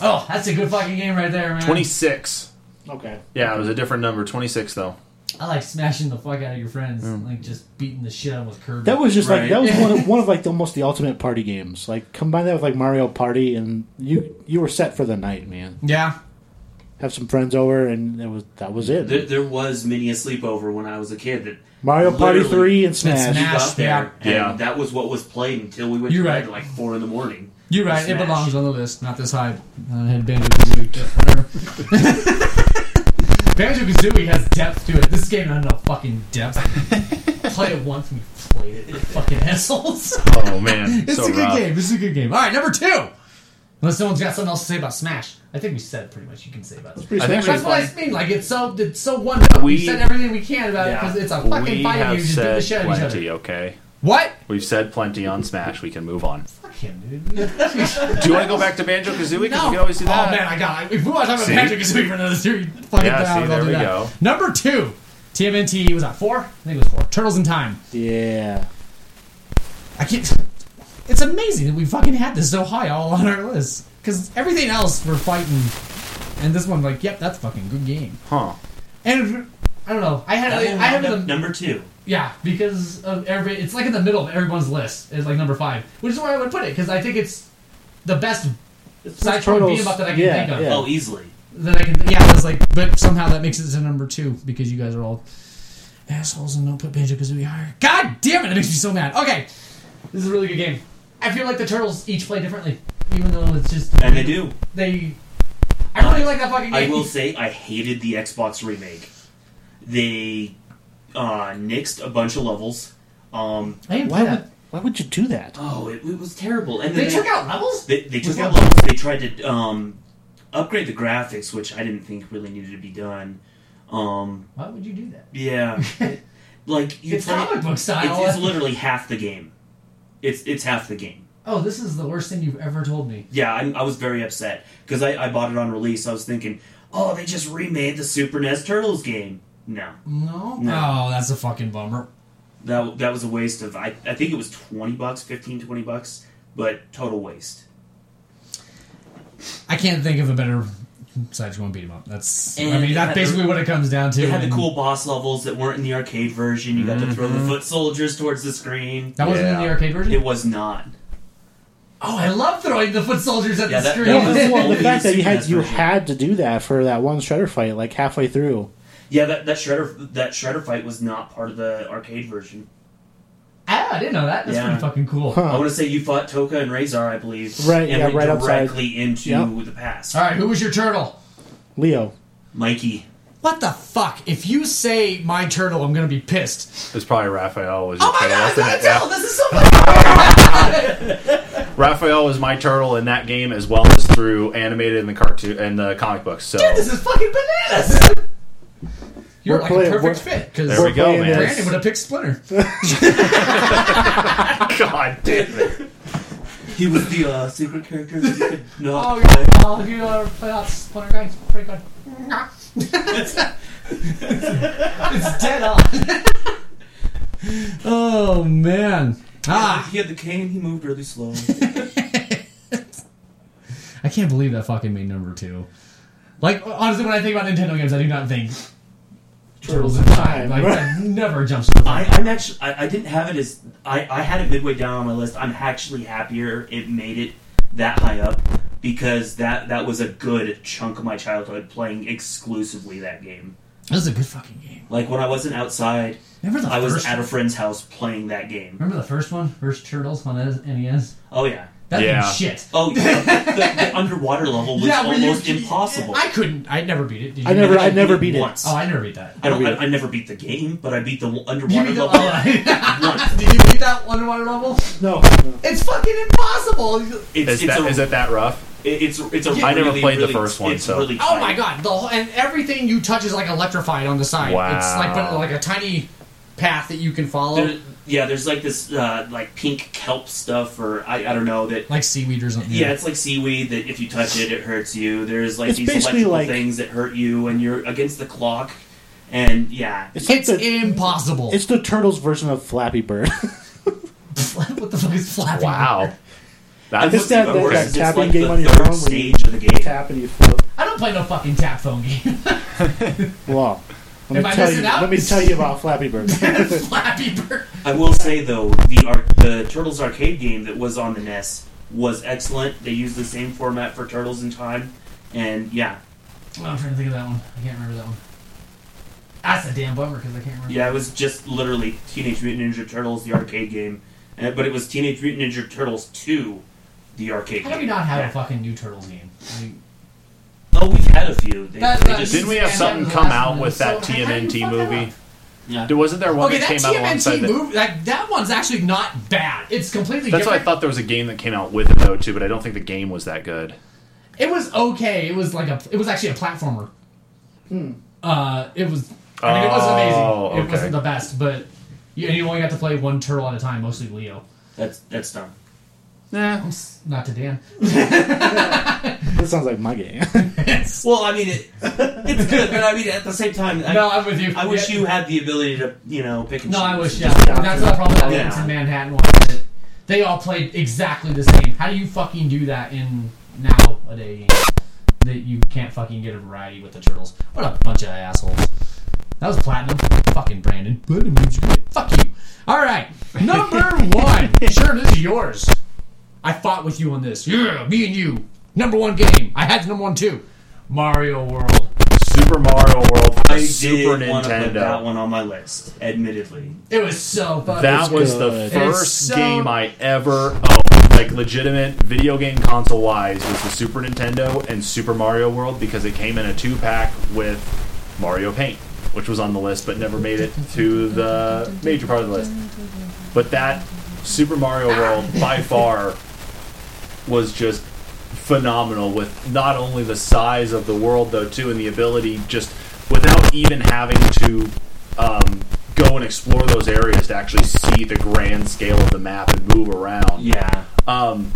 Oh, that's a good fucking game right there, man. 26. Okay. Yeah, it was a different number. 26 though. I like smashing the fuck out of your friends, like just beating the shit out of them with Kirby. That was just like that was one of one of like the, almost the ultimate party games. Like combine that with like Mario Party, and you you were set for the night, man. yeah. Have some friends over, and it was that was it. There, there was many a sleepover when I was a kid that Mario Party three and Smash. Smash. you got there, yeah. and Yeah. that was what was played until we went You're to right. bed at like four in the morning. You're right. It belongs on the list. Not this high. Uh, I had Banjo Kazooie. Whatever. Banjo Kazooie has depth to it. This game has no fucking depth. Play it once and you played it. It fucking assholes. Oh man, It's so a good rough. game. It's a good game. All right, number two. Unless someone's got something else to say about Smash, I think we said pretty much you can say about it. I think Smash That's what I mean. Like it's so it's so one note. We, We- said everything we can about it Yeah. because it's a fucking We fight and have you just beat the said shit out of each plenty. other. Okay, What? we've said plenty on Smash. We can move on. Fuck him, dude. Do you want to go back to Banjo Kazooie? Because No. we can always do oh, that. Oh man, I got. If we want to talk about See? Magic Kazooie for another three fucking Yeah, hours, I'll there do we that. go. Number two, TMNT was that four? I think it was four. Turtles in Time. Yeah. I can't. It's amazing that we fucking had this so high all on our list because everything else we're fighting, and this one like, yep, that's fucking good game. Huh? And I don't know. I had That I have wound up the number two. yeah because of every. It's like in the middle of everyone's list. It's like number five, which is where I would put it because I think it's the best side scrolling beat 'em up that I can yeah, think of. Yeah. Oh, easily. that I can. Yeah, it's like, but somehow that makes it to number two because you guys are all assholes and don't put Banjo Kazooie higher. God damn it! It makes me so mad. Okay, this is a really good game. I feel like the turtles each play differently, even though it's just And they do. They, I really like that fucking game. I will say I hated the Xbox remake. They uh, nixed a bunch of levels. Um, I didn't Why play would that. why would you do that? oh, it, it was terrible. And then They took out levels. They, they took Was out that- levels. They tried to um, upgrade the graphics, which I didn't think really needed to be done. Um, Why would you do that? yeah, like you It's play comic book style. It's, it's literally half the game. It's it's half the game. oh, this is the worst thing you've ever told me. Yeah, I, I was very upset because I, I bought it on release. I was thinking, oh, they just remade the Super NES Turtles game. No, No, No. Oh, that's a fucking bummer. that that was a waste of. I, I think it was twenty bucks, 15, 20 bucks, but total waste. I can't think of a better side beat him up. That's. I mean, that's basically the- what it comes down to. It had the cool boss levels that weren't in the arcade version. You got to throw the mm-hmm. foot soldiers towards the screen. That wasn't in the arcade version. It was not. Oh, I love throwing the foot soldiers at Yeah, the that- screen. that Well, was- well, the fact that you had you version. had to do that for that one shredder fight, like halfway through. Yeah, that, that shredder that shredder fight was not part of the arcade version. Ah, I didn't know that. That's Yeah. pretty fucking cool. Huh. I want to say you fought Tokka and Rahzar, I believe. Right, and yeah, went right outside. directly into Yep. the past. All right, who was your turtle? Leo. Mikey. What the fuck? If you say my turtle, I'm gonna be pissed. It's probably Raphael was Oh my turtle, god, wasn't that it? Yeah. turtle! This is so funny. Raphael was my turtle in that game as well as through animated in the cartoon and the comic books. So Dude, this is fucking bananas. You're We're like a perfect fit because there we go, man. this. Brandon would have picked Splinter. God damn it. He was the uh, secret character that you could not Oh, play. yeah. Oh, you uh, play that Splinter guy? It's pretty good. it's dead on. oh man. Ah, He had the cane, he moved really slow. I can't believe that fucking made number two. Like honestly, when I think about Nintendo games, I do not think Turtles in Time. Like that never jumps to I, I'm actually I, I didn't have it as I, I had it midway down on my list. I'm actually happier it made it that high up because that that was a good chunk of my childhood playing exclusively that game. That was a good fucking game. Like when I wasn't outside, Remember the I was at a friend's house playing that game. Remember the first one? First Turtles on NES? Oh yeah. That Yeah. game's shit. Oh yeah. the, the underwater level was where you- almost impossible. I couldn't. I never beat it. Did you I never, I beat never it beat it. once. Oh, I never beat that. I, don't, never I, I never beat the game, but I beat the underwater beat the, level. oh, Did you beat that underwater level? No, It's fucking impossible. It's, Is it's that a, is it that rough? it's it's a Yeah. I never really, played the first one, It's so- really Oh tight. my god! The whole, and everything you touch is like electrified on the side. It's like but like a tiny path that you can follow, There, yeah, there's like this uh, like pink kelp stuff, or I, I don't know that. like seaweed or something. Yeah, it's like seaweed that if you touch it, it hurts you. There's like It's these basically electrical like- things that hurt you, and you're against the clock. And yeah, it's like it's the, impossible. it's the Turtles version of Flappy Bird. what the fuck is Flappy? Wow. and It's what's that- that- worse that is tapping like game the on your third phone where you stage of the game. Tap and you float. I don't play no fucking tap phone game. Well, let Am me I tell missing you. out? Let me tell you about Flappy Bird. Flappy Bird. I will say though, the ar- the Turtles arcade game that was on the NES was excellent. They used the same format for Turtles in Time, and yeah, Oh, I'm trying to think of that one. I can't remember that one. That's a damn bummer because I can't remember. yeah, it was just literally Teenage Mutant Ninja Turtles, the arcade game, uh, but it was Teenage Mutant Ninja Turtles two, the arcade How game. do we not have Yeah. a fucking new Turtles game? Like, Oh, we've had a few. They, That- they that- just, Didn't we have And something then come last out one with that so- how do you TMNT fuck that movie? yeah. There wasn't there one Okay, that that came out alongside TMNT that. movie, that, that one's actually not bad. It's completely That's why I different. thought there was a game that came out with it though too, but I don't think the game was that good. It was okay. It was like a. It was actually a platformer. Uh, it was. I mean, it was Oh, amazing. It okay. wasn't the best, but you, and you only got to play one turtle at a time, mostly Leo. That's that's dumb. Nah. Not to Dan. that sounds like my game. Well, I mean, it, it's good, but I mean, at the same time, I, no, I'm with you. I wish Yeah. you had the ability to, you know, pick and No, choose. I wish. and Yeah, that's the problem. That Yeah. yeah. in Manhattan was that they all played exactly the same. How do you fucking do that in nowadays? That you can't fucking get a variety with the turtles. What a bunch of assholes. That was platinum. Fucking Brandon. Platinum means good. Fuck you. All right, number one. Sure, this is yours. I fought with you on this. Yeah, me and you. Number one game. I had number one too. Mario World. Super Mario World for I the Super did want to put that Nintendo. one on my list, admittedly. It was so fucking. That was the good. first so- game I ever owned, oh, like legitimate video game console wise, was the Super Nintendo and Super Mario World because it came in a two pack with Mario Paint, which was on the list but never made it to the major part of the list. But that Super Mario World by far was just phenomenal with not only the size of the world though too and the ability just without even having to um, go and explore those areas to actually see the grand scale of the map and move around Yeah. um,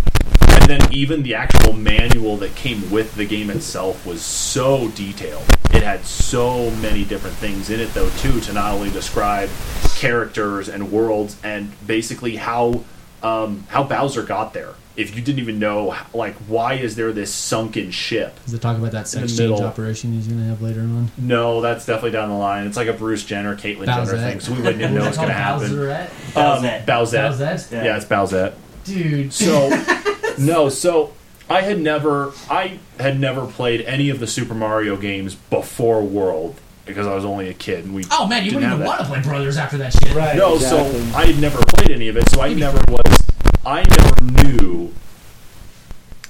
and then even the actual manual that came with the game itself was so detailed. It had so many different things in it, though, too, to not only describe characters and worlds and basically how um, how Bowser got there. If you didn't even know, like, why is there this sunken ship? Does it talk about that In sex change operation he's going to have later on? No, that's definitely down the line. It's like a Bruce Jenner, Caitlyn Jenner thing, so we wouldn't even know what's going to happen. Bowserette? Um, Bowsette. Bowsette. Bowsette? Yeah. Yeah, it's Bowsette. Dude. So no, so I had never I had never played any of the Super Mario games before World because I was only a kid and we Oh man, you didn't wouldn't even want to play Brothers after that shit. right. No, exactly. so I had never played any of it, so I never was I never knew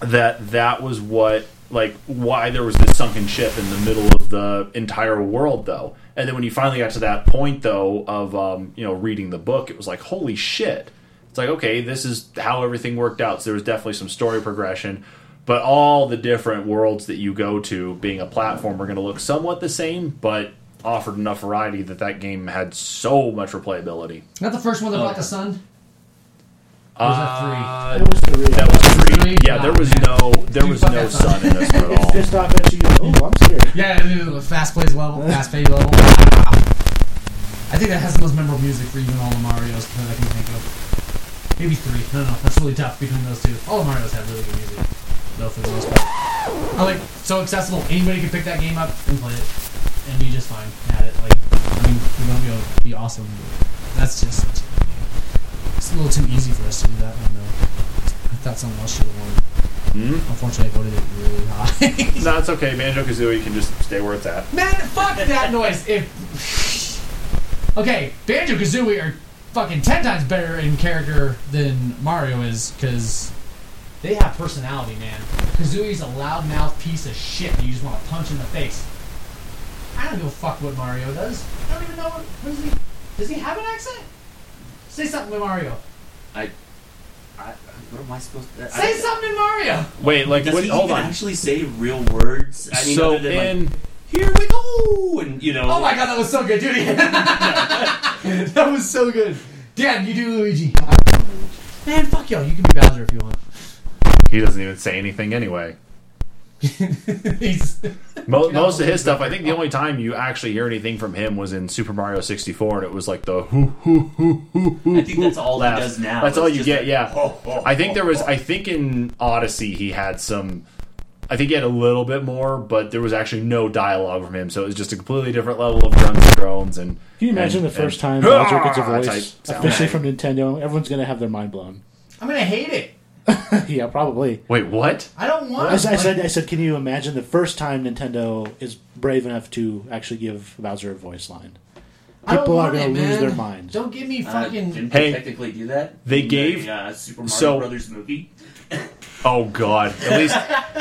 that that was what like why there was this sunken ship in the middle of the entire world though. And then when you finally got to that point though of um, you know reading the book, it was like holy shit. It's like okay, this is how everything worked out. So there was definitely some story progression, but all the different worlds that you go to, being a platform, are going to look somewhat the same, but offered enough variety that that game had so much replayability. Not the first one that Oh, brought the sun. Or was that three? Uh, It was three. that was three. Three? Yeah, there was man. no there was no that sun. sun in this one at It's all. pissed off at you. Oh, I'm scared. Yeah, I the fast plays level, fast pay level. I think that has the most memorable music for even all the Mario's that I can think of. Maybe three. I don't know. That's really tough between those two. All the Mario's have really good music, though, for the most part. I like so accessible. Anybody can pick that game up and play it, and be just fine at it. Like I mean, Pinocchio would be awesome. That's just such a, it's a little too easy for us to do that. I don't know. I thought someone else should have won. Hmm? Unfortunately, I voted it really high. No, it's okay. Banjo Kazooie can just stay where it's at. Man, fuck that noise. If okay, Banjo Kazooie are fucking ten times better in character than Mario is because they have personality, man. Kazooie's a loudmouth piece of shit that you just want to punch in the face. I don't give a fuck what Mario does. I don't even know what, what does he. Does he have an accent? Say something to Mario. I, I, what am I supposed to Say I, something to Mario. Wait, like, Does what, he hold even on. actually say real words? I mean, so other than like, here we go, and you know. Oh my god, that was so good, dude. that was so good. Dan, you do Luigi. Man, fuck y'all. You can be Bowser if you want. he doesn't even say anything anyway. He's Mo- most of his stuff, I think the only time you actually hear anything from him was in Super Mario 64, and it was like the hoo hoo hoo hoo hoo. I think that's all laugh. he does now. That's all you get, like, yeah. ho, oh, ho, oh, I think ho, there was, ho. I think in Odyssey he had some. I think he had a little bit more, but there was actually no dialogue from him, so it was just a completely different level of grunts and groans. And Can you imagine and- the first and- time Bowser gets a voice sound. officially from Nintendo? Everyone's gonna have their mind blown. I'm gonna hate it. yeah, probably. Wait, what? I don't want. I, s- I like- said, I said, can you imagine the first time Nintendo is brave enough to actually give Bowser a voice line? People are gonna lose their minds. Don't give me Uh, fucking. didn't Hey, technically do that? they In gave- the, uh, Super Mario so- Brothers movie. Oh God! At least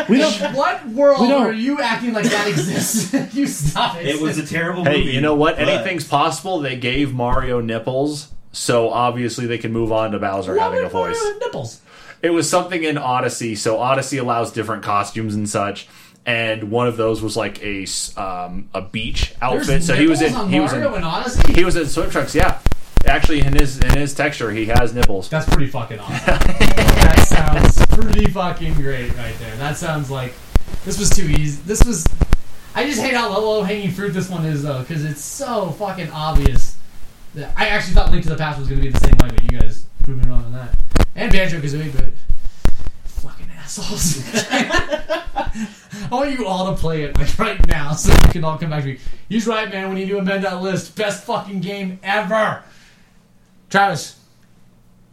We don't. what world We don't- are you acting like that exists? you stop it. It was a terrible Hey, movie. you know what? but- Anything's possible. They gave Mario nipples, so obviously they can move on to Bowser Why having a would Mario voice. nipples. It was something in Odyssey, so Odyssey allows different costumes and such. And one of those was like a um, a beach outfit. There's so he was in he was in Odyssey. he was in swim trunks. Yeah, actually in his in his texture he has nipples. That's pretty fucking awesome. that sounds pretty fucking great right there. That sounds like this was too easy. This was. I just hate how low hanging fruit this one is though, because it's so fucking obvious. That I actually thought Link to the Past was gonna be the same way, but you guys proved me wrong on that. And Banjo Kazooie, but fucking assholes. I want you all to play it like right now, so you can all come back to me. He's right, man. We need to amend that list. Best fucking game ever. Travis,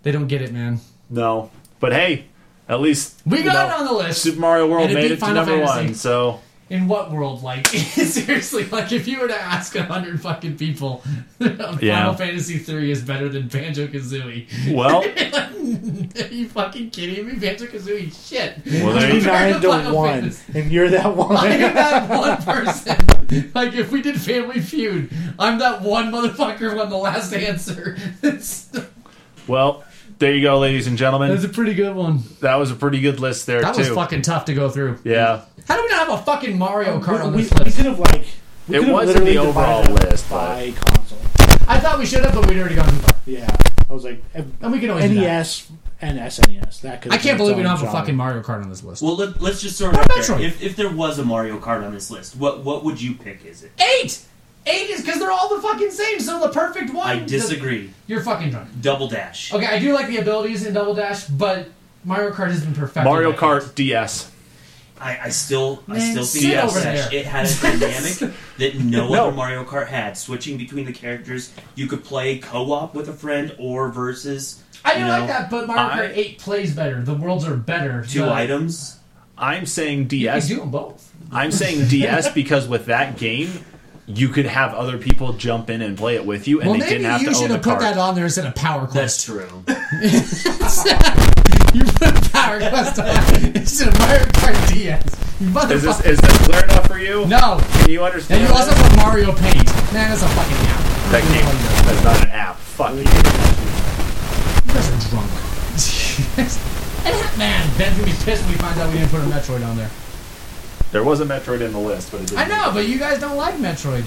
they don't get it, man. No, but hey, at least We got know, it on the list. Super Mario World it made it to number Fantasy. one. So In what world? Like seriously, like if you were to ask a hundred fucking people, Final Yeah. Fantasy three is better than Banjo Kazooie. well, Are you fucking kidding me? Banjo Kazooie, shit. Well, there you go. Nine to Final one, Fantasy. and you're that I am one. that one person. Like if we did Family Feud, I'm that one motherfucker on the last answer. Well, there you go, ladies and gentlemen. That's a pretty good one. That was a pretty good list there That too. was fucking tough to go through. yeah, How do we not have a fucking Mario Kart on we, this we list? could have like. We It was in the overall list, by console. I thought we should have, but we'd already gone too far. Yeah, I was like And we can always do that. NES and SNES. That could. I can't believe we don't have a fucking Mario Kart on this list. Well, let, let's just sort it What out Metroid? there. If, if there was a Mario Kart on this list, what what would you pick? Is it? Eight! Eight is because they're all the fucking same, so the perfect one. I disagree. You're fucking drunk. Double Dash. Okay, I do like the abilities in Double Dash, but Mario Kart has been perfected. Mario by Kart eight. DS. I, I still I still sit think Double over Dash. there. It had a dynamic that no, No. other Mario Kart had. Switching between the characters, you could play co-op with a friend or versus I do you like that, but Mario I- Kart 8 plays better. The worlds are better. two The- items. I'm saying You DS. can do them both. I'm saying DS because with that game, you could have other people jump in and play it with you, and well, they maybe didn't have you to should own the have put cart. that on there instead of Power That's true. you put Power Quest on instead of Mario Kart DS. You Is this motherfucker. is this clear enough for you? No. Can you understand? And understand? you also put Mario Paint. Man, that's a fucking app. that game. That's not an app. Fuck you. You guys are drunk. and man, Ben's gonna be pissed when he finds out we didn't put a Metroid on there. There was a Metroid in the list, but it didn't. I know, but you guys don't like Metroid.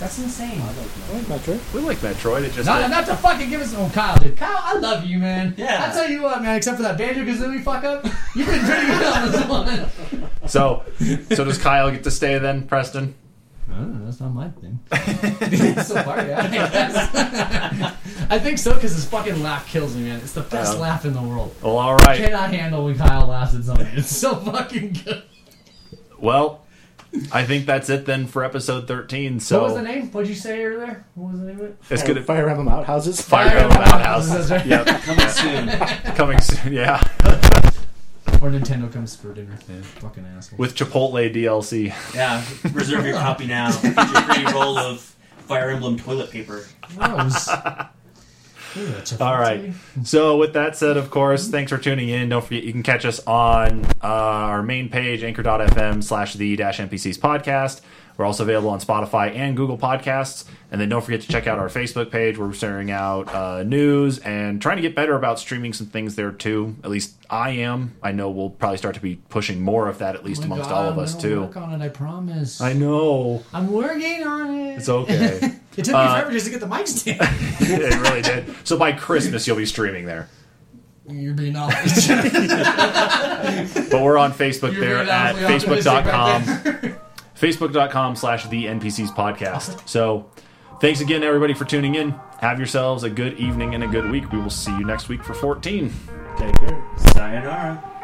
That's insane. I like Metroid. we like Metroid. It just Not, not to fucking give us. Oh, Kyle, dude. Kyle, I love you, man. Yeah. I tell you what, man. Except for that Banjo Kazooie fuck up, you've been pretty good on this one. so. So does Kyle get to stay then, Preston? I that's not my thing. so far, yeah. I. I think so because his fucking laugh kills me, man. It's the best Yeah. laugh in the world. Well, all I cannot handle when Kyle laughs at something. It's so fucking good. Well, I think that's it then for episode 13. So what was the name? What'd you say earlier? What was the name of it? it's gonna Fire Emblem outhouses. Fire Emblem Outhouse. That's right. Yep, Coming soon. coming soon. Yeah, Or Nintendo comes for dinner. Fucking asshole. with Chipotle DLC. Yeah, reserve your copy now. Get your free roll of Fire Emblem toilet paper. Gross. Ooh, that's a All right. So with that said, of course, thanks for tuning in. Don't forget you can catch us on uh, our main page, anchor.fm slash the dash NPCs podcast. We're also available on Spotify and Google Podcasts. And then don't forget to check out our Facebook page where we're sharing out uh, news and trying to get better about streaming some things there too. At least I am. I know we'll probably start to be pushing more of that, at least Oh amongst God, all of I'm us too. Work on it, I promise. I know. I'm working on it. It's okay. It took me forever just to get the mic stand. it really did. So by Christmas, you'll be streaming there. You're being honest. But we're on Facebook You're there at facebook.com. facebook.com slash the npcs podcast so thanks again everybody for tuning in have yourselves a good evening and a good week we will see you next week for 14 Take care. Sayonara.